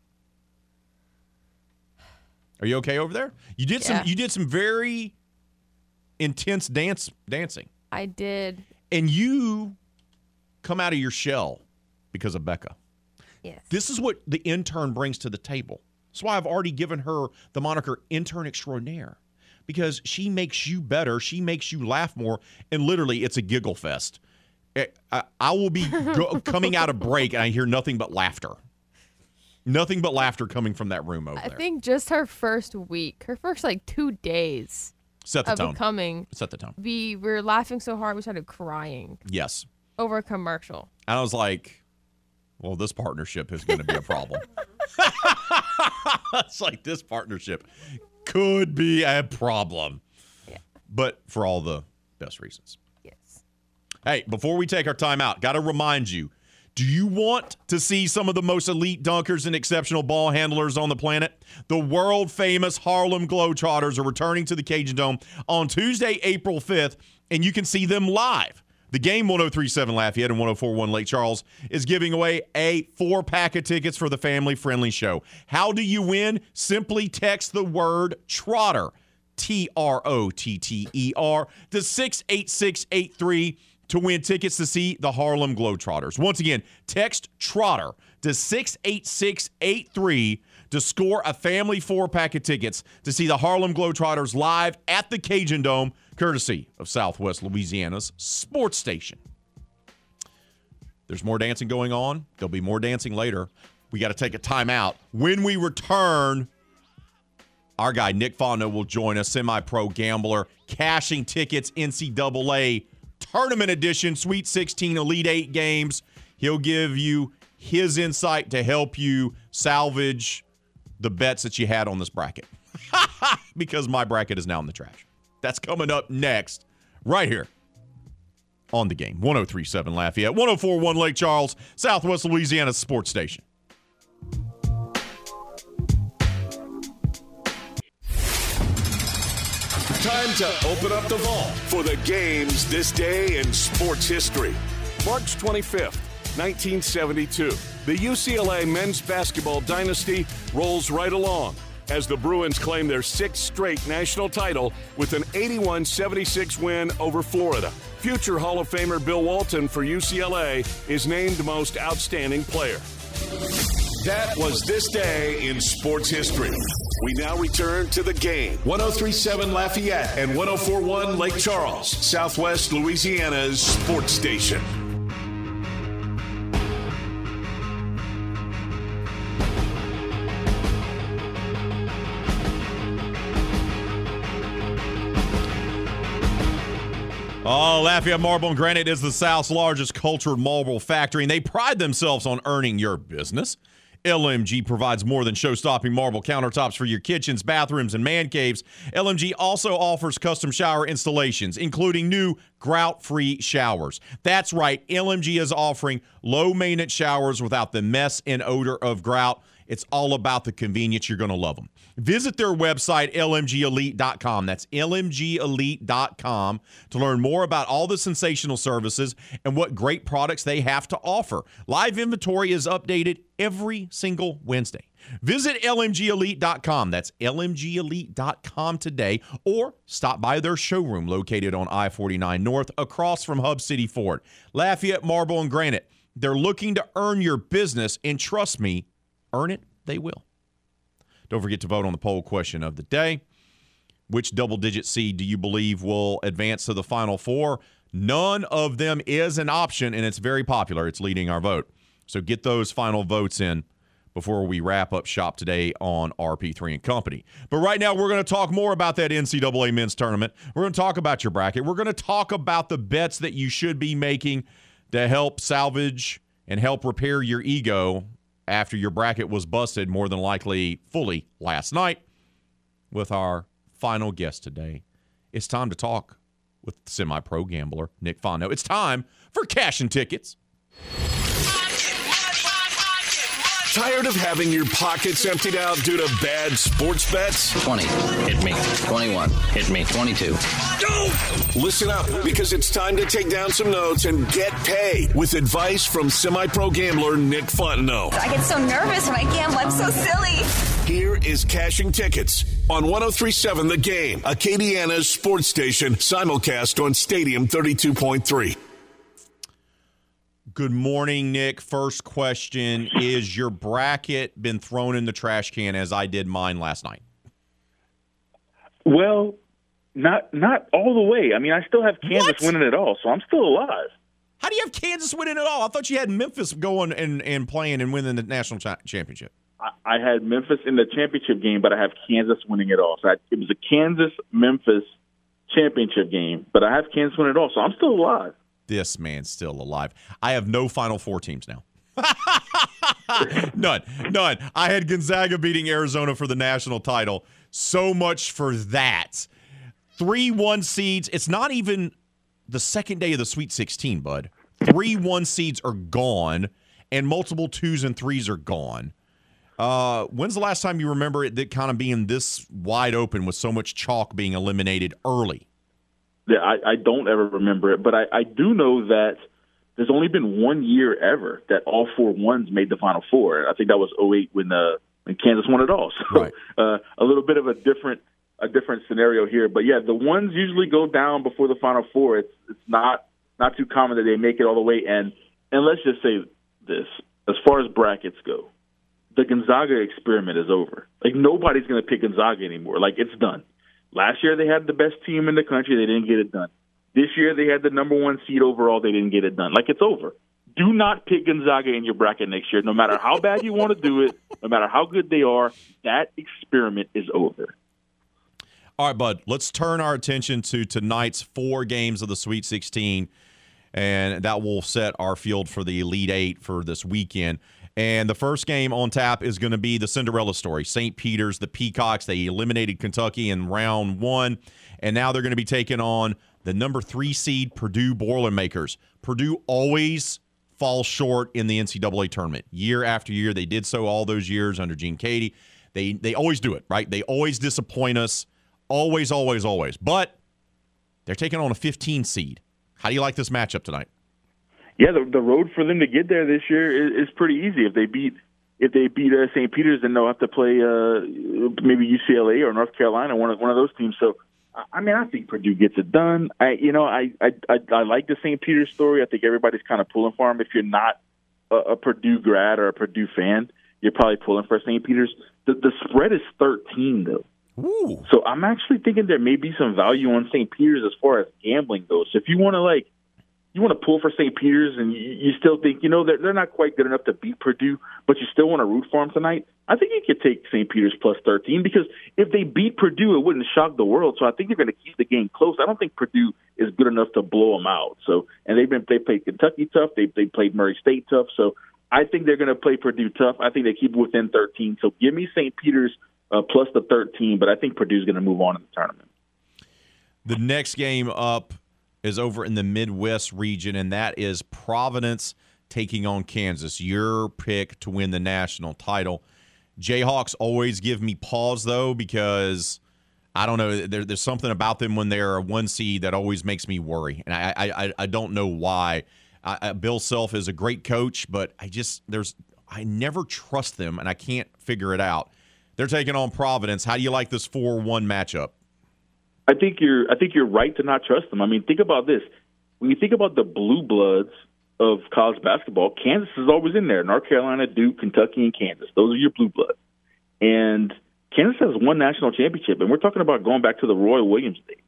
Are you okay over there? You did some. You did some very intense dance dancing, I did. and you come out of your shell because of Becca. Yes. This is what the intern brings to the table. That's why I've already given her the moniker intern extraordinaire because she makes you better. She makes you laugh more. And literally, it's a giggle fest. Eh, I, I will be go, coming out of break and I hear nothing but laughter. Nothing but laughter coming from that room over there. I there. think just her first week, her first like two days Set the of tone. becoming, Set the tone. we were laughing so hard we started crying Yes. over a commercial. And I was like, well, this partnership is going to be a problem. it's like this partnership could be a problem. Yeah. But for all the best reasons. Hey, before we take our time out, got to remind you do you want to see some of the most elite dunkers and exceptional ball handlers on the planet? The world famous Harlem Globetrotters are returning to the Cajun Dome on Tuesday, April 5th, and you can see them live. The game 1037 Lafayette and 1041 Lake Charles is giving away a four pack of tickets for the family friendly show. How do you win? Simply text the word Trotter, T R O T T E R, to 68683 to win tickets to see the Harlem Globetrotters. Once again, text Trotter to 68683 to score a family four pack of tickets to see the Harlem Globetrotters live at the Cajun Dome, courtesy of Southwest Louisiana's sports station. There's more dancing going on. There'll be more dancing later. We got to take a timeout. When we return, our guy Nick Fontenot will join us, semi pro gambler, cashing tickets, NCAA tournament edition, Sweet 16 Elite Eight games. He'll give you his insight to help you salvage the bets that you had on this bracket because my bracket is now in the trash. That's coming up next, right here on the game. 1037 Lafayette, 1041 Lake Charles, Southwest Louisiana Sports Station. Time to open up the vault for the games this day in sports history. March 25th, 1972. The UCLA men's basketball dynasty rolls right along as the Bruins claim their sixth straight national title with an 81 76 win over Florida. Future Hall of Famer Bill Walton for UCLA is named Most Outstanding Player. That was this day in sports history. We now return to the game. 1037 Lafayette and 1041 Lake Charles, Southwest Louisiana's sports station. Oh, Lafayette Marble and Granite is the South's largest cultured marble factory, and they pride themselves on earning your business. LMG provides more than show stopping marble countertops for your kitchens, bathrooms, and man caves. LMG also offers custom shower installations, including new grout free showers. That's right, LMG is offering low maintenance showers without the mess and odor of grout. It's all about the convenience. You're going to love them. Visit their website, lmgelite.com. That's lmgelite.com to learn more about all the sensational services and what great products they have to offer. Live inventory is updated every single Wednesday. Visit lmgelite.com. That's lmgelite.com today or stop by their showroom located on I 49 North across from Hub City Ford. Lafayette Marble and Granite. They're looking to earn your business, and trust me, earn it, they will. Don't forget to vote on the poll question of the day. Which double digit seed do you believe will advance to the final four? None of them is an option, and it's very popular. It's leading our vote. So get those final votes in before we wrap up shop today on RP3 and Company. But right now, we're going to talk more about that NCAA men's tournament. We're going to talk about your bracket. We're going to talk about the bets that you should be making to help salvage and help repair your ego after your bracket was busted, more than likely fully last night, with our final guest today. It's time to talk with semi pro gambler Nick Fontenot. It's time for cash and tickets. Tired of having your pockets emptied out due to bad sports bets? 20. Hit me. 21. Hit me. 22. Listen up because it's time to take down some notes and get paid with advice from semi pro gambler Nick Fontenot. I get so nervous when I gamble. I'm so silly. Here is cashing tickets on 1037 The Game, Acadiana's sports station, simulcast on Stadium 32.3. Good morning, Nick. First question Is your bracket been thrown in the trash can as I did mine last night? Well, not not all the way. I mean, I still have Kansas What? winning it all, so I'm still alive. How do you have Kansas winning it all? I thought you had Memphis going and, and playing and winning the national cha- championship. I, I had Memphis in the championship game, but I have Kansas winning it all. So I, it was a Kansas Memphis championship game, but I have Kansas winning it all, so I'm still alive. This man's still alive. I have no Final Four teams now. none, none. I had Gonzaga beating Arizona for the national title. So much for that. Three one seeds. It's not even the second day of the Sweet 16, bud. Three one seeds are gone, and multiple twos and threes are gone. Uh, when's the last time you remember it that kind of being this wide open with so much chalk being eliminated early? That I, I don't ever remember it, but I, I do know that there's only been one year ever that all four ones made the Final Four. I think that was 08 when uh, when Kansas won it all. So Right. uh, a little bit of a different a different scenario here. But yeah, the ones usually go down before the Final Four. It's it's not not too common that they make it all the way. And and let's just say this: as far as brackets go, the Gonzaga experiment is over. Like nobody's going to pick Gonzaga anymore. Like it's done. Last year they had the best team in the country. They didn't get it done. This year they had the number one seed overall. They didn't get it done. Like it's over. Do not pick Gonzaga in your bracket next year. No matter how bad you want to do it, no matter how good they are, that experiment is over. All right, bud. Let's turn our attention to tonight's four games of the Sweet 16, and that will set our field for the Elite Eight for this weekend. And the first game on tap is going to be the Cinderella story. St. Peter's, the Peacocks, they eliminated Kentucky in round one, and now they're going to be taking on the number three seed Purdue Boilermakers. Purdue always falls short in the NCAA tournament year after year. They did so all those years under Gene Keady. They they always do it, right? They always disappoint us. Always, always, always. But they're taking on a 15 seed. How do you like this matchup tonight? Yeah, the, the road for them to get there this year is, is pretty easy. If they beat if they beat uh, St. Peter's, then they'll have to play uh, maybe UCLA or North Carolina, one of one of those teams. So, I- mean, I think Purdue gets it done. I, you know, I I I, I like the St. Peter's story. I think everybody's kind of pulling for them. If you're not a, a Purdue grad or a Purdue fan, you're probably pulling for St. Peter's. The, the spread is 13 though. Ooh. So I'm actually thinking there may be some value on St. Peter's as far as gambling goes. So if you want to like, you want to pull for St. Peter's and you, you still think you know they're they're not quite good enough to beat Purdue, but you still want to root for them tonight. I think you could take St. Peter's plus 13 because if they beat Purdue, it wouldn't shock the world. So I think they're going to keep the game close. I don't think Purdue is good enough to blow them out. So and they've been they played Kentucky tough. They they played Murray State tough. So I think they're going to play Purdue tough. I think they keep within 13. So give me St. Peter's uh, plus the 13, but I think Purdue's going to move on in the tournament. The next game up is over in the Midwest region, and that is Providence taking on Kansas. Your pick to win the national title. Jayhawks always give me pause though because I don't know. There, there's something about them when they're a one seed that always makes me worry, and I I, I- don't know why. I, Bill Self is a great coach, but I just there's I never trust them, and I can't figure it out. They're taking on Providence. How do you like this four one matchup? I think you're I think you're right to not trust them. I mean, think about this. When you think about the blue bloods of college basketball, Kansas is always in there. North Carolina, Duke, Kentucky, and Kansas. Those are your blue bloods. And Kansas has one national championship, and we're talking about going back to the Roy Williams days.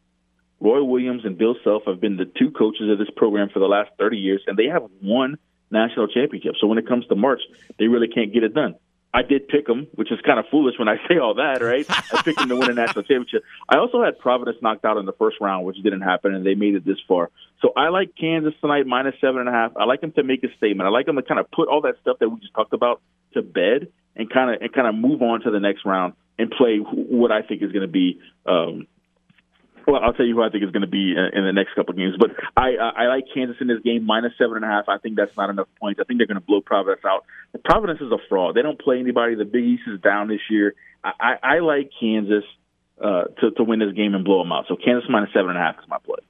Roy Williams and Bill Self have been the two coaches of this program for the last 30 years, and they have one national championship. So when it comes to March, they really can't get it done. I did pick them, which is kind of foolish when I say all that, right? I picked them to win a national championship. I also had Providence knocked out in the first round, which didn't happen, and they made it this far. So I like Kansas tonight minus seven and a half. I like them to make a statement. I like them to kind of put all that stuff that we just talked about to bed and kind of and kind of move on to the next round and play what I think is going to be. Um, well, I'll tell you who I think is going to be in, the next couple of games. But I, I I like Kansas in this game minus seven and a half. I think that's not enough points. I think they're going to blow Providence out. Providence is a fraud. They don't play anybody. The Big East is down this year. I, I, I like Kansas uh, to to win this game and blow them out. So Kansas minus seven and a half is my play.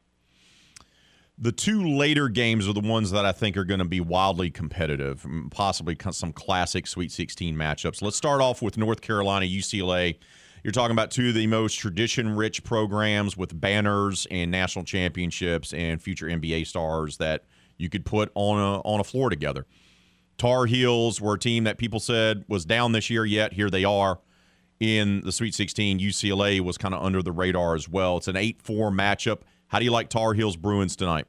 The two later games are the ones that I think are going to be wildly competitive, possibly some classic Sweet 16 matchups. Let's start off with North Carolina, UCLA. You're talking about two of the most tradition rich programs with banners and national championships and future NBA stars that you could put on a, on a floor together. Tar Heels were a team that people said was down this year, yet here they are in the Sweet 16. UCLA was kind of under the radar as well. It's an 8 4 matchup. How do you like Tar Heels Bruins tonight?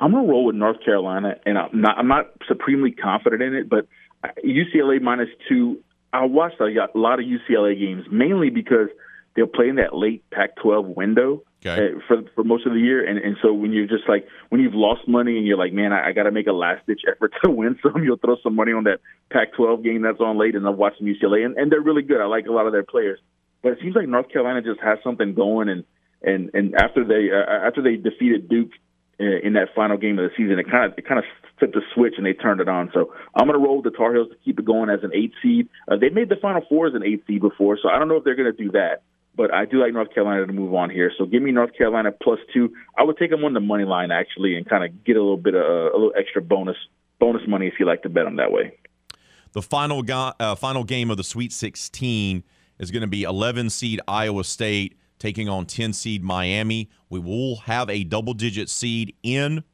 I'm going to roll with North Carolina, and I'm not, I'm not supremely confident in it, but uh, UCLA minus two. I watched a lot of UCLA games mainly because they'll play in that late Pac-12 window Okay. uh, for for most of the year, and and so when you're just like when you've lost money and you're like, man, I, I got to make a last ditch effort to win some, you'll throw some money on that Pac-12 game that's on late, and I've watched some UCLA, and, and they're really good. I like a lot of their players, but it seems like North Carolina just has something going, and and and after they uh, after they defeated Duke uh, in that final game of the season, it kind of it kind of flipped the switch and they turned it on. So I'm going to roll with the Tar Heels to keep it going as an eight seed. Uh, they made the Final Four as an eight seed before, so I don't know if they're going to do that. but I do like North Carolina to move on here. So give me North Carolina plus two. I would take them on the money line actually, and kind of get a little bit of a little extra bonus bonus money if you like to bet them that way. The final go- uh, final game of the Sweet 16 is going to be 11 seed Iowa State taking on 10 seed Miami. We will have a double digit seed in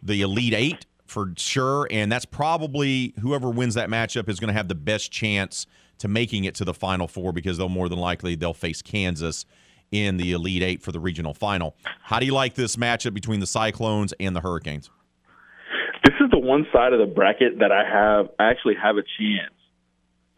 the Elite Eight for sure, and that's probably whoever wins that matchup is going to have the best chance to making it to the Final Four because they'll more than likely they'll face Kansas in the Elite Eight for the regional final. How do you like this matchup between the Cyclones and the Hurricanes? This is the one side of the bracket that I have I actually have a chance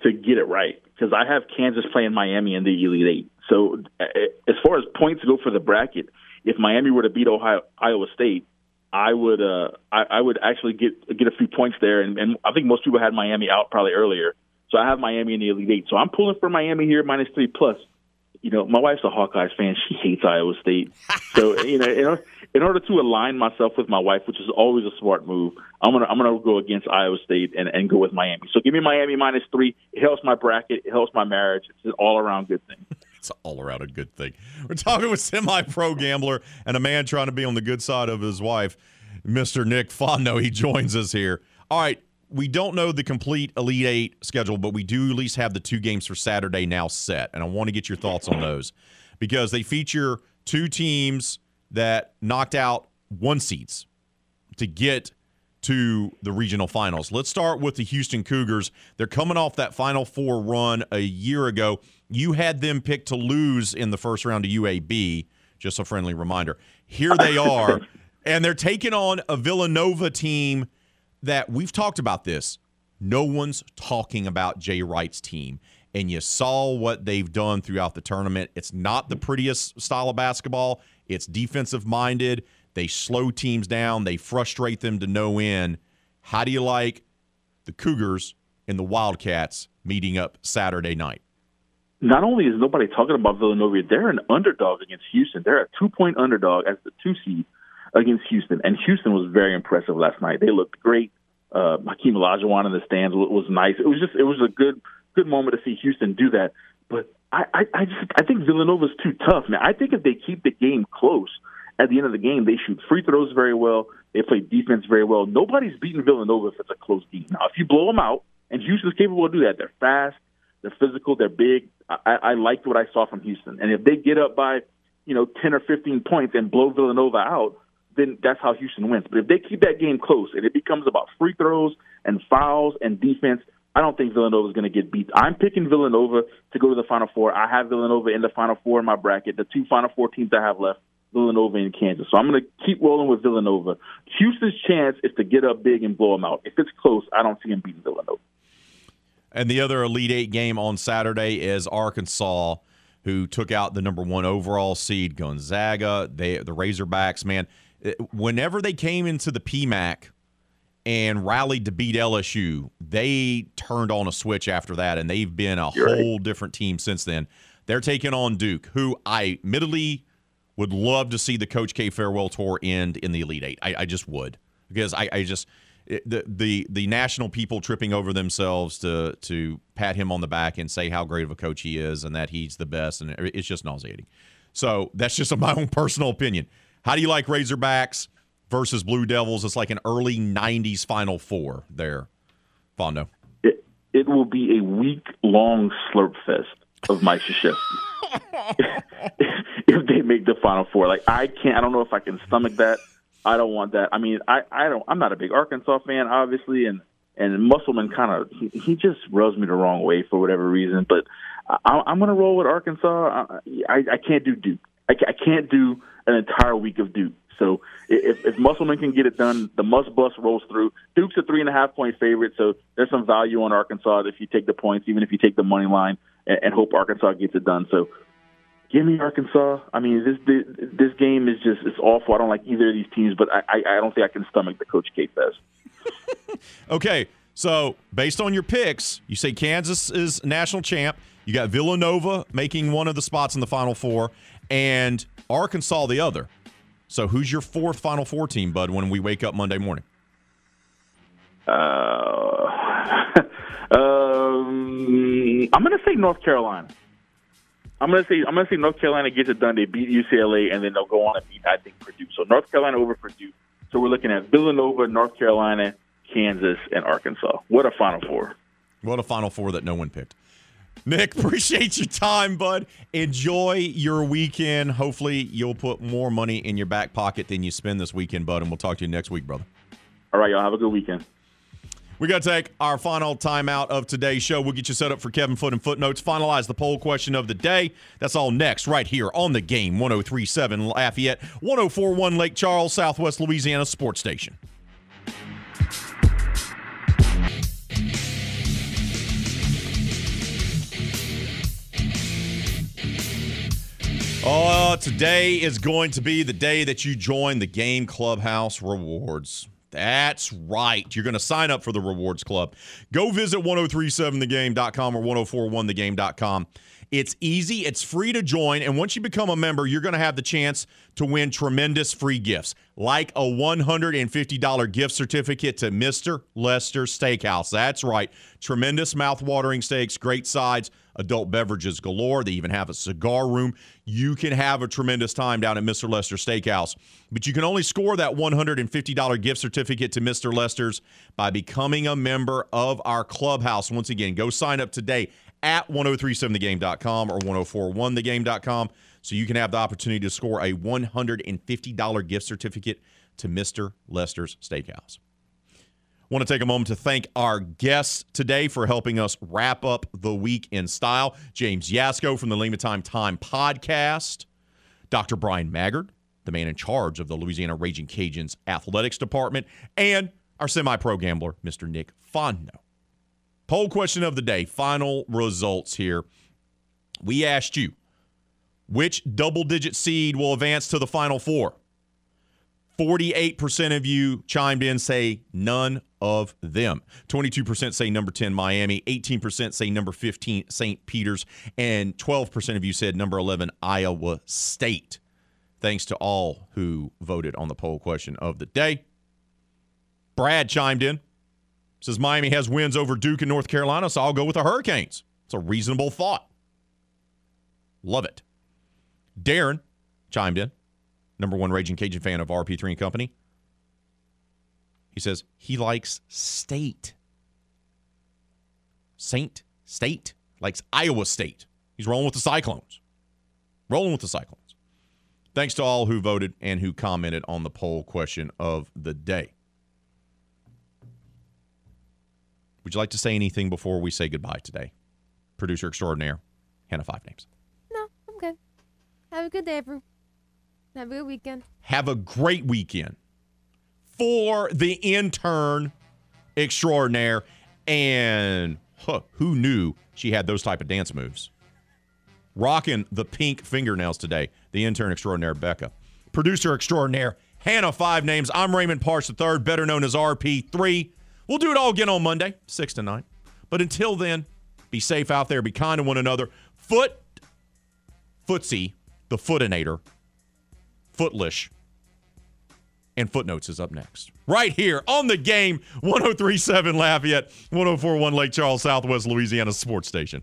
to get it right because I have Kansas playing Miami in the Elite Eight. So as far as points go for the bracket, if Miami were to beat Ohio, Iowa State, I would uh, I, I would actually get get a few points there, and, and I think most people had Miami out probably earlier. So I have Miami in the Elite Eight. So I'm pulling for Miami here minus three plus. You know, my wife's a Hawkeyes fan. She hates Iowa State. So you know, in order, in order to align myself with my wife, which is always a smart move, I'm gonna I'm gonna go against Iowa State and, and go with Miami. So give me Miami minus three. It helps my bracket. It helps my marriage. It's an all around good thing. It's all around a good thing. We're talking with semi pro gambler and a man trying to be on the good side of his wife, Mr. Nick Fondo. He joins us here. All right. We don't know the complete Elite Eight schedule, but we do at least have the two games for Saturday now set. And I want to get your thoughts on those because they feature two teams that knocked out one seeds to get to the regional finals. Let's start with the Houston Cougars. They're coming off that Final Four run a year ago. You had them picked to lose in the first round to UAB. Just a friendly reminder. Here they are, and they're taking on a Villanova team that we've talked about this. No one's talking about Jay Wright's team. And you saw what they've done throughout the tournament. It's not the prettiest style of basketball, it's defensive minded. They slow teams down, they frustrate them to no end. How do you like the Cougars and the Wildcats meeting up Saturday night? Not only is nobody talking about Villanova, they're an underdog against Houston. They're a two point underdog as the two seed against Houston, and Houston was very impressive last night. They looked great. Uh, Hakeem Olajuwon in the stands was, nice. It was just it was a good good moment to see Houston do that. But I, I, I just I think Villanova's too tough, man. I think if they keep the game close at the end of the game, they shoot free throws very well. They play defense very well. Nobody's beating Villanova if it's a close game. Now, if you blow them out, and Houston's capable of do that, they're fast, they're physical, they're big. I, I liked what I saw from Houston, and if they get up by you know ten or fifteen points and blow Villanova out, then that's how Houston wins. But if they keep that game close and it becomes about free throws and fouls and defense, I don't think Villanova is going to get beat. I'm picking Villanova to go to the Final Four. I have Villanova in the Final Four in my bracket. The two Final Four teams I have left, Villanova and Kansas. So I'm going to keep rolling with Villanova. Houston's chance is to get up big and blow them out. If it's close, I don't see them beating Villanova. And the other Elite Eight game on Saturday is Arkansas, who took out the number one overall seed Gonzaga. They the Razorbacks, man. Eh, whenever they came into the PMAC and rallied to beat LSU, they turned on a switch after that, and they've been a You're whole different team since then. They're taking on Duke, who I admittedly would love to see the Coach K farewell tour end in the Elite Eight. I, I just would because I, I just the the the national people tripping over themselves to to pat him on the back and say how great of a coach he is and that he's the best, and it's just nauseating. So that's just my own personal opinion. How do you like Razorbacks versus Blue Devils? It's like an early '90s Final Four there, Fondo. It, it will be a week long slurp fest of Mike Krzyzewski. if they make the Final Four, like I can't, I don't know if I can stomach that. I don't want that. I mean, I, I don't. I'm not a big Arkansas fan, obviously, and and Musselman kind of he, he just rubs me the wrong way for whatever reason. But I, I'm going to roll with Arkansas. I, I, I can't do Duke. I, I can't do an entire week of Duke. So if, if Musselman can get it done, the Muss bus rolls through. Duke's a three and a half point favorite, so there's some value on Arkansas if you take the points, even if you take the money line and, and hope Arkansas gets it done. So give me Arkansas. I mean, this this, game is just it's awful. I don't like either of these teams, but I, I, I don't think I can stomach the Coach K fest. Okay, so based on your picks, you say Kansas is national champ. You got Villanova making one of the spots in the Final Four, and Arkansas the other. So who's your fourth Final Four team, Bud? When we wake up Monday morning, Uh. Uh, um, I'm going to say North Carolina. I'm gonna say I'm gonna say North Carolina gets it done. They beat UCLA and then they'll go on and beat I think Purdue. So North Carolina over Purdue. So we're looking at Villanova, North Carolina, Kansas, and Arkansas. What a Final Four! What a Final Four that no one picked. Nick, appreciate your time, bud. Enjoy your weekend. Hopefully, you'll put more money in your back pocket than you spend this weekend, bud. And we'll talk to you next week, brother. All right, y'all. Have a good weekend. We got to take our final timeout of today's show. We'll get you set up for Kevin Foote and Footnotes. Finalize the poll question of the day. That's all next, right here on the game 1037 Lafayette, 1041 Lake Charles, Southwest Louisiana Sports Station. Oh, today is going to be the day that you join the Game Clubhouse Rewards. That's right. You're going to sign up for the Rewards Club. Go visit 1037thegame.com or 1041thegame.com. It's easy, it's free to join, and once you become a member, you're going to have the chance to win tremendous free gifts, like a $150 gift certificate to Mr. Lester Steakhouse. That's right. Tremendous mouth-watering steaks, great sides, adult beverages galore. They even have a cigar room. You can have a tremendous time down at Mr. Lester Steakhouse. But you can only score that $150 gift certificate to Mr. Lester's by becoming a member of our clubhouse. Once again, go sign up today at 1037thegame.com or 1041thegame.com so you can have the opportunity to score a $150 gift certificate to Mr. Lester's Steakhouse. Want to take a moment to thank our guests today for helping us wrap up the week in style. James Yasko from the Lima Time Time podcast, Dr. Bryan Maggard, the man in charge of the Louisiana Raging Cajuns athletics department, and our semi pro gambler, Mr. Nick Fondo. Poll question of the day, final results here. We asked you which double digit seed will advance to the final four? 48% of you chimed in, say none of them. 22% say number 10, Miami. 18% say number 15, St. Peter's. And 12% of you said number 11, Iowa State. Thanks to all who voted on the poll question of the day. Brad chimed in. Says Miami has wins over Duke and North Carolina, so I'll go with the Hurricanes. It's a reasonable thought. Love it. Darren chimed in, number one Raging Cajun fan of RP3 and Company. He says he likes state. Saint State likes Iowa State. He's rolling with the Cyclones. Rolling with the Cyclones. Thanks to all who voted and who commented on the poll question of the day. Would you like to say anything before we say goodbye today? Producer extraordinaire, Hannah Five Names. No, I'm good. Have a good day, everyone. Have a good weekend. Have a great weekend for the intern extraordinaire. And huh, who knew she had those type of dance moves? Rocking the pink fingernails today, the intern extraordinaire Becca. Producer extraordinaire Hannah Five Names. I'm Raymond Partsch III, better known as RP3. We'll do it all again on Monday, 6 to 9. But until then, be safe out there. Be kind to one another. Foot, footsie, the footinator, footlish, and footnotes is up next. Right here on the game, 1037 Lafayette, 1041 Lake Charles, Southwest Louisiana Sports Station.